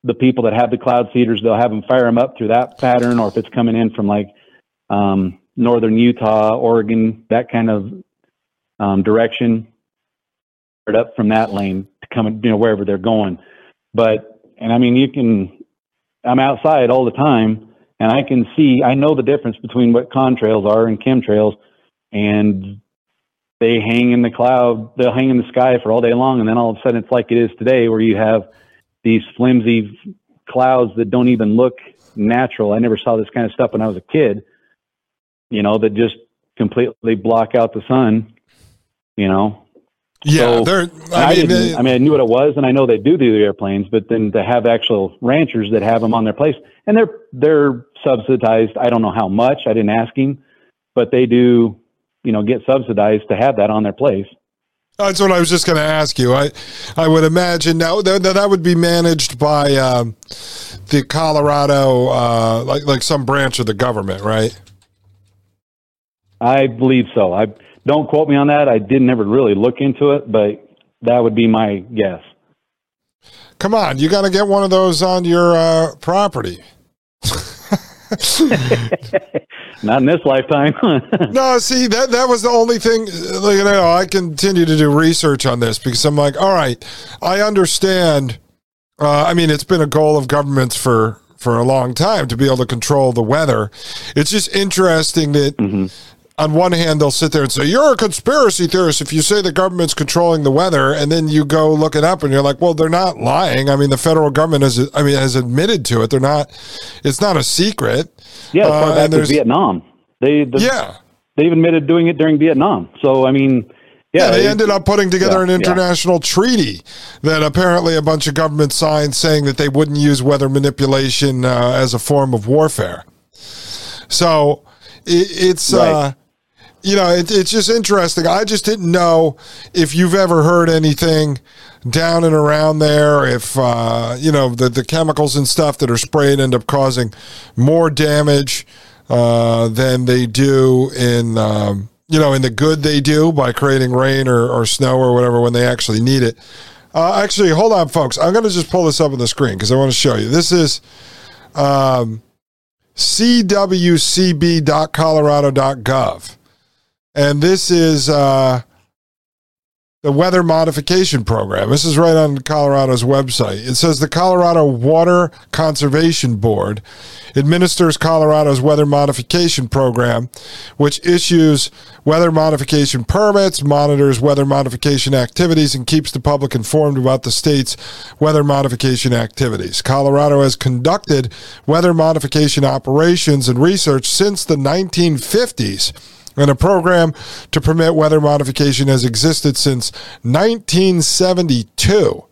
the people that have the cloud seeders, they'll have them fire them up through that pattern, or if it's coming in from like um, northern Utah, Oregon, that kind of um, direction, up from that lane to come, you know, wherever they're going. But and I mean, you can. I'm outside all the time, and I can see. I know the difference between what contrails are and chemtrails, and they hang in the cloud, they'll hang in the sky for all day long, and then all of a sudden it's like it is today, where you have these flimsy clouds that don't even look natural. I never saw this kind of stuff when I was a kid, you know, that just completely block out the sun, you know. Yeah, so, I, I, mean, they, I mean, I knew what it was, and I know they do do the airplanes, but then to have actual ranchers that have them on their place, and they're they're subsidized. I don't know how much. I didn't ask him, but they do you know get subsidized to have that on their place. That's what I was just going to ask you. I, I would imagine now that, that would be managed by um, the Colorado, uh, like like some branch of the government, right? I believe so. I don't quote me on that. I didn't ever really look into it, but that would be my guess. Come on, you got to get one of those on your uh, property. Not in this lifetime. no, see that that was the only thing. Like, you know, I continue to do research on this because I'm like, all right, I understand. Uh, I mean, it's been a goal of governments for for a long time to be able to control the weather. It's just interesting that. Mm-hmm on one hand, they'll sit there and say, You're a conspiracy theorist if you say the government's controlling the weather, and then you go look it up and you're like, Well, they're not lying. I mean, the federal government has I mean has admitted to it. They're not it's not a secret. Yeah, as far uh, back as Vietnam. They the, Yeah. They've admitted doing it during Vietnam. So I mean yeah, yeah, they ended up putting together yeah, an international yeah. treaty that apparently a bunch of governments signed saying that they wouldn't use weather manipulation uh, as a form of warfare. So it, it's right. uh, you know, it, it's just interesting. I just didn't know if you've ever heard anything down and around there, if, uh, you know, the, the chemicals and stuff that are sprayed end up causing more damage uh, than they do in, um, you know, in the good they do by creating rain or, or snow or whatever when they actually need it. Uh, actually, hold on, folks. I'm going to just pull this up on the screen because I want to show you. This is. Um, cwcb.colorado.gov. And this is uh, the weather modification program. This is right on Colorado's website. It says the Colorado Water Conservation Board administers Colorado's weather modification program, which issues weather modification permits, monitors weather modification activities, and keeps the public informed about the state's weather modification activities. Colorado has conducted weather modification operations and research since the 1950s and a program to permit weather modification has existed since 1972.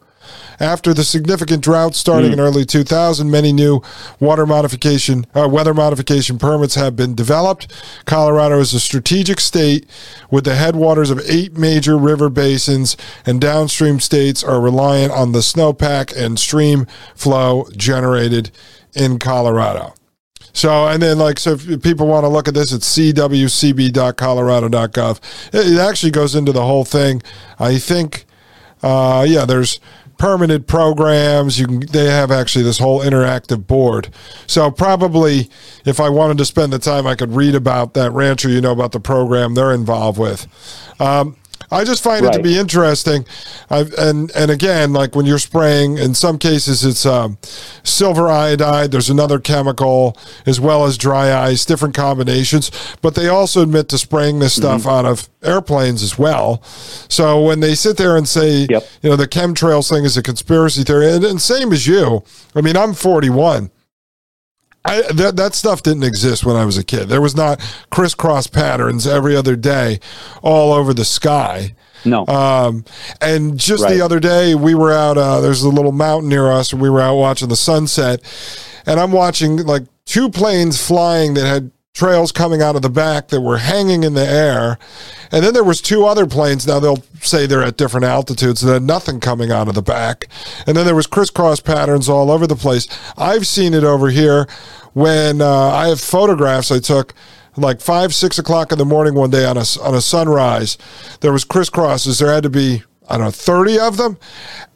After the significant drought starting mm. in early 2000, many new water modification, uh, weather modification permits have been developed. Colorado is a strategic state with the headwaters of eight major river basins, and downstream states are reliant on the snowpack and stream flow generated in Colorado. So, and then like, so if people want to look at this, it's cwcb.colorado.gov. It actually goes into the whole thing. I think, uh, yeah, there's permanent programs. You can, they have actually this whole interactive board. So probably if I wanted to spend the time, I could read about that rancher, you know, about the program they're involved with. Um, I just find right. it to be interesting. I've, and and again, like when you're spraying, in some cases it's um, silver iodide. There's another chemical as well as dry ice, different combinations. But they also admit to spraying this stuff mm-hmm. out of airplanes as well. So when they sit there and say, yep. you know, the chemtrails thing is a conspiracy theory, and, and same as you. I mean, I'm 41. I, that, that stuff didn't exist when I was a kid. There was not crisscross patterns every other day all over the sky. No. Um, and just right. the other day, we were out, uh, there's a little mountain near us, and we were out watching the sunset. And I'm watching like two planes flying that had trails coming out of the back that were hanging in the air. And then there was two other planes. Now they'll say they're at different altitudes and had nothing coming out of the back. And then there was crisscross patterns all over the place. I've seen it over here when uh, I have photographs I took like five, six o'clock in the morning one day on a, on a sunrise. There was crisscrosses. There had to be, I don't know, 30 of them.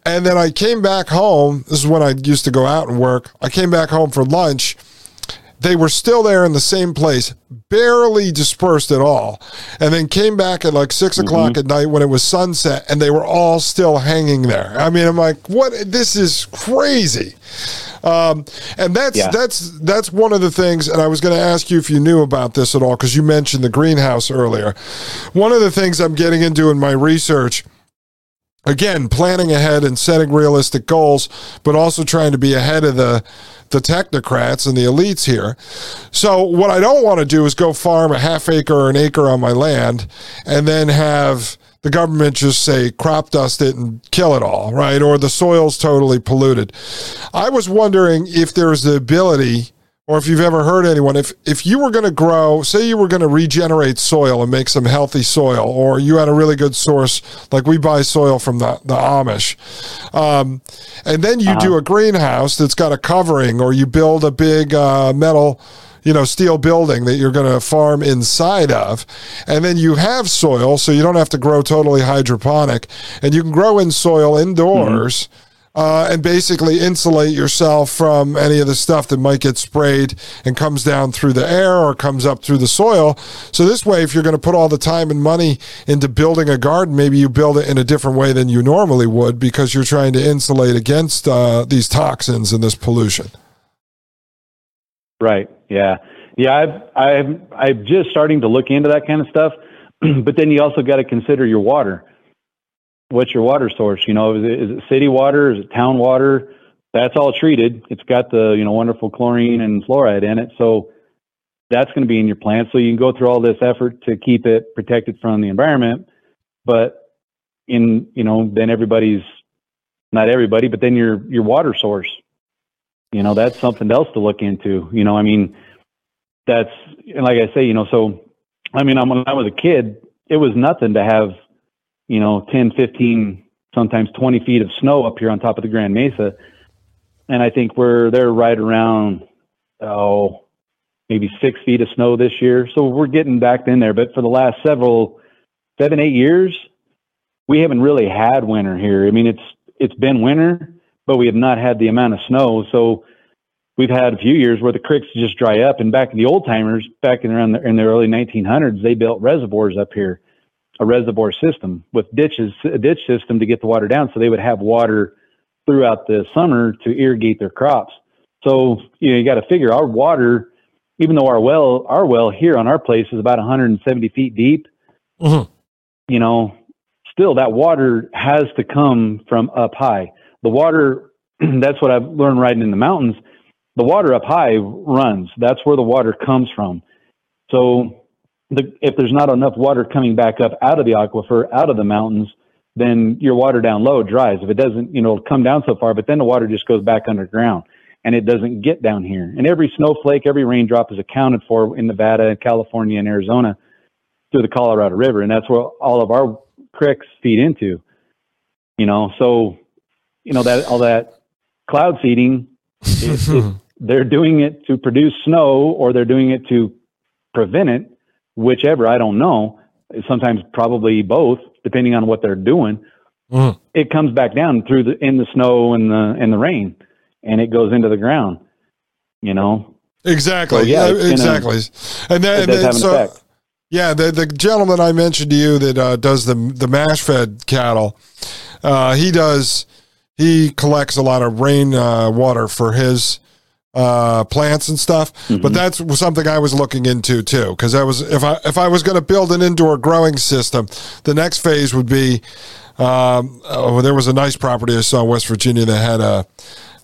And then I came back home. This is when I used to go out and work. I came back home for lunch they were still there in the same place, barely dispersed at all, and then came back at like 6 mm-hmm. o'clock at night when it was sunset, and they were all still hanging there. I mean, I'm like, what? This is crazy. Um, and that's yeah. that's that's one of the things. And I was going to ask you if you knew about this at all because you mentioned the greenhouse earlier. One of the things I'm getting into in my research again planning ahead and setting realistic goals but also trying to be ahead of the the technocrats and the elites here. So what i don't want to do is go farm a half acre or an acre on my land and then have the government just say crop dust it and kill it all right? Or the soil's totally polluted. I was wondering if there's the ability or if you've ever heard anyone, if if you were going to grow, say you were going to regenerate soil and make some healthy soil, or you had a really good source, like we buy soil from the the Amish, um, and then you uh-huh. do a greenhouse that's got a covering, or you build a big uh, metal you know, steel building that you're going to farm inside of. And then you have soil, so you don't have to grow totally hydroponic. And you can grow in soil indoors. Mm-hmm uh, and basically insulate yourself from any of the stuff that might get sprayed and comes down through the air or comes up through the soil. So this way, if you're going to put all the time and money into building a garden, maybe you build it in a different way than you normally would because you're trying to insulate against uh, these toxins and this pollution. Right. Yeah. Yeah. I've, I've, I'm just starting to look into that kind of stuff, but then you also got to consider your water what's your water source? You know, is it, is it city water? Is it town water? That's all treated. It's got the you know wonderful chlorine and fluoride in it, so that's going to be in your plant. So you can go through all this effort to keep it protected from the environment, but in you know then everybody's not everybody, but then your your water source. You know, that's something else to look into. You know, I mean, that's and like I say, you know, so I mean, I'm when I was a kid, it was nothing to have you know, 10, 15, sometimes 20 feet of snow up here on top of the Grand Mesa. And I think we're they're right around, oh, maybe six feet of snow this year. So we're getting back in there. But for the last several, seven, eight years, we haven't really had winter here. I mean, it's it's been winter, but we have not had the amount of snow. So we've had a few years where the creeks just dry up. And back in the old timers, back in around the, in the early 1900s, they built reservoirs up here, a reservoir system with ditches, a ditch system to get the water down, so they would have water throughout the summer to irrigate their crops. So you know you got to figure our water, even though our well our well here on our place is about 170 feet deep. Mhm. You know, still that water has to come from up high. The water, that's what I've learned riding in the mountains. The water up high runs. That's where the water comes from. So the, if there's not enough water coming back up out of the aquifer, out of the mountains, then your water down low dries. If it doesn't, you know, come down so far, but then the water just goes back underground and it doesn't get down here. And every snowflake, every raindrop is accounted for in Nevada, and California, and Arizona through the Colorado River, and that's where all of our creeks feed into. You know, so you know that all that cloud seeding, it, it, they're doing it to produce snow, or they're doing it to prevent it, whichever I don't know. Sometimes probably both, depending on what they're doing. Mhm. It comes back down through the in the snow and the and the rain, and it goes into the ground. You know, Exactly. So, yeah, Yeah, exactly. And then, and so, effect. yeah, the the gentleman I mentioned to you that uh, does the the mash fed cattle, uh, he does he collects a lot of rain uh, water for his uh, plants and stuff. Mm-hmm. But that's something I was looking into too, because I was if I if I was going to build an indoor growing system, the next phase would be. Um, oh, there was a nice property I saw in West Virginia that had a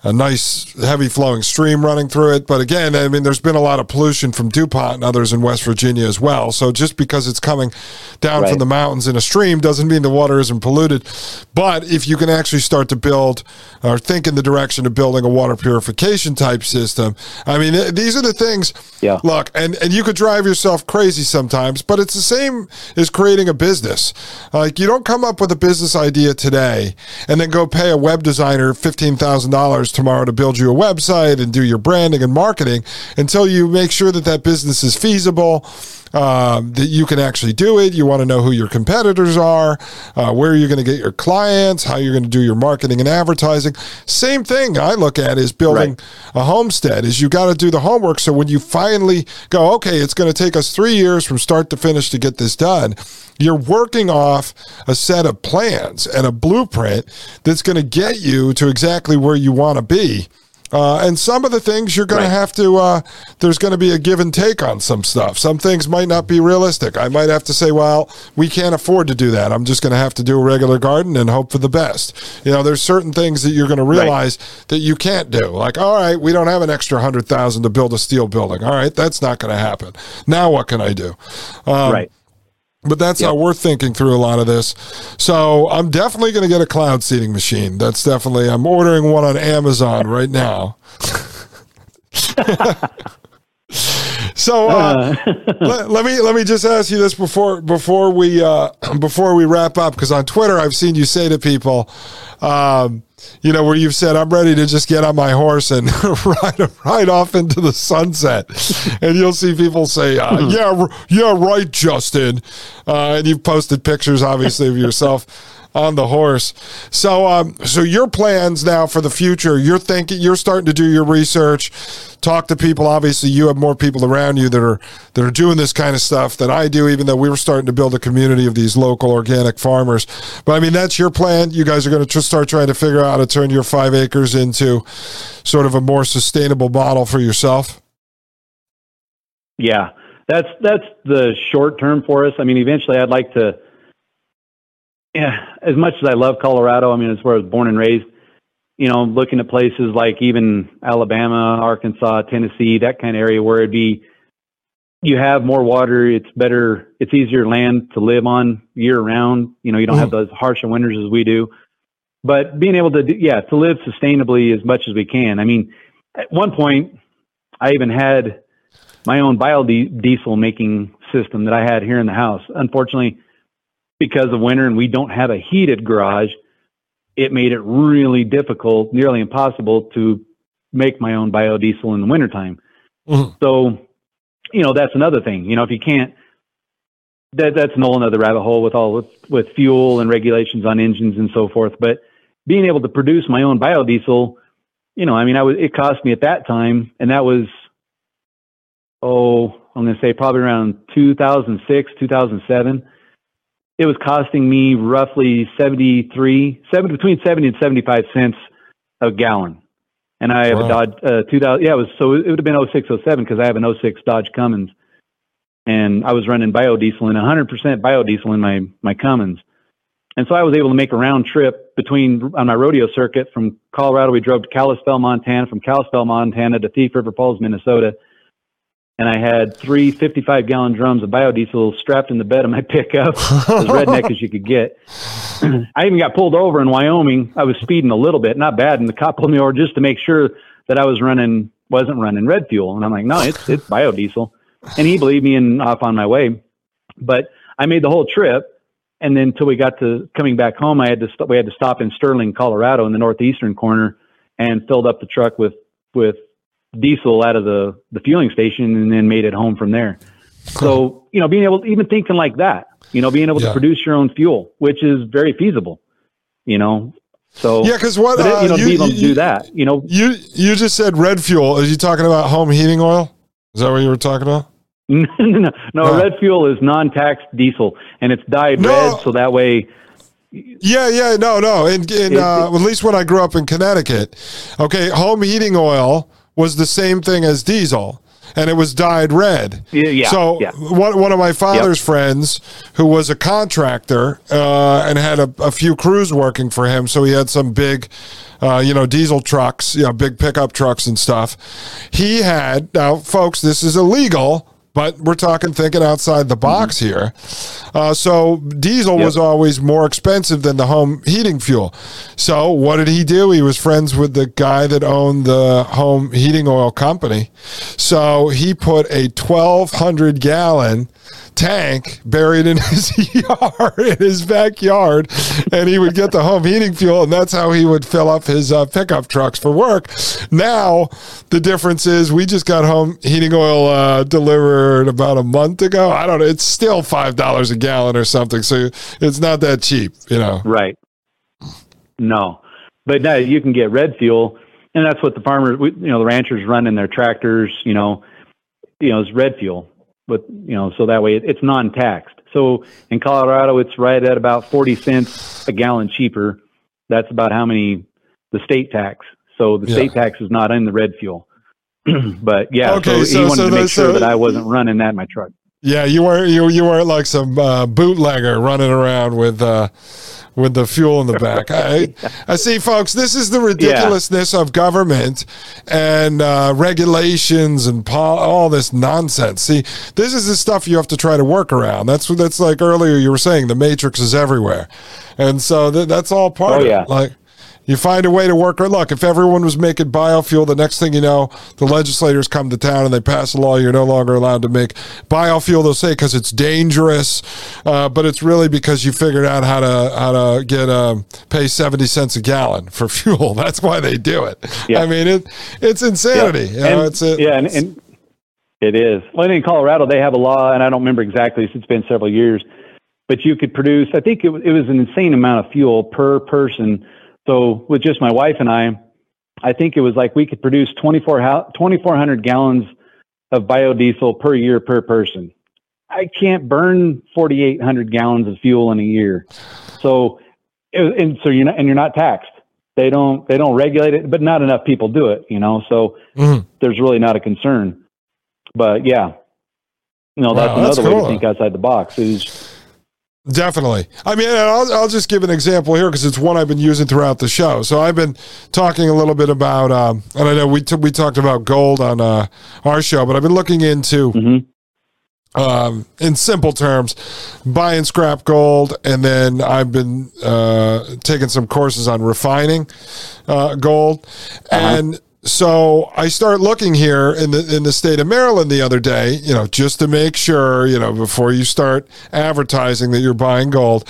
a nice heavy flowing stream running through it. But again, I mean, there's been a lot of pollution from DuPont and others in West Virginia as well. So just because it's coming down from the mountains in a stream doesn't mean the water isn't polluted. But if you can actually start to build or think in the direction of building a water purification type system, I mean, these are the things. Yeah. Look, and, and you could drive yourself crazy sometimes, but it's the same as creating a business. Like, you don't come up with a business idea today and then go pay a web designer $15,000 tomorrow to build you a website and do your branding and marketing until you make sure that that business is feasible, um, that you can actually do it. You want to know who your competitors are, uh, where you're going to get your clients, how you're going to do your marketing and advertising. Same thing I look at is building Right. a homestead is you got to do the homework. So when you finally go, okay, it's going to take us three years from start to finish to get this done. You're working off a set of plans and a blueprint that's going to get you to exactly where you want to be. Uh, and some of the things you're going Right. to have to, uh, there's going to be a give and take on some stuff. Some things might not be realistic. I might have to say, well, we can't afford to do that. I'm just going to have to do a regular garden and hope for the best. You know, there's certain things that you're going to realize that you can't do. Like, all right, we don't have an extra hundred thousand to build a steel building. All right, that's not going to happen. Now what can I do? Um, right? But that's how we're thinking through a lot of this. So I'm definitely going to get a cloud seeding machine. That's definitely, I'm ordering one on Amazon right now. so uh, let, let me let me just ask you this before before we uh, before we wrap up because on Twitter I've seen you say to people, um, you know, where you've said I'm ready to just get on my horse and ride ride off into the sunset, and you'll see people say, uh, Hmm. yeah, yeah, right, Justin, uh, and you've posted pictures obviously of yourself on the horse. So, um, so your plans now for the future, you're thinking, you're starting to do your research, talk to people. Obviously, you have more people around you that are that are doing this kind of stuff than I do. Even though we were starting to build a community of these local organic farmers, but I mean that's your plan. You guys are going to tr- start trying to figure out how to turn your five acres into sort of a more sustainable model for yourself. Yeah, that's that's the short term for us. I mean, eventually, I'd like to. Yeah, as much as I love Colorado, I mean, it's where I was born and raised. You know, looking at places like even Alabama, Arkansas, Tennessee, that kind of area where it'd be, you have more water. It's better. It's easier land to live on year round. You know, you don't have mm-hmm. those harsher winters as we do. But being able to, do, yeah, to live sustainably as much as we can. I mean, at one point, I even had my own biodiesel making system that I had here in the house. Unfortunately, because of winter and we don't have a heated garage, it made it really difficult, nearly impossible to make my own biodiesel in the wintertime. Mhm. So, you know, that's another thing. You know, if you can't, that that's a whole another rabbit hole with all with, with fuel and regulations on engines and so forth. But being able to produce my own biodiesel, you know, I mean, I was it cost me at that time, and that was oh, I'm going to say probably around 2006, 2007. It was costing me roughly 73, 70, between 70 and 75 cents a gallon. And I have wow. a Dodge uh, 2000. Yeah, it was so it would have been 06, 07 because I have an 06 Dodge Cummins, and I was running biodiesel and 100% biodiesel in my my Cummins. And so I was able to make a round trip between on my rodeo circuit from Colorado. We drove to Kalispell, Montana, from Kalispell, Montana to Thief River Falls, Minnesota. And I had three 55 gallon drums of biodiesel strapped in the bed of my pickup, as redneck as you could get. I even got pulled over in Wyoming. I was speeding a little bit, not bad. And the cop pulled me over just to make sure that I was running, wasn't running red fuel. And I'm like, no, it's, it's biodiesel. And he believed me and off on my way. But I made the whole trip and then until we got to coming back home, I had to st- we had to stop in Sterling, Colorado, in the northeastern corner, and filled up the truck with with diesel out of the the fueling station, and then made it home from there. So you know, being able, even thinking like that, you know, being able yeah. to produce your own fuel, which is very feasible. You know, so yeah, because what uh, you know, you, able to do that. You know, you you just said red fuel. Are you talking about home heating oil? Is that what you were talking about? no, no, no, red fuel is non-taxed diesel, and it's dyed no. red, so that way. Yeah, yeah, no, no. In, in uh, at least when I grew up in Connecticut, okay, home heating oil was the same thing as diesel and it was dyed red. Yeah. So yeah. one one of my father's yep. friends, who was a contractor uh, and had a, a, few crews working for him, so he had some big, uh, you know, diesel trucks, you know, big pickup trucks and stuff. He had now, folks, this is illegal but we're talking thinking outside the box mm-hmm. here. Uh, so diesel yep. was always more expensive than the home heating fuel. So what did he do? He was friends with the guy that owned the home heating oil company. So he put a 1,200 gallon tank buried in his yard, in his backyard, and he would get the home heating fuel, and that's how he would fill up his uh, pickup trucks for work. Now, the difference is we just got home heating oil uh, delivered about a month ago. I don't know. It's still $5 a gallon or something, so it's not that cheap, you know. Right. No. But now you can get red fuel, and that's what the farmers, you know, the ranchers run in their tractors, you know, you know, it's red fuel but you know, so that way it, it's non-taxed. So in Colorado, it's right at about 40 cents a gallon cheaper. That's about how many the state tax. So the yeah. state tax is not in the red fuel. but yeah, okay, so, so he wanted so to make sure that I wasn't running that in my truck. Yeah, you weren't you you weren't like some uh, bootlegger running around with uh, with the fuel in the back. I, I see, folks. This is the ridiculousness yeah. of government and uh, regulations and pol- all this nonsense. See, this is the stuff you have to try to work around. That's what that's like earlier you were saying the matrix is everywhere, and so th- that's all part oh, of yeah. it. Like you find a way to work. Look, if everyone was making biofuel, the next thing you know, the legislators come to town and they pass a law. You're no longer allowed to make biofuel. They'll say because it's dangerous, uh, but it's really because you figured out how to how to get um, pay seventy cents a gallon for fuel. That's why they do it. Yeah. I mean, it it's insanity. Yeah. You know, and, it's a, yeah, and, and it is. Well, in Colorado, they have a law, and I don't remember exactly. It's been several years, but you could produce. I think it, it was an insane amount of fuel per person so with just my wife and I, I think it was like we could produce 2,400 gallons of biodiesel per year per person. I can't burn 4,800 gallons of fuel in a year. So, and so you're not, and you're not taxed. They don't, they don't regulate it, but not enough people do it, you know? So mm-hmm. there's really not a concern, but yeah, you know, that's wow, another that's way to think outside the box is Definitely. I mean, I'll, I'll just give an example here because it's one I've been using throughout the show. So I've been talking a little bit about, um, and I know we t- we talked about gold on uh, our show, but I've been looking into, mm-hmm. um, in simple terms, buying scrap gold, and then I've been uh, taking some courses on refining uh, gold, uh-huh. and so I start looking here in the in the state of Maryland the other day, you know, just to make sure, you know, before you start advertising that you're buying gold.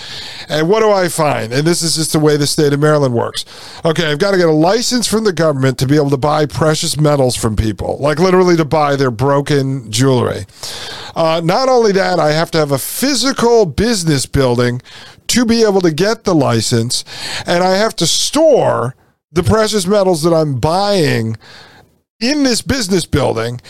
And what do I find? And this is just the way the state of Maryland works. Okay, I've got to get a license from the government to be able to buy precious metals from people, like literally to buy their broken jewelry. Uh, not only that, I have to have a physical business building to be able to get the license, and I have to store the precious metals that I'm buying in this business building.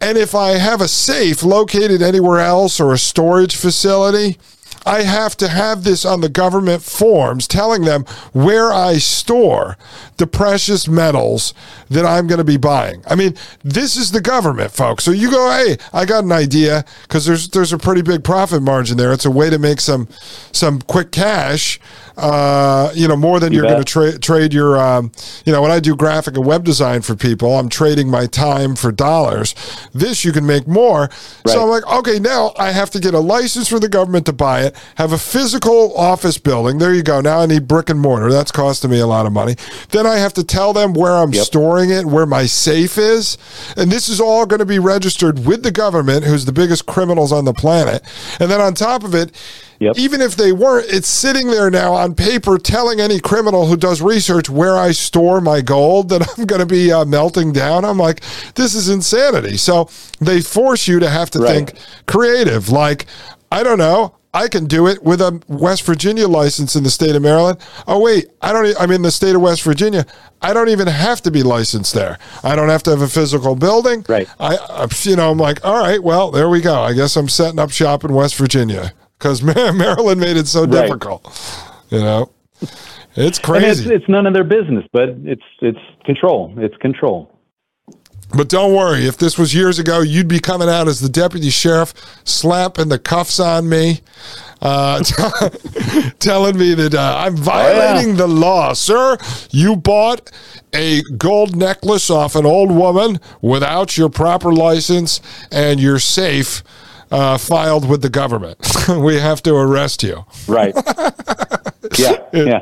And if I have a safe located anywhere else or a storage facility, I have to have this on the government forms telling them where I store the precious metals that I'm going to be buying. I mean, this is the government, folks. So you go, hey, I got an idea because there's there's a pretty big profit margin there. It's a way to make some some quick cash. Uh, you know, more than you are going to tra- trade your, um, you know, when I do graphic and web design for people, I'm trading my time for dollars. This you can make more. Right. So I'm like, okay, now I have to get a license from the government to buy it, have a physical office building. There you go. Now I need brick and mortar. That's costing me a lot of money. Then I have to tell them where I'm yep. storing it, where my safe is. And this is all going to be registered with the government, who's the biggest criminals on the planet. And then on top of it, Yep. Even if they weren't, it's sitting there now on paper telling any criminal who does research where I store my gold that I'm going to be uh, melting down. I'm like, this is insanity. So they force you to have to right. think creative. Like, I don't know. I can do it with a West Virginia license in the state of Maryland. Oh wait, I don't. I'm in the state of West Virginia. I don't even have to be licensed there. I don't have to have a physical building. Right. I, you know, I'm like, all right, well, there we go. I guess I'm setting up shop in West Virginia because Maryland made it so right. difficult. You know, it's crazy. It's, it's, none of their business, but it's it's control. It's control. But don't worry, if this was years ago, you'd be coming out as the deputy sheriff, slapping the cuffs on me, uh, t- telling me that uh, I'm violating oh, yeah. the law. Sir, you bought a gold necklace off an old woman without your proper license, and you're safe uh, filed with the government. we have to arrest you. Right. yeah. Yeah.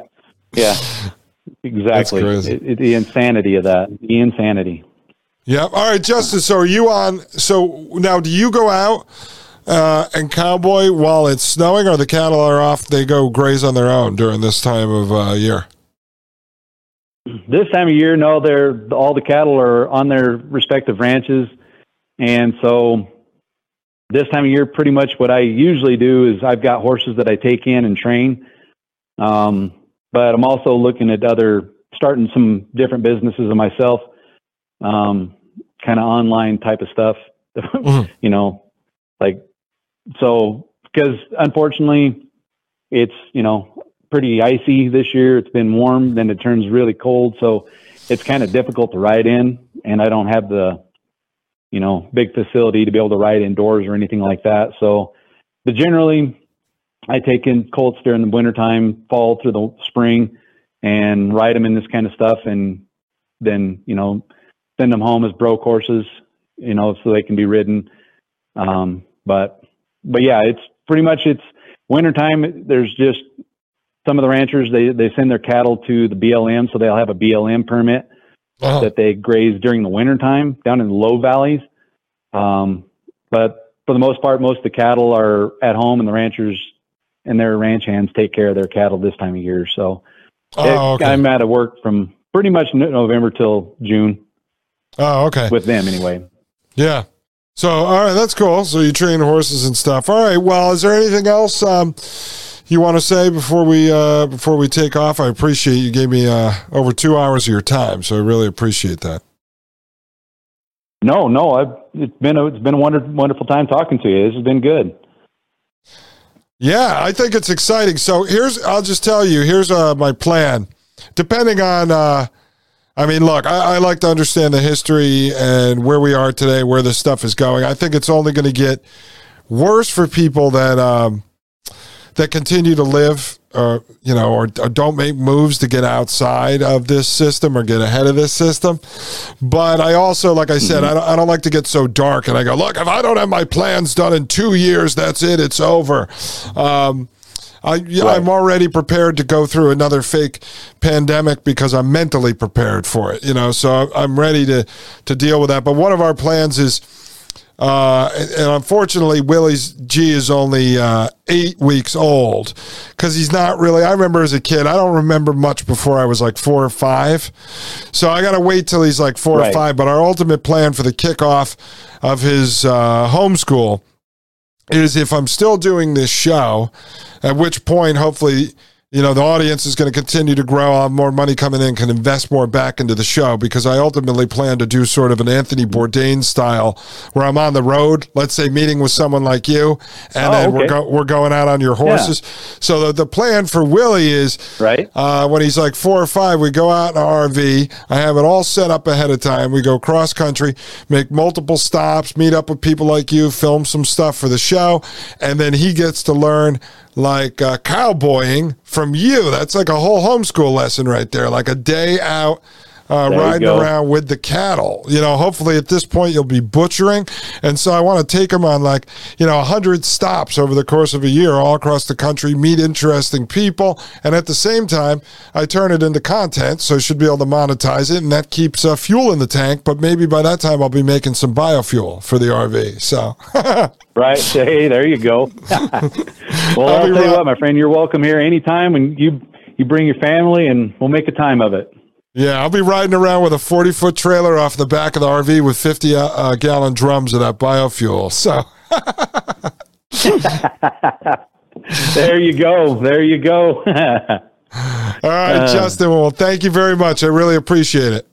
Yeah. Exactly. It, it, the insanity of that. The insanity. Yeah. All right, Justin. So are you on? So now, do you go out uh, and cowboy while it's snowing, or the cattle are off? They go graze on their own during this time of uh, year. This time of year, no. They're all the cattle are on their respective ranches, and so this time of year, pretty much what I usually do is I've got horses that I take in and train. Um, but I'm also looking at other, starting some different businesses of myself, um, kind of online type of stuff, mm-hmm. you know, like, so, because unfortunately it's, you know, pretty icy this year. It's been warm, then it turns really cold. So it's kind of difficult to ride in and I don't have the, you know, big facility to be able to ride indoors or anything like that. So, but generally, I take in colts during the wintertime, fall through the spring, and ride them in this kind of stuff, and then you know, send them home as broke horses, you know, so they can be ridden. Um, but but yeah, it's pretty much it's wintertime. There's just some of the ranchers they they send their cattle to the BLM, so they'll have a BLM permit uh-huh. that they graze during the wintertime down in the low valleys. Um, but for the most part, most of the cattle are at home, and the ranchers and their ranch hands take care of their cattle this time of year. So oh, it, okay. I'm out of work from pretty much November till June. Oh, okay. With them anyway. Yeah. So, all right, that's cool. So you train horses and stuff. All right. Well, is there anything else? Um, you want to say before we uh, before we take off? I appreciate you gave me uh, over two hours of your time, so I really appreciate that. No, no, I've, it's been a, it's been a wonderful wonderful time talking to you. This has been good. Yeah, I think it's exciting. So here's I'll just tell you here's uh, my plan. Depending on, uh, I mean, look, I, I like to understand the history and where we are today, where this stuff is going. I think it's only going to get worse for people that. Um, that continue to live or uh, you know or, or, don't make moves to get outside of this system or get ahead of this system but i also like i said mm-hmm. I, don't, I don't like to get so dark and i go look if i don't have my plans done in two years that's it it's over um, I, right. I'm already prepared to go through another fake pandemic because I'm mentally prepared for it, you know. So I'm ready to to deal with that. But one of our plans is uh, and unfortunately, Willie's G is only uh, eight weeks old because he's not really. I remember as a kid, I don't remember much before I was like four or five. So I got to wait till he's like four right. or five. But our ultimate plan for the kickoff of his uh, homeschool is if I'm still doing this show, at which point, hopefully, you know, the audience is going to continue to grow. I'll have more money coming in, can invest more back into the show because I ultimately plan to do sort of an Anthony Bourdain style where I'm on the road, let's say meeting with someone like you, and Oh, then okay. we're, go- we're going out on your horses. So the, the plan for Willie is Right. uh, when he's like four or five, we go out in an RV. I have it all set up ahead of time. We go cross country, make multiple stops, meet up with people like you, film some stuff for the show, and then he gets to learn like uh, cowboying from you. That's like a whole homeschool lesson right there, like a day out. Uh, riding around with the cattle, you know. Hopefully, at this point, you'll be butchering, and so I want to take them on like you know a hundred stops over the course of a year, all across the country, meet interesting people, and at the same time, I turn it into content, so I should be able to monetize it, and that keeps uh, fuel in the tank. But maybe by that time, I'll be making some biofuel for the RV. So. Right. Hey, there you go. well, I'll I'll, tell you what, my friend, you're welcome here anytime, and you you bring your family, and we'll make a time of it. Yeah, I'll be riding around with a 40 foot trailer off the back of the RV with 50 uh, uh, gallon drums of that biofuel. So, There you go. There you go. all right, Justin. Well, thank you very much. I really appreciate it.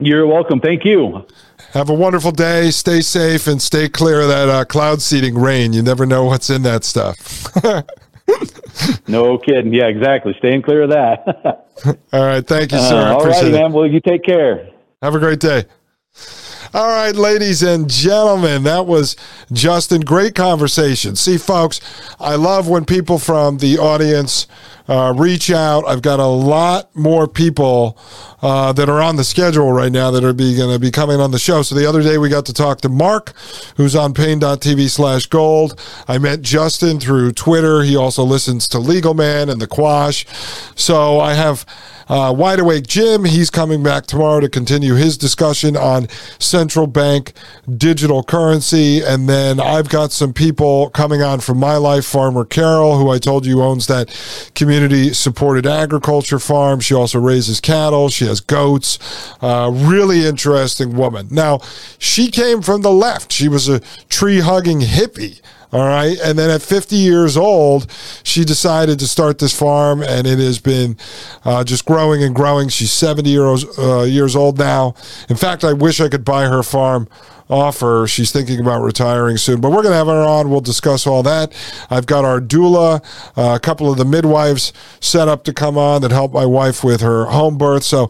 you're welcome. Thank you. Have a wonderful day. Stay safe and stay clear of that uh, cloud seeding rain. You never know what's in that stuff. No kidding. Yeah, exactly. Staying clear of that. all right. Thank you, sir. Uh, all it. man. Well, you take care. Have a great day. All right, ladies and gentlemen, that was Justin. Great conversation. See, folks, I love when people from the audience uh, reach out. I've got a lot more people uh, that are on the schedule right now that are going to be coming on the show. So the other day we got to talk to Mark, who's on paine.tv slash gold. I met Justin through Twitter. He also listens to Legal Man and The Quash. So I have uh, Wide Awake Jim, he's coming back tomorrow to continue his discussion on central bank digital currency. And then I've got some people coming on from my life, Farmer Carol, who I told you owns that community supported agriculture farm. She also raises cattle, she has goats. Uh, really interesting woman. Now, she came from the left, she was a tree hugging hippie. All right. And then at 50 years old, she decided to start this farm, and it has been uh, just growing and growing. She's 70 years, uh, years old now. In fact, I wish I could buy her farm off her. She's thinking about retiring soon, but we're going to have her on. We'll discuss all that. I've got our doula, uh, a couple of the midwives set up to come on that help my wife with her home birth. So,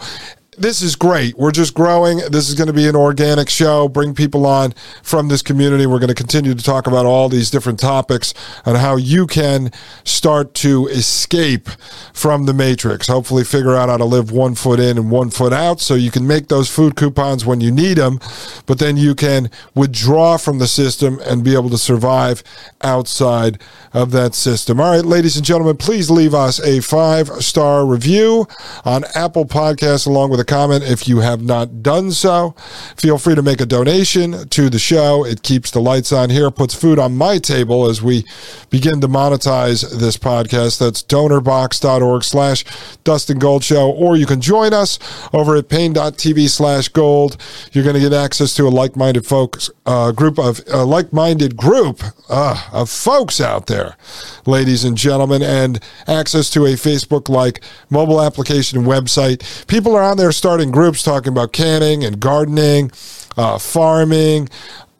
this is great. We're just growing. This is going to be an organic show. Bring people on from this community. We're going to continue to talk about all these different topics and how you can start to escape from the matrix. Hopefully, figure out how to live one foot in and one foot out so you can make those food coupons when you need them, but then you can withdraw from the system and be able to survive outside of that system. All right, ladies and gentlemen, please leave us a five star review on Apple Podcasts along with a comment if you have not done so. Feel free to make a donation to the show. It keeps the lights on here, puts food on my table as we begin to monetize this podcast. That's donorbox.org slash Dustin Gold Show. Or you can join us over at paine.tv slash gold. You're going to get access to a like-minded folks uh, group of like-minded group uh, of folks out there, ladies and gentlemen, and access to a Facebook like mobile application and website. People are on there starting groups talking about canning and gardening, uh, farming.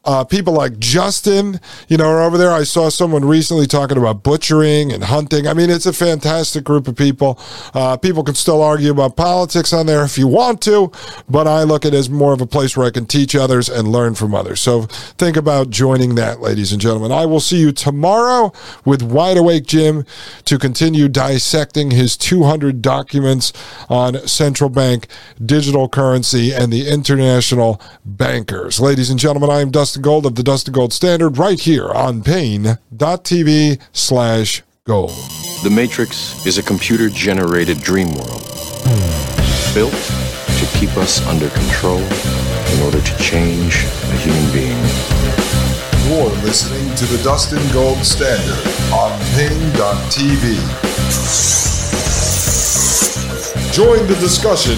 Uh, people like Justin, you know, are over there. I saw someone recently talking about butchering and hunting. I mean, it's a fantastic group of people. Uh, people can still argue about politics on there if you want to, but I look at it as more of a place where I can teach others and learn from others. So think about joining that, ladies and gentlemen. I will see you tomorrow with Wide Awake Jim to continue dissecting his 200 documents on central bank digital currency and the international bankers. Ladies and gentlemen, I am Dustin Gold of the Dust Dustin Gold Standard right here on paine.tv slash gold. The Matrix is a computer generated dream world built to keep us under control in order to change a human being. You're listening to the Dustin Gold Standard on Paine.tv. Join the discussion